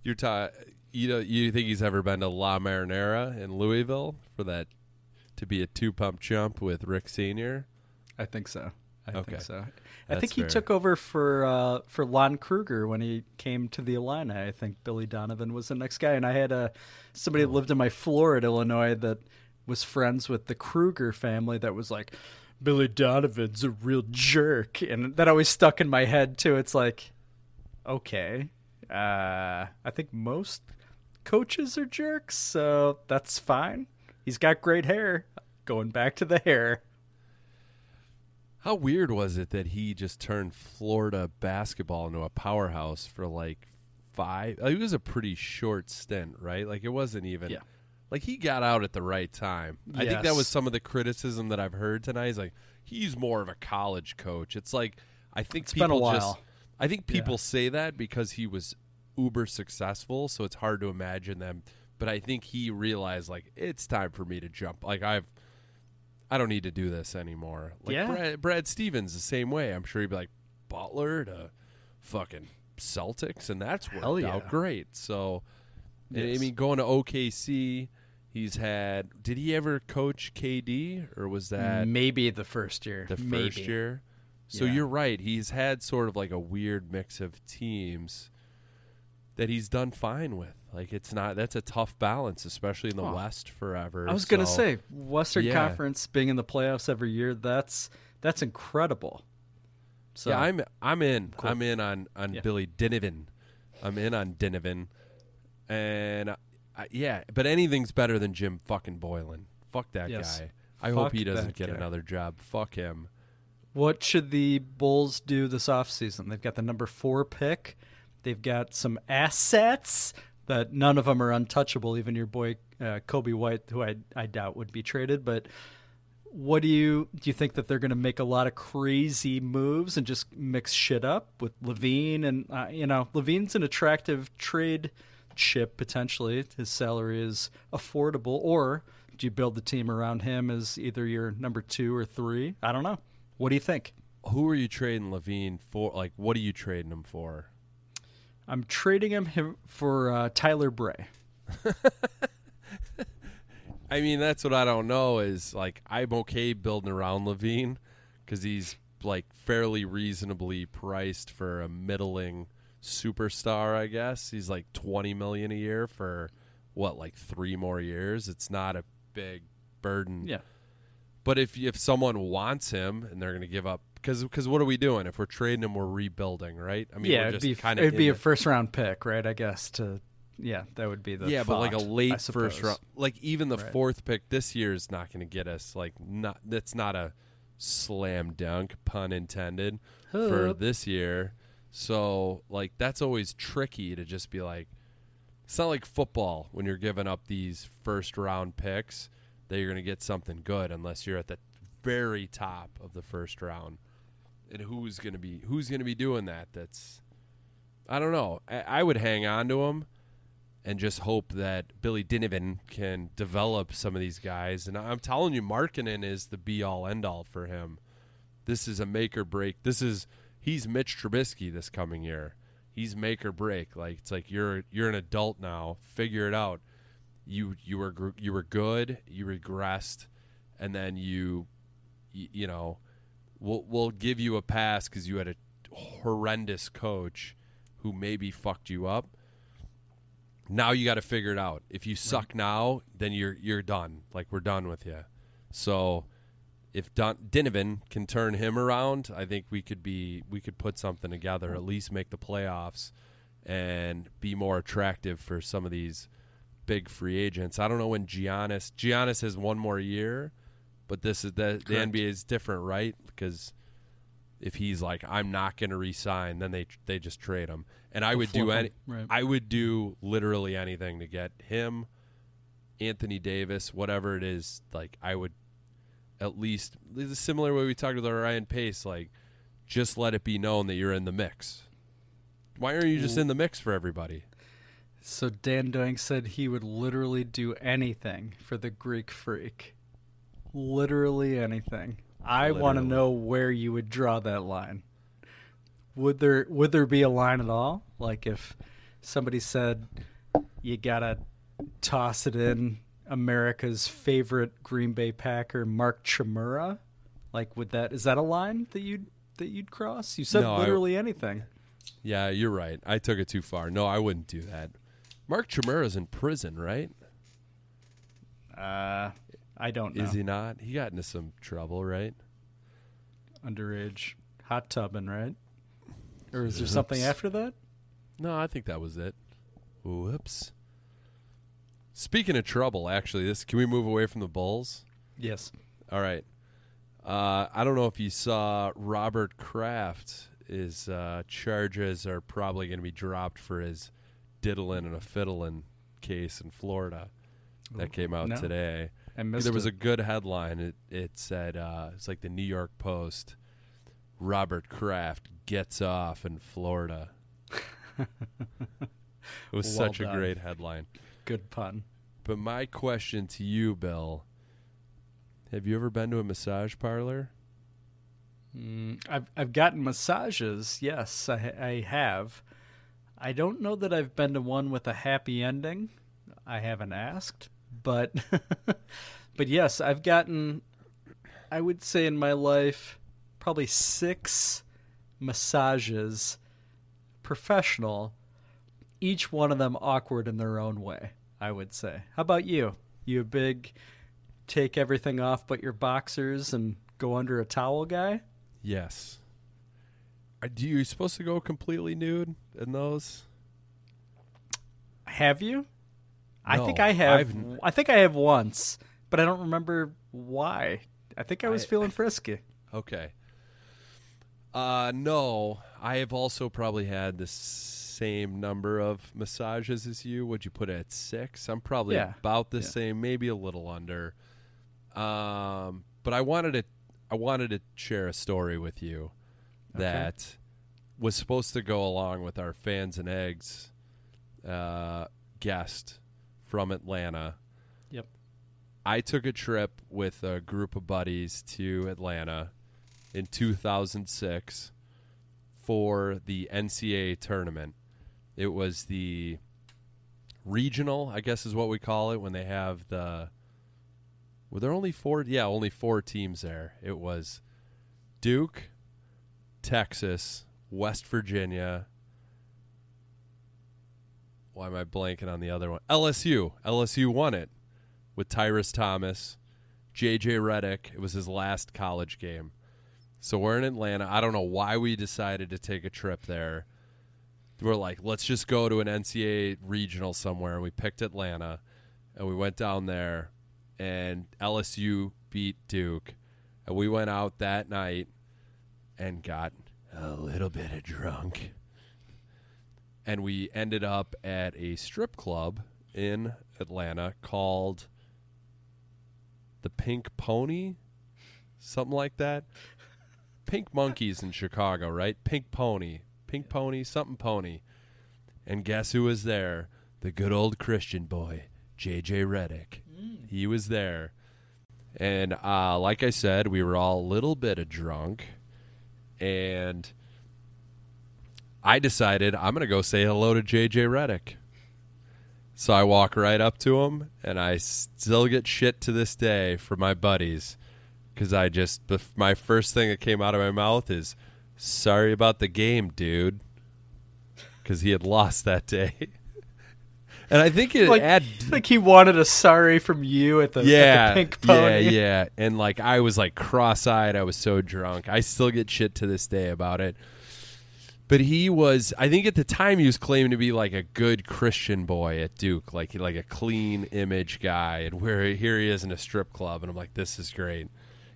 You're ta- you know you think he's ever been to La Marinera in Louisville for that to be a two pump chump with Rick Senior? I think so. I Okay. think so. I That's think he fair. took over for uh, for Lon Kruger when he came to the Illini. I think Billy Donovan was the next guy, and I had a somebody that lived in my floor at Illinois that was friends with the Kruger family. That was like, Billy Donovan's a real jerk, and that always stuck in my head too. It's like, okay, uh, I think most coaches are jerks, so that's fine. He's got great hair. Going back to the hair. How weird was it that he just turned Florida basketball into a powerhouse for like five? Like, it was a pretty short stint, right? Like it wasn't even. Yeah. Like he got out at the right time. I think that was some of the criticism that I've heard tonight. Is like he's more of a college coach. It's like I think It's been people a just. I think Yeah. people say that because he was uber successful, so it's hard to imagine them. But I think he realized like it's time for me to jump. Like I've I don't need to do this anymore. Like Yeah. Brad, Brad Stevens the same way. I'm sure he'd be like Butler to fucking Celtics, and that's worked yeah. out great. So, I- I mean, going to OKC, he's had. Did he ever coach KD, or was that maybe the first year? the first year? So Yeah. you're right. He's had sort of like a weird mix of teams that he's done fine with. Like it's not that's a tough balance, especially in the Oh. West forever. I was gonna say Western Yeah. Conference being in the playoffs every year. That's that's incredible. So yeah, I'm I'm in. Cool. I'm in on on Yeah. Billy Dinovan. I'm in on Dinovan, and I, yeah, but anything's better than Jim fucking Boylen. Fuck that Yes. guy. I hope he doesn't get guy. another job. Fuck him. What should the Bulls do this offseason? They've got the number four pick. They've got some assets that none of them are untouchable. Even your boy uh, Coby White, who I I doubt would be traded. But What do you do? You think that they're going to make a lot of crazy moves and just mix shit up with LaVine and uh, you know LaVine's an attractive trade chip potentially. His salary is affordable, or do you build the team around him as either your number two or three? I don't know. What do you think? Who are you trading LaVine for? Like, what are you trading him for? I'm trading him for uh, Tyler Bray. [laughs] I mean, that's what I don't know. Is like I'm okay building around LaVine because he's like fairly reasonably priced for a middling superstar. I guess he's like 20 million a year for what, like three more years. It's not a big burden. Yeah. But if if someone wants him and they're going to give up, because because what are we doing? If we're trading him, we're rebuilding, right? I mean, yeah, we're it'd be kind of it'd be a first round pick, right? I guess to yeah, that would be the yeah, but like a late first round, like even the Right. fourth pick this year is not going to get us. Like not that's not a slam dunk, pun intended, for this year. So like that's always tricky to just be like. It's not like football when you're giving up these first round picks that you're going to get something good unless you're at the very top of the first round. And who's going to be who's going to be doing that? That's I don't know. I, I would hang on to him and just hope that Billy Dinovan can develop some of these guys. And I'm telling you, Markkanen is the be all end all for him. This is a make or break. This is he's Mitch Trubisky this coming year. He's make or break. Like it's like you're you're an adult now. Figure it out. You you were you were good. You regressed, and then you you, you know we'll we'll give you a pass because you had a horrendous coach who maybe fucked you up now you got to figure it out. If you suck now, then you're you're done. Like we're done with you. So if Don, Dinovan can turn him around, I think we could be we could put something together. At least make the playoffs and be more attractive for some of these big free agents. I don't know when Giannis Giannis has one more year, but this is the the NBA is different, right? Because if he's like I'm not going to resign, then they they just trade him. And I would do any right. I would do literally anything to get him, Anthony Davis, whatever it is. Like I would at least this is a similar way we talked about Ryan Pace. Like just let it be known that you're in the mix. Why aren't you just in the mix for everybody? So Dan Doink said he would literally do anything for the Greek freak. Literally anything. I want to know where you would draw that line. Would there would there be a line at all? Like if somebody said you gotta toss it in America's favorite Green Bay Packer, Mark Chmura? Like would that is that a line that you'd that you'd cross? You said No, I- literally anything. Yeah, you're right. I took it too far. No, I wouldn't do that. Mark Chmura's in prison, right? Uh I don't know. Is he not? He got into some trouble, right? underage hot tubbing, right? Or is there something after that? No, I think that was it. Whoops. Speaking of trouble, actually, this can we move away from the Bulls? Yes. All right. Uh, I don't know if you saw Robert Kraft. His uh, charges are probably going to be dropped for his diddling and a fiddling case in Florida that came out no. today. I missed there was it. a good headline. It it said uh, it's like the New York Post. Robert Kraft gets off in Florida. it was [laughs] Well such a great headline. Good pun. But my question to you, Bill, have you ever been to a massage parlor? Mm, I've I've gotten massages. Yes, I I have. I don't know that I've been to one with a happy ending. I haven't asked, but [laughs] but yes, I've gotten. I would say in my life, probably six massages, professional. Each one of them awkward in their own way. I would say. How about you? You a big take everything off but your boxers and go under a towel guy? Yes. Are, do you supposed to go completely nude in those? Have you? I think I have. I've- I think I have once, but I don't remember why. I think I was I- feeling frisky. Okay. Uh no, I have also probably had the same number of massages as you. Would you put it at 6? I'm probably Yeah. about the Yeah. same, maybe a little under. Um but I wanted to I wanted to share a story with you that was supposed to go along with our fans and eggs uh, guest from Atlanta. Yep. I took a trip with a group of buddies to Atlanta in 2006 for the NCAA tournament. It was the regional, I guess is what we call it when they have the were there only four yeah, only four teams there. It was Duke, Texas, West Virginia. Why am I blanking on the other one? LSU. LSU won it with Tyrus Thomas, JJ Redick. It was his last college game. So we're in Atlanta. I don't know why we decided to take a trip there. We're like, let's just go to an NCAA regional somewhere. And we picked Atlanta and we went down there and LSU beat Duke. And we went out that night and got a little bit of drunk. And we ended up at a strip club in Atlanta called the Pink Pony, something like that. Pink Monkeys in Chicago, right? Pink Pony, Pink Pony, something Pony. And guess who was there? The good old Christian boy, JJ Redick. He was there. And uh, like I said, we were all a little bit of drunk. And I decided I'm going to go say hello to JJ Redick. So I walk right up to him, and I still get shit to this day from my buddies because I just the, my first thing that came out of my mouth is sorry about the game, dude, because he had lost that day. [laughs] and I think it like, had like he wanted a sorry from you at the, yeah, at the pink pony. yeah, yeah, and like I was like cross-eyed. I was so drunk. I still get shit to this day about it. But he was, I think at the time he was claiming to be like a good Christian boy at Duke, like like a clean image guy, and where here he is in a strip club, and I'm like, this is great.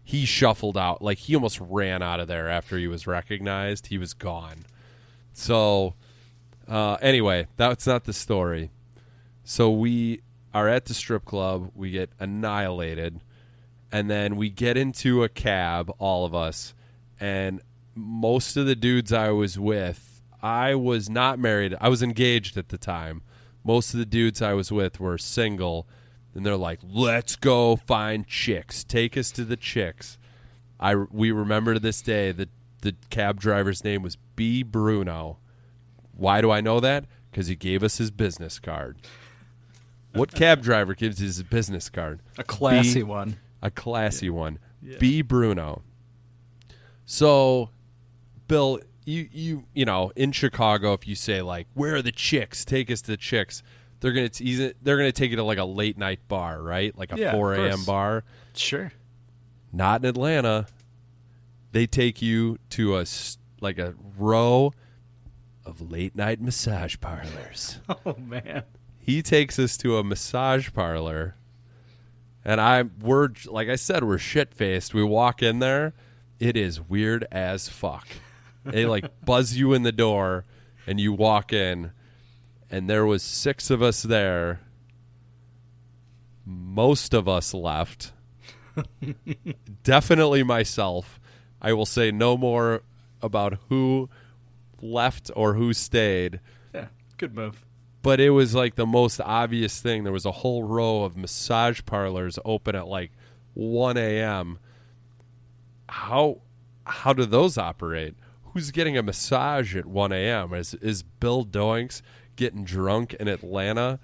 He shuffled out, like he almost ran out of there after he was recognized. He was gone. So, uh, anyway, that's not the story. So we are at the strip club. We get annihilated, and then we get into a cab, all of us, and most of the dudes I was with, I was not married. I was engaged at the time. Most of the dudes I was with were single, and they're like, "Let's go find chicks. Take us to the chicks." I we remember to this day that the cab driver's name was B. Bruno. Why do I know that? Because he gave us his business card. What cab driver gives his business card? A classy B- one. A classy one. B. Bruno. So, Bill, you you you know in Chicago, if you say like, "Where are the chicks? Take us to the chicks," they're gonna tease. They're gonna take you to like a late night bar, right? Like a Yeah, four a.m. bar. Sure. Not in Atlanta. They take you to a like a row of late night massage parlors. [laughs] Oh man. He takes us to a massage parlor, and I we're like I said, we're shit faced. We walk in there, it is weird as fuck. They like buzz you in the door, and you walk in, and there was six of us there. Most of us left. [laughs] Definitely myself. I will say no more about who left or who stayed Yeah. Good move. but it was like the most obvious thing. There was a whole row of massage parlors open at like 1 a.m. How how do those operate? Who's getting a massage at 1 a.m.? Is is Bill Doinks getting drunk in Atlanta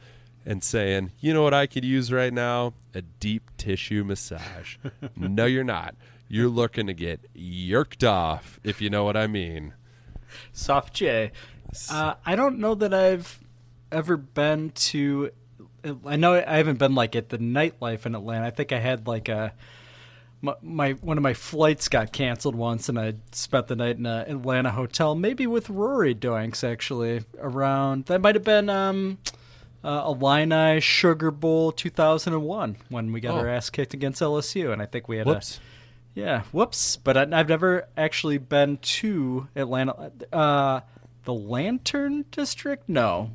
and saying, "You know what I could use right now? A deep tissue massage." [laughs] no, you're not. You're looking to get yerked off, if you know what I mean. Soft J. Uh, I don't know that I've ever been to. I know I haven't been like at the nightlife in Atlanta. I think I had like a my, my one of my flights got canceled once, and I spent the night in a Atlanta hotel, maybe with Rory Doinks actually. Around that might have been um, uh, Illini Sugar Bowl 2001 when we got Oh. our ass kicked against LSU, and I think we had Whoops. a yeah, whoops. But I, I've never actually been to Atlanta. Uh, the Lantern District? No,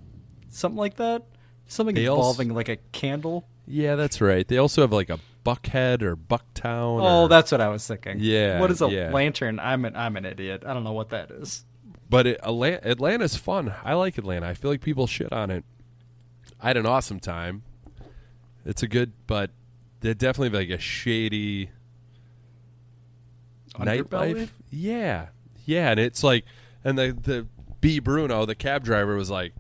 something like that. Something They also- involving like a candle. Yeah, that's right. They also have like a Buckhead or Bucktown. Oh, or- that's what I was thinking. Yeah, What is a yeah. lantern? I'm an I'm an idiot. I don't know what that is. But it, Atla- Atlanta's fun. I like Atlanta. I feel like people shit on it. I had an awesome time. It's a good, but they're definitely like a shady Underbelly? nightlife. Yeah, yeah, and it's like, and the the B Bruno, the cab driver, was like,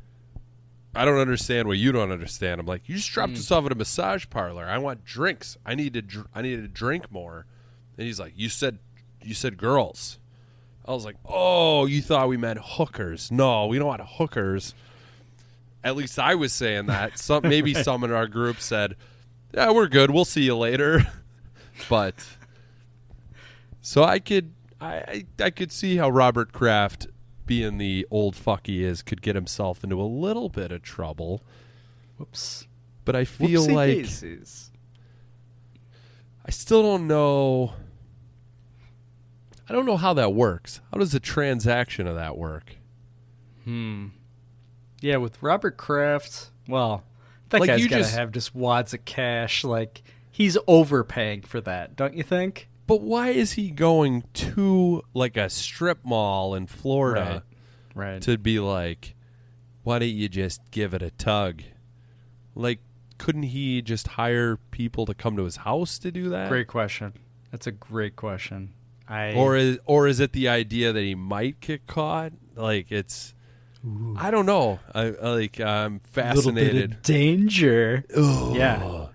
"I don't understand what you don't understand." I'm like, "You just dropped Mm. us off at a massage parlor. I want drinks. I need to. Dr- I need to drink more." And he's like, "You said, you said girls." I was like, "Oh, you thought we meant hookers? No, we don't want hookers." At least I was saying that. [laughs] Some maybe some in our group said, "Yeah, we're good. We'll see you later." [laughs] but so I could I, I I could see how Robert Kraft, being the old fuck he is, could get himself into a little bit of trouble. Whoops. But I feel Whoopsie like daisies. I still don't know. I don't know how that works. How does the transaction of that work? Hmm. Yeah, with Robert Kraft, well, that Like, guy's you got to just- have just wads of cash. Like he's overpaying for that, don't you think? But why is he going to like a strip mall in Florida Right. Right. to be like, why don't you just give it a tug? Like, couldn't he just hire people to come to his house to do that? Great question. That's a great question. I Or is or is it the idea that he might get caught? Like it's, I don't know. I, I like I'm little bit fascinated. of danger. Oh, Yeah.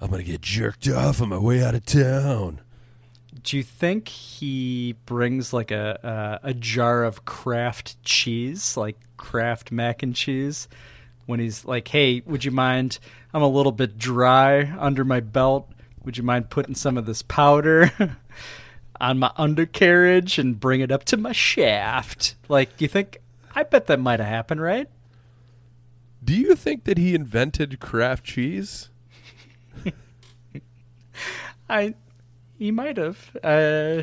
I'm gonna get jerked off on my way out of town. Do you think he brings like a a, a jar of Kraft cheese, like Kraft mac and cheese, when he's like, "Hey, would you mind? I'm a little bit dry under my belt. Would you mind putting some of this powder [laughs] on my undercarriage and bring it up to my shaft?" Like, do you think? I bet that might have happened, right? Do you think that he invented Kraft cheese? [laughs] I, he might have. Uh,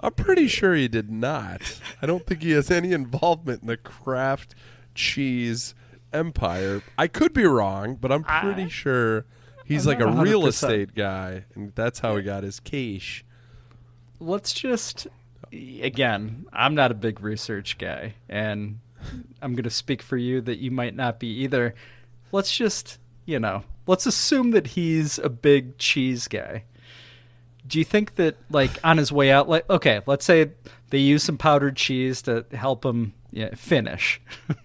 I'm pretty sure he did not. I don't think he has any involvement in the Kraft cheese empire. I could be wrong, but I'm pretty sure he's I'm like a real 100%. estate guy, and that's how he got his cash. let's just again i'm not a big research guy and i'm going to speak for you that you might not be either let's just you know let's assume that he's a big cheese guy do you think that like on his way out like okay let's say they use some powdered cheese to help him finish [laughs]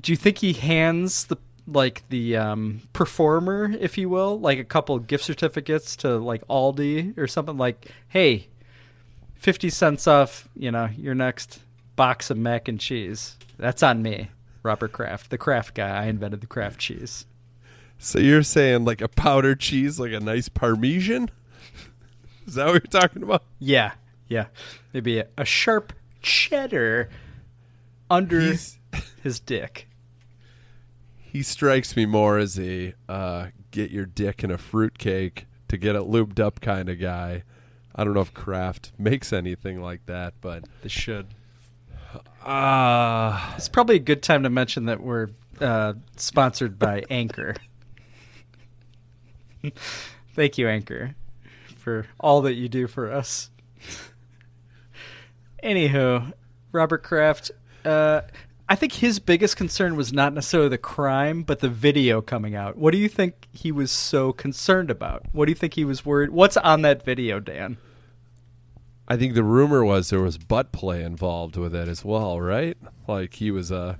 do you think he hands the like the um, performer, if you will, like a couple gift certificates to like Aldi or something like, hey, fifty cents off, you know, your next box of mac and cheese. That's on me, Robert Kraft, the Kraft guy. I invented the Kraft cheese. So you're saying like a powder cheese, like a nice Parmesan? Is that what you're talking about? Yeah, yeah, maybe a, a sharp cheddar under [laughs] his dick. He strikes me more as a uh, get your dick in a fruitcake to get it lubed up kind of guy. I don't know if Kraft makes anything like that, but they should. Ah, It's probably a good time to mention that we're uh, sponsored by Anchor. [laughs] Thank you, Anchor, for all that you do for us. [laughs] Anywho, Robert Kraft, uh, I think his biggest concern was not necessarily the crime, but the video coming out. What do you think he was so concerned about? What do you think he was worried? What's on that video, Dan? I think the rumor was there was butt play involved with it as well, right? Like he was Uh,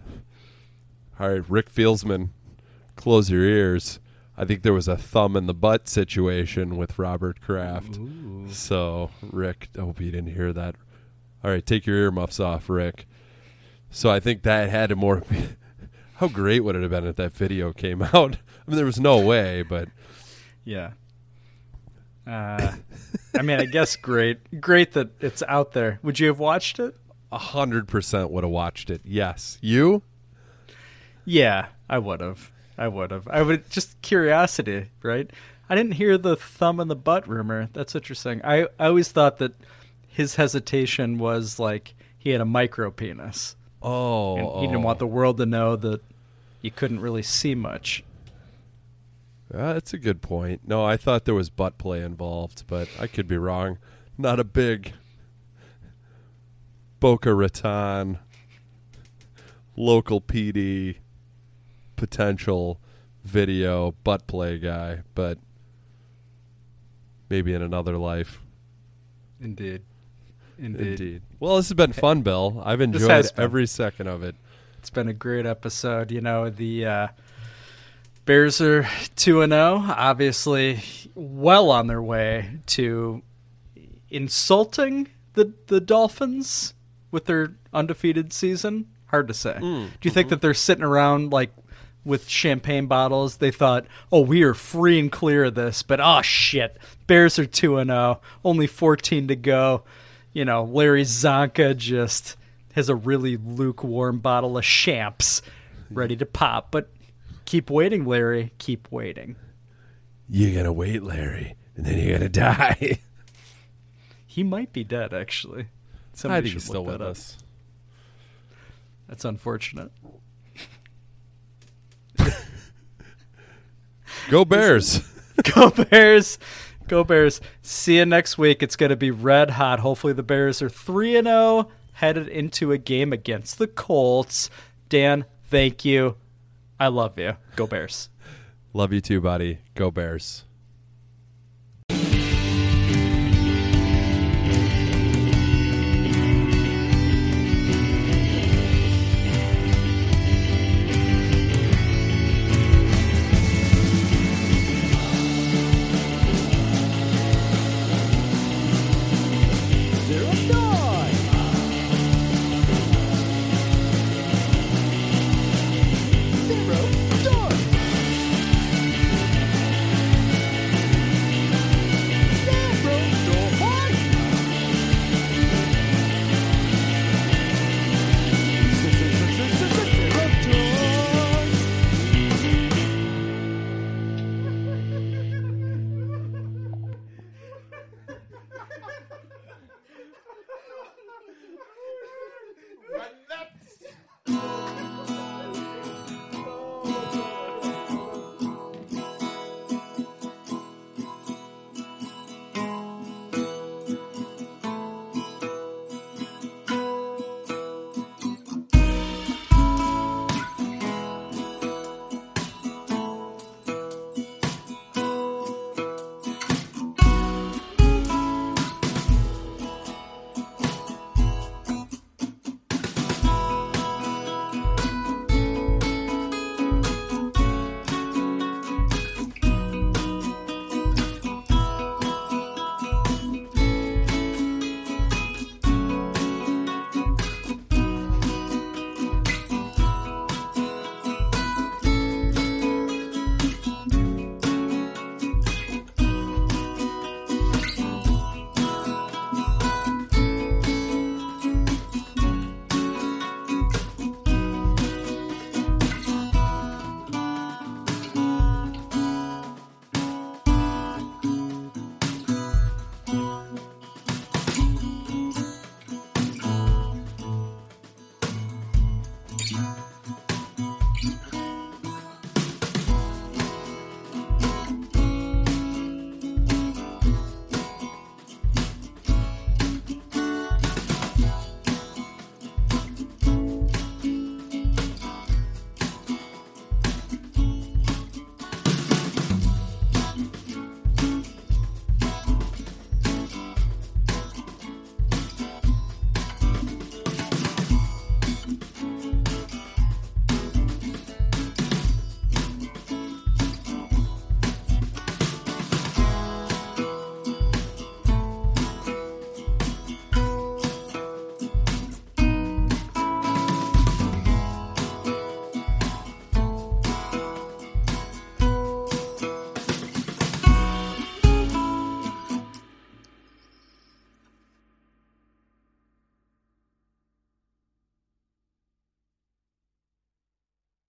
all right, Rick Fieldsman, close your ears. I think there was a thumb in the butt situation with Robert Kraft. So Rick, I hope you didn't hear that. All right, take your earmuffs off, Rick. So I think that had to more. [laughs] How great would it have been if that video came [laughs] out? I mean, there was no way, but Yeah. Uh, I mean, I guess great, great that it's out there. Would you have watched it? a hundred percent would have watched it. Yes, you. Yeah, I would have. I would have. I would just curiosity, right? I didn't hear the thumb in the butt rumor. That's what you're saying. I, I always thought that his hesitation was like he had a micro penis. Oh, And he didn't want the world to know that you couldn't really see much. Uh, that's a good point. No, I thought there was butt play involved, but I could be wrong. Not a big Boca Raton local PD potential video butt play guy, but maybe in another life. Indeed. Indeed. Indeed. Well, this has been fun, Bill. I've enjoyed every second of it. It's been a great episode. You know, the uh, Bears are 2 and 0, obviously well on their way to insulting the the Dolphins with their undefeated season. Hard to say. Mm, Do you think that they're sitting around like with champagne bottles? They thought, "Oh, we are free and clear of this." But oh shit, Bears are 2 and 0, only 14 to go. You know, Larry Csonka just has a really lukewarm bottle of champs ready to pop. But keep waiting, Larry. Keep waiting. You're gonna wait, Larry, and then you're gonna die. [laughs] He might be dead, actually. I think he's still with us. That's unfortunate. Go Bears. [laughs] Go Bears. Go Bears. See you next week. It's going to be red hot. Hopefully the Bears are 3 and 0 headed into a game against the Colts. Dan, thank you. I love you. Go Bears. Love you too, buddy. Go Bears.